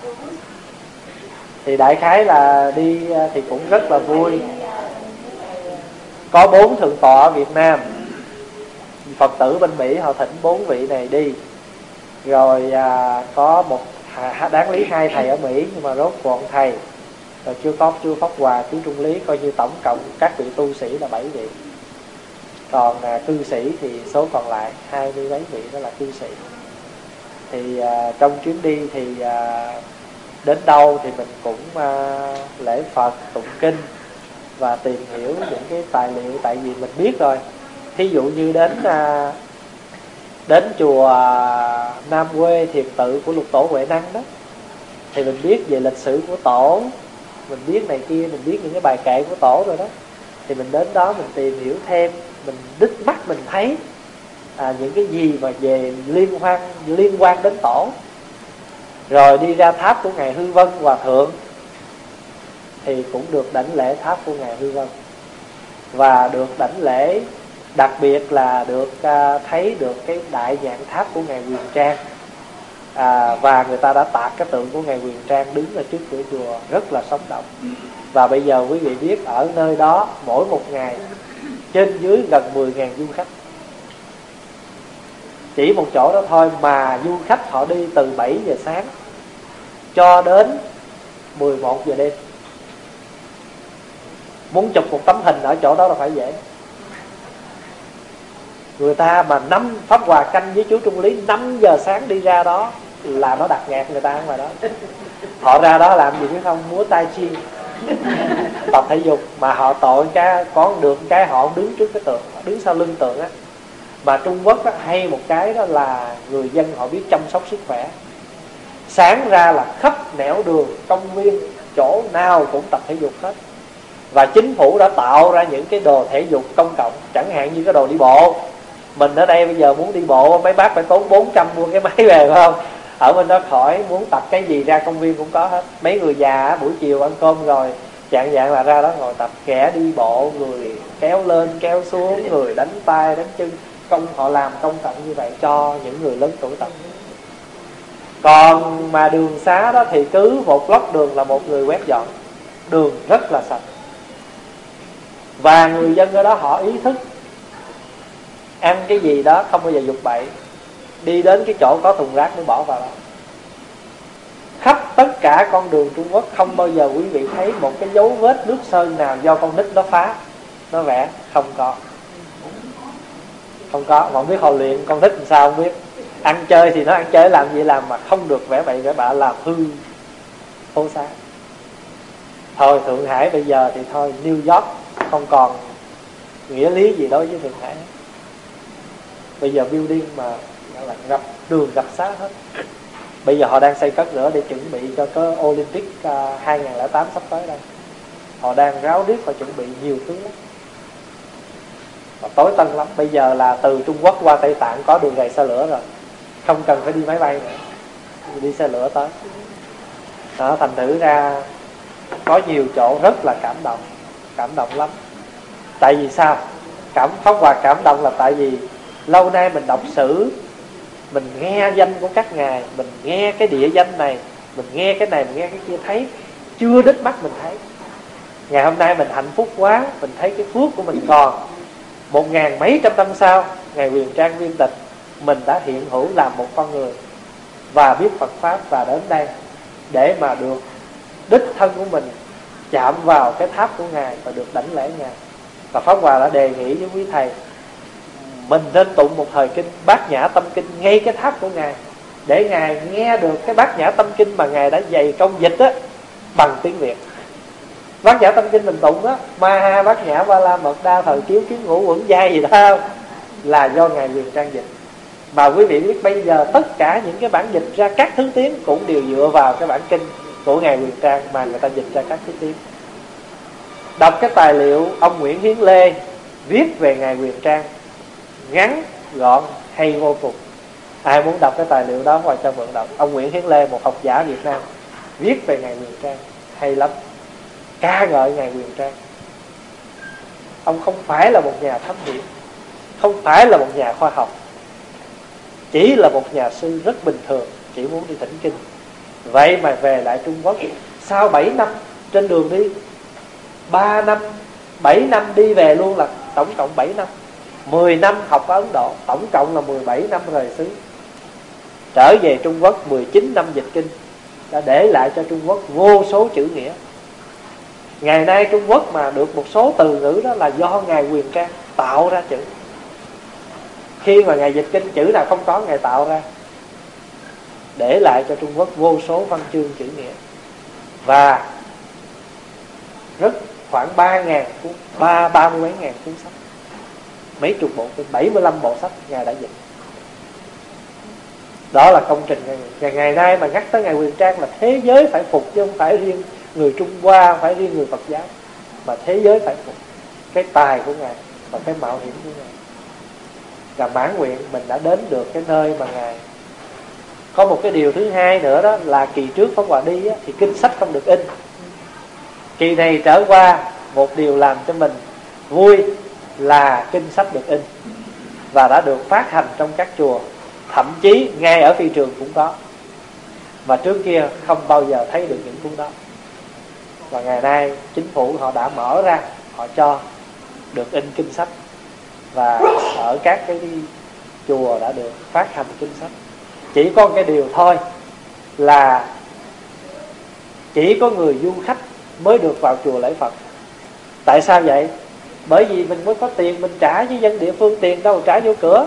Thì đại khái là đi à, thì cũng rất là vui. Có bốn thượng tọa ở Việt Nam. Phật tử bên Mỹ họ thỉnh bốn vị này đi. Rồi à, có một à, đáng lý hai thầy ở Mỹ nhưng mà rốt cuộc thầy rồi chưa có chưa pháp hòa chú trung lý coi như tổng cộng các vị tu sĩ là bảy vị còn à, cư sĩ thì số còn lại hai mươi mấy vị đó là cư sĩ. Thì à, trong chuyến đi thì à, đến đâu thì mình cũng à, lễ phật tụng kinh và tìm hiểu những cái tài liệu. Tại vì mình biết rồi thí dụ như đến à, đến chùa à, Nam Quê Thiền tự của lục tổ Huệ Năng đó thì mình biết về lịch sử của tổ. Mình biết này kia mình biết những cái bài kệ của tổ rồi đó. Thì mình đến đó mình tìm hiểu thêm mình đích mắt mình thấy à, những cái gì mà về liên quan liên quan đến tổ. Rồi đi ra tháp của ngài hư vân hòa thượng thì cũng được đảnh lễ tháp của ngài hư vân. Và được đảnh lễ đặc biệt là được à, thấy được cái đại dạng tháp của ngài quyền trang. À, và người ta đã tạc cái tượng của ngài quyền trang đứng ở trước cửa chùa rất là sống động. Và bây giờ quý vị biết ở nơi đó mỗi một ngày trên dưới gần 10.000 du khách. Chỉ một chỗ đó thôi mà du khách họ đi từ 7 giờ sáng cho đến 11 giờ đêm. Muốn chụp một tấm hình ở chỗ đó là phải dễ. Người ta mà năm pháp hòa canh với chú trung lý 5 giờ sáng đi ra đó là nó đặt ngạc người ta ở ngoài đó. Họ ra đó làm gì chứ không? Múa tai chi tập thể dục mà họ tội cái có được cái họ đứng trước cái tượng đứng sau lưng tượng á. Mà trung quốc á, hay một cái đó là người dân họ biết chăm sóc sức khỏe. Sáng ra là khắp nẻo đường công viên chỗ nào cũng tập thể dục hết. Và chính phủ đã tạo ra những cái đồ thể dục công cộng chẳng hạn như cái đồ đi bộ. Mình ở đây bây giờ muốn đi bộ mấy bác phải tốn 400 mua cái máy về phải không? Ở bên đó khỏi, muốn tập cái gì ra công viên cũng có hết. Mấy người già buổi chiều ăn cơm rồi, dạng dạng là ra đó ngồi tập, kẻ đi bộ, người kéo lên, kéo xuống, người đánh tay, đánh chân. Công, họ làm công cộng như vậy cho những người lớn tuổi tập. Còn mà đường xá đó thì cứ một lóc đường là một người quét dọn. Đường rất là sạch. Và người dân ở đó họ ý thức, ăn cái gì đó không bao giờ dục bậy đi đến cái chỗ có thùng rác mới bỏ vào đó. Khắp tất cả con đường Trung Quốc, không bao giờ quý vị thấy một cái dấu vết nước sơn nào do con nít nó phá. Nó vẽ không có. Không có, mà biết họ luyện con nít làm sao không biết. Ăn chơi thì nó ăn chơi, làm gì làm mà không được vẽ bậy vẽ bạ, làm hư. Phố xá thôi, thượng hải bây giờ thì thôi, new york không còn nghĩa lý gì đối với thượng hải. Bây giờ building mà là gặp đường gặp xá hết. Bây giờ họ đang xây cất nữa để chuẩn bị cho cái Olympic à, uh, 2008 sắp tới đây. Họ đang ráo riết và chuẩn bị nhiều thứ lắm. Và tối tân lắm. Bây giờ là từ Trung Quốc qua Tây Tạng có đường rầy xe lửa rồi. Không cần phải đi máy bay nữa. Đi xe lửa tới. Đó, thành thử ra có nhiều chỗ rất là cảm động. Cảm động lắm. Tại vì sao? Cảm pháp hòa cảm động là tại vì lâu nay mình đọc sử mình nghe danh của các ngài, mình nghe cái địa danh này, mình nghe cái này, mình nghe cái kia, thấy chưa đứt mắt mình thấy. Ngày hôm nay mình hạnh phúc quá, mình thấy cái phước của mình còn. Một ngàn mấy trăm năm sau ngày quyền trang viên tịch, mình đã hiện hữu làm một con người và biết Phật pháp và đến đây để mà được đích thân của mình chạm vào cái tháp của ngài và được đảnh lễ ngài. Và pháp hòa đã đề nghị với quý thầy mình nên tụng một thời kinh, bát nhã tâm kinh, ngay cái tháp của ngài. Để ngài nghe được cái bát nhã tâm kinh mà ngài đã dày công dịch á, bằng tiếng việt. Bát nhã tâm kinh mình tụng á, ma ha bát nhã ba la mật đa thời chiếu kiến ngũ quẩn giai gì đó, là do ngài quyền trang dịch. Mà quý vị biết bây giờ tất cả những cái bản dịch ra các thứ tiếng cũng đều dựa vào cái bản kinh của ngài quyền trang mà người ta dịch ra các thứ tiếng. Đọc cái tài liệu ông nguyễn hiến lê viết về ngài quyền trang ngắn, gọn hay vô cùng. Ai muốn đọc cái tài liệu đó ngoài cho mượn đọc. Ông nguyễn hiến lê, một học giả việt nam, viết về ngày quyền trang. Hay lắm. Ca ngợi ngày quyền trang. Ông không phải là một nhà thám hiểm. Không phải là một nhà khoa học. Chỉ là một nhà sư rất bình thường, chỉ muốn đi thỉnh kinh. Vậy mà về lại trung quốc, sau 7 năm trên đường đi 3 năm 7 năm đi về luôn là tổng cộng 7 năm. 10 năm học ở Ấn Độ, tổng cộng là 17 năm rời xứ. Trở về Trung Quốc 19 năm dịch kinh, đã để lại cho Trung Quốc vô số chữ nghĩa. Ngày nay Trung Quốc mà được một số từ ngữ đó là do ngài quyền trang tạo ra chữ. Khi mà ngài dịch kinh, chữ nào không có, ngài tạo ra. Để lại cho Trung Quốc vô số văn chương chữ nghĩa. Và rất khoảng ba ngàn cuốn, ba ba mươi mấy ngàn cuốn sách mấy chục bộ kinh 75 bộ sách ngài đã dịch. Đó là công trình ngày, ngày nay mà nhắc tới ngày quyền trang là thế giới phải phục chứ không phải riêng người trung hoa phải riêng người phật giáo mà thế giới phải phục. Cái tài của ngài và cái mạo hiểm của ngài. Và mãn nguyện mình đã đến được cái nơi mà ngài có một cái điều thứ hai nữa đó là kỳ trước pháp hòa đi á, thì kinh sách không được in. Kỳ này trở qua một điều làm cho mình vui là kinh sách được in và đã được phát hành trong các chùa. Thậm chí ngay ở phi trường cũng có. Mà trước kia không bao giờ thấy được những cuốn đó. Và ngày nay chính phủ họ đã mở ra, họ cho được in kinh sách. Và ở các cái chùa đã được phát hành kinh sách. Chỉ có cái điều thôi là chỉ có người du khách mới được vào chùa lễ phật. Tại sao vậy? Bởi vì mình mới có tiền mình trả với dân địa phương tiền đâu trả vô cửa.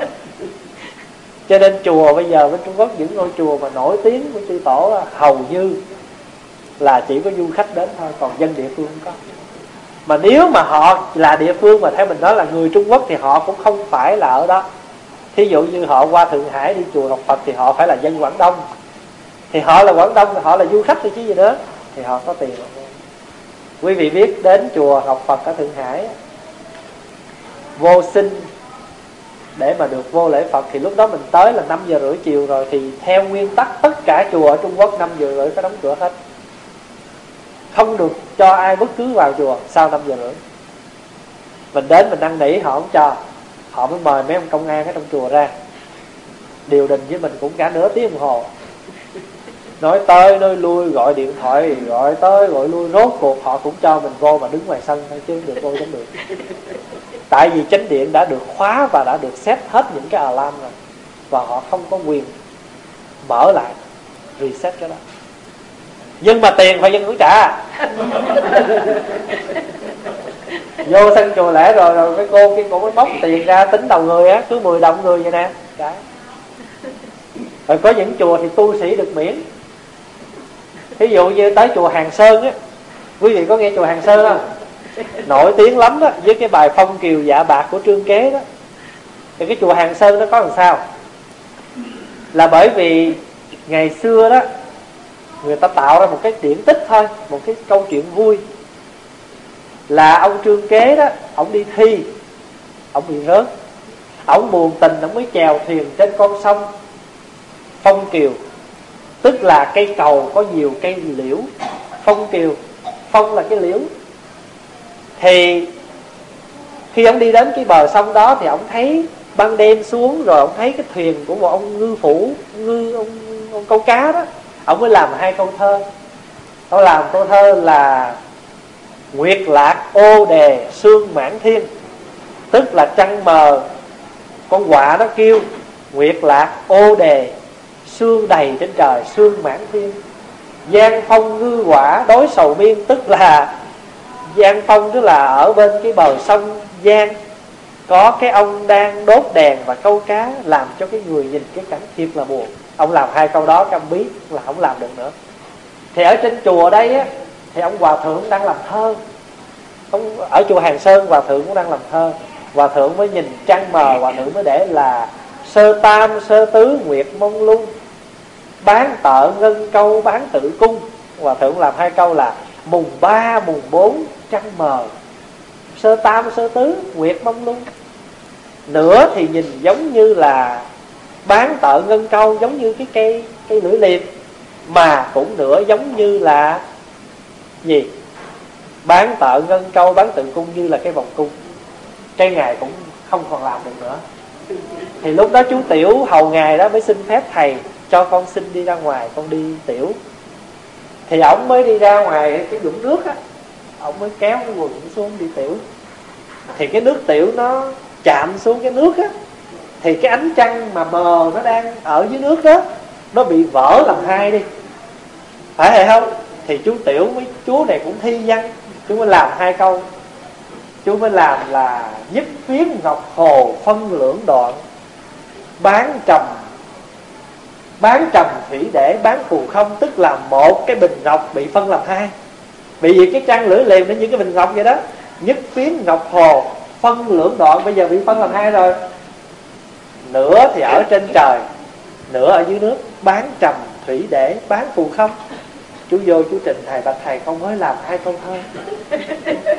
Cho nên chùa bây giờ bên trung quốc những ngôi chùa mà nổi tiếng của chư tổ hầu như là chỉ có du khách đến thôi còn dân địa phương không có. Mà nếu mà họ là địa phương mà theo mình nói là người trung quốc thì họ cũng không phải là ở đó. Thí dụ như họ qua thượng hải đi chùa học phật thì họ phải là dân quảng đông. Thì họ là quảng đông họ là du khách thì chứ gì nữa. Thì họ có tiền. Quý vị biết đến chùa học phật ở thượng hải vô sinh. Để mà được vô lễ Phật thì lúc đó mình tới là 5 giờ rưỡi chiều rồi, thì theo nguyên tắc tất cả chùa ở Trung Quốc 5 giờ rưỡi phải đóng cửa hết. Không được cho ai bất cứ vào chùa sau 5 giờ rưỡi. Mình đến mình năn nỉ, họ không cho. Họ mới mời mấy ông công an ở trong chùa ra. Điều đình với mình cũng cả nửa tiếng đồng hồ. Nói tới nói lui, gọi điện thoại, gọi tới gọi lui, rốt cuộc họ cũng cho mình vô mà đứng ngoài sân thôi chứ không được vô chẳng được tại vì chánh điện đã được khóa và đã được xét hết những cái alarm rồi. Và họ không có quyền mở lại reset cái đó. Nhưng mà tiền phải dân cũng trả. Vô sân chùa lễ rồi rồi cái cô kia cô mới móc tiền ra tính đầu người á cứ 10 đồng người vậy nè. Trả rồi có những chùa thì tu sĩ được miễn. Ví dụ như tới chùa hàng sơn á quý vị có nghe chùa hàng sơn không nổi tiếng lắm đó, với cái bài phong kiều dạ bạc của trương kế đó. Thì cái chùa hàng sơn nó có làm sao? Là bởi vì ngày xưa đó, người ta tạo ra một cái điển tích thôi, một cái câu chuyện vui. Là ông trương kế đó, ông đi thi, ông bị rớt. Ông buồn tình, ông mới chèo thuyền trên con sông phong kiều. Tức là cây cầu có nhiều cây liễu. Phong kiều, phong là cái liễu thì khi ông đi đến cái bờ sông đó thì ông thấy ban đêm xuống rồi ông thấy cái thuyền của một ông ngư phủ ngư ông, ông câu cá đó ông mới làm hai câu thơ. Ông làm câu thơ là nguyệt lạc ô đề sương mãn thiên tức là trăng mờ. Con quạ nó kêu nguyệt lạc ô đề sương đầy trên trời sương mãn thiên. Giang phong ngư quả đối sầu miên tức là Giang Phong tức là ở bên cái bờ sông Giang Có cái ông đang đốt đèn và câu cá Làm cho cái người nhìn cái cảnh thiệt là buồn. Ông làm hai câu đó cam biết là không làm được nữa. Thì ở trên chùa đây á Thì ông Hòa Thượng đang làm thơ. Ông, Ở chùa Hàng Sơn Hòa Thượng cũng đang làm thơ. Hòa Thượng mới nhìn trăng mờ Hòa Thượng mới để là Sơ tam sơ tứ nguyệt mông lung. Bán tợ ngân câu bán tự cung. Hòa Thượng làm hai câu là mùng 3, mùng 4 trắng mờ. Sơ tam, sơ tứ, nguyệt mông lung. Nửa thì nhìn giống như là bán tợ ngân câu, giống như cái cây cây lưỡi liềm. Mà cũng nửa giống như là gì? Bán tợ ngân câu, bán tượng cung như là cái vòng cung. Cây ngài cũng không còn làm được nữa. Thì lúc đó chú tiểu hầu ngài đó mới xin phép thầy cho con xin đi ra ngoài, con đi tiểu. Thì ổng mới đi ra ngoài cái dũng nước á ông mới kéo cái quần xuống đi tiểu. Thì cái nước tiểu nó chạm xuống cái nước á, thì cái ánh trăng mà mờ nó đang ở dưới nước đó, nó bị vỡ làm hai đi. Phải hay không? Thì chú tiểu với chú này cũng thi văn, chú mới làm hai câu. Chú mới làm là nhất phiến ngọc hồ phân lưỡng đoạn, bán trầm bán trầm thủy để bán phù không, tức là một cái bình ngọc bị phân làm hai bị vì cái trăng lưỡi liềm nó như cái bình ngọc vậy đó. Nhất phiến ngọc hồ, phân lưỡng đoạn. Bây giờ bị phân làm hai rồi. Nửa thì ở trên trời, nửa ở dưới nước. Bán trầm thủy để, bán phù không. Chú vô chú trình, thầy bạch, thầy không mới làm hai câu thơ.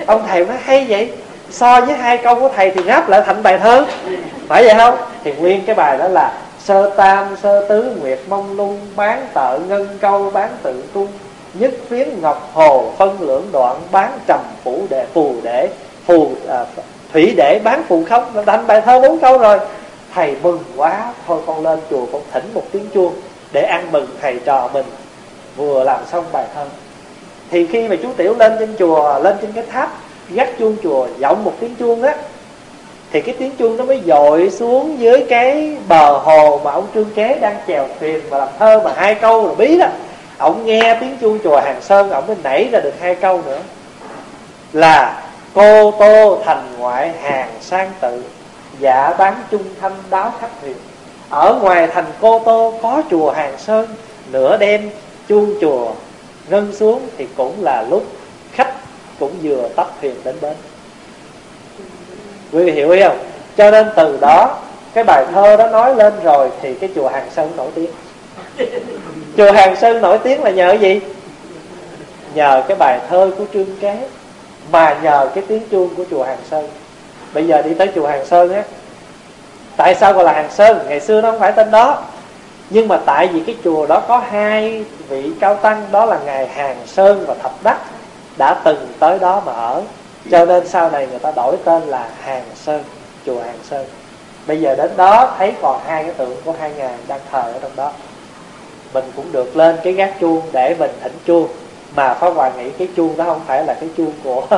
Ông thầy nói, hay vậy. So với hai câu của thầy thì ráp lại thành bài thơ. Phải vậy không? Thì nguyên cái bài đó là, sơ tam, sơ tứ nguyệt mông lung, bán tợ ngân câu, bán tự tung nhất phiến ngọc hồ phân lưỡng đoạn bán trầm phủ đệ phù để phù à, thủy để bán phù không? Thành bài thơ bốn câu rồi. Thầy mừng quá thôi con lên chùa con thỉnh một tiếng chuông để ăn mừng thầy trò mình. Vừa làm xong bài thơ. Thì khi mà chú tiểu lên trên chùa lên trên cái tháp gắt chuông chùa giọng một tiếng chuông á thì cái tiếng chuông nó mới dội xuống dưới cái bờ hồ mà ông trương kế đang chèo thuyền mà làm thơ mà hai câu là bí đó ông nghe tiếng chuông chùa hàng sơn, ông mới nảy ra được hai câu nữa. Là, cô tô thành ngoại hàng sang tự, giả bán trung thanh đáo khách thuyền ở ngoài thành cô tô có chùa hàng sơn, nửa đêm chuông chùa ngân xuống thì cũng là lúc khách cũng vừa tắt thuyền đến bến. Quý vị hiểu ý không? Cho nên từ đó, cái bài thơ đó nói lên rồi thì cái chùa hàng sơn nổi tiếng chùa hàng sơn nổi tiếng là nhờ gì? Nhờ cái bài thơ của trương kế, mà nhờ cái tiếng chuông của chùa hàng sơn. Bây giờ đi tới chùa hàng sơn á, tại sao gọi là hàng sơn? Ngày xưa nó không phải tên đó. Nhưng mà tại vì cái chùa đó có hai vị cao tăng, đó là ngài hàng sơn và thập đắc, đã từng tới đó mà ở. Cho nên sau này người ta đổi tên là hàng sơn, chùa hàng sơn. Bây giờ đến đó, thấy còn hai cái tượng của hai ngài đang thờ ở trong đó mình cũng được lên cái gác chuông để mình thỉnh chuông. Mà Pháp Hòa nghĩ cái chuông đó không phải là cái chuông của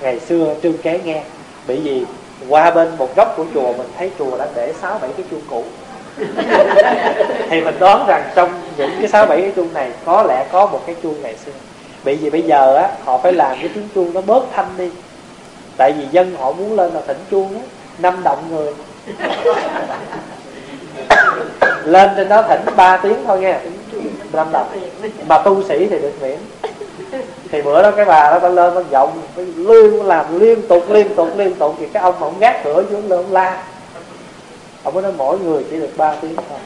ngày xưa trương kế nghe. Bởi vì qua bên một góc của chùa mình thấy chùa đã để sáu bảy cái chuông cũ. Thì mình đoán rằng trong những cái sáu bảy cái chuông này có lẽ có một cái chuông ngày xưa. Bởi vì bây giờ á, họ phải làm cái tiếng chuông nó bớt thanh đi. Tại vì dân họ muốn lên là thỉnh chuông á, năm động người lên trên đó thỉnh 3 tiếng thôi nghe. Năm đồng. Mà tu sĩ thì được miễn. Thì bữa đó cái bà đó ta lên nó giọng liên làm liên tục liên tục liên tục. Thì cái ông mà ông gác cửa xuống lên ông la. Ông mới nói mỗi người chỉ được 3 tiếng thôi.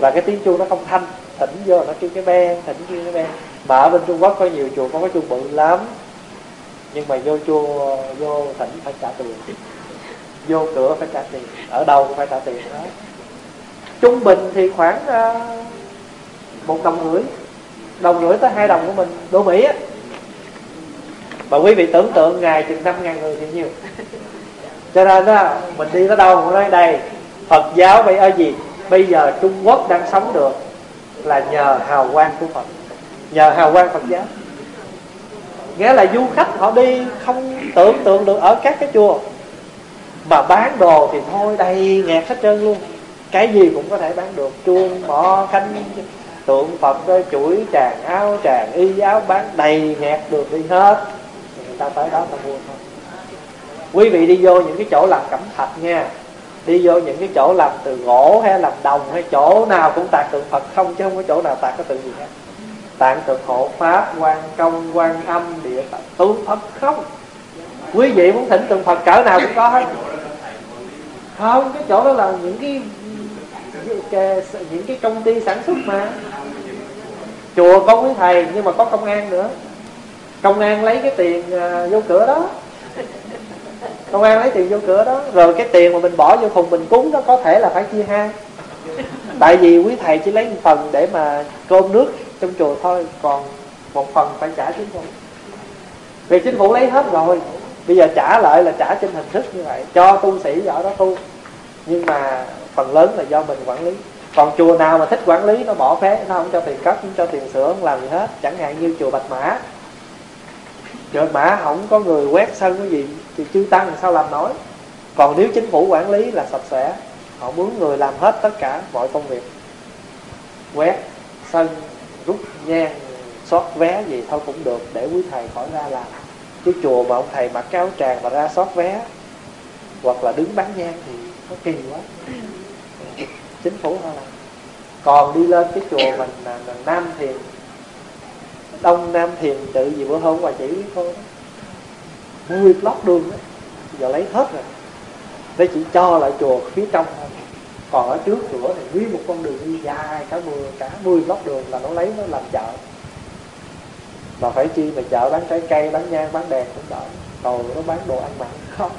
Và cái tiếng chuông nó không thanh. Thỉnh vô nó kêu cái ben thỉnh kêu cái ben mà ở bên Trung Quốc có nhiều chùa, có cái chuông bự lắm. Nhưng mà vô chùa, vô thỉnh phải trả tiền. Vô cửa phải trả tiền. Ở đâu cũng phải trả tiền đó trung bình thì khoảng uh, một đồng rưỡi đồng rưỡi tới hai đồng của mình đô mỹ á. Mà quý vị tưởng tượng ngày chừng năm ngàn người thì nhiều. Cho nên đó mình đi tới đâu cũng nói đây phật giáo bây ở gì? Bây giờ trung quốc đang sống được là nhờ hào quang của phật nhờ hào quang phật giáo. Nghĩa là du khách họ đi không tưởng tượng được ở các cái chùa mà bán đồ thì thôi đầy nghẹt hết trơn luôn cái gì cũng có thể bán được. Chuông, mỏ, khánh, tượng phật rồi chuỗi, tràng áo, tràng y, áo bán, đầy nghẹt được đi hết. Người ta tới đó ta mua thôi. Quý vị đi vô những cái chỗ làm cẩm thạch nha. Đi vô những cái chỗ làm từ gỗ hay làm đồng hay chỗ nào cũng tạc tượng phật không, chứ không có chỗ nào tạc cái tượng gì hết. Tạng tượng hộ pháp, quan công, quan âm, địa tạng tướng phật không. Quý vị muốn thỉnh tượng phật cỡ nào cũng có hết. Không, cái chỗ đó là những cái những cái công ty sản xuất mà. Chùa có quý thầy nhưng mà có công an nữa. Công an lấy cái tiền à, vô cửa đó. Công an lấy tiền vô cửa đó. Rồi cái tiền mà mình bỏ vô thùng mình cúng đó có thể là phải chia hai. Tại vì quý thầy chỉ lấy một phần để mà cơm nước trong chùa thôi, còn một phần phải trả chính phủ. Vì chính phủ lấy hết rồi. Bây giờ trả lại là trả trên hình thức như vậy. Cho tu sĩ ở đó tu. Nhưng mà phần lớn là do mình quản lý. Còn chùa nào mà thích quản lý, nó bỏ phế, nó không cho tiền cấp, không cho tiền sửa không làm gì hết. Chẳng hạn như chùa bạch mã. Chùa bạch mã không có người quét sân cái gì, thì chư tăng sao làm nổi? Còn nếu chính phủ quản lý là sạch sẽ. Họ muốn người làm hết tất cả mọi công việc. Quét sân, rút nhang, xót vé gì thôi cũng được, để quý thầy khỏi ra làm. Chứ chùa mà ông thầy mặc cái áo tràng mà ra xót vé, hoặc là đứng bán nhang thì nó kỳ quá chính phủ hoa làm còn đi lên cái chùa mình là, là nam thiền đông nam thiền tự gì bữa hôm mà chỉ thôi. Mười block đường đó giờ lấy hết rồi. Để chỉ cho lại chùa phía trong thôi. Còn ở trước cửa thì nguyên một con đường đi dài cả mười cả mười block đường là nó lấy nó làm chợ. Mà phải chi mà chợ bán trái cây bán nhang bán đèn cũng đỡ cầu nó bán đồ ăn mặn không?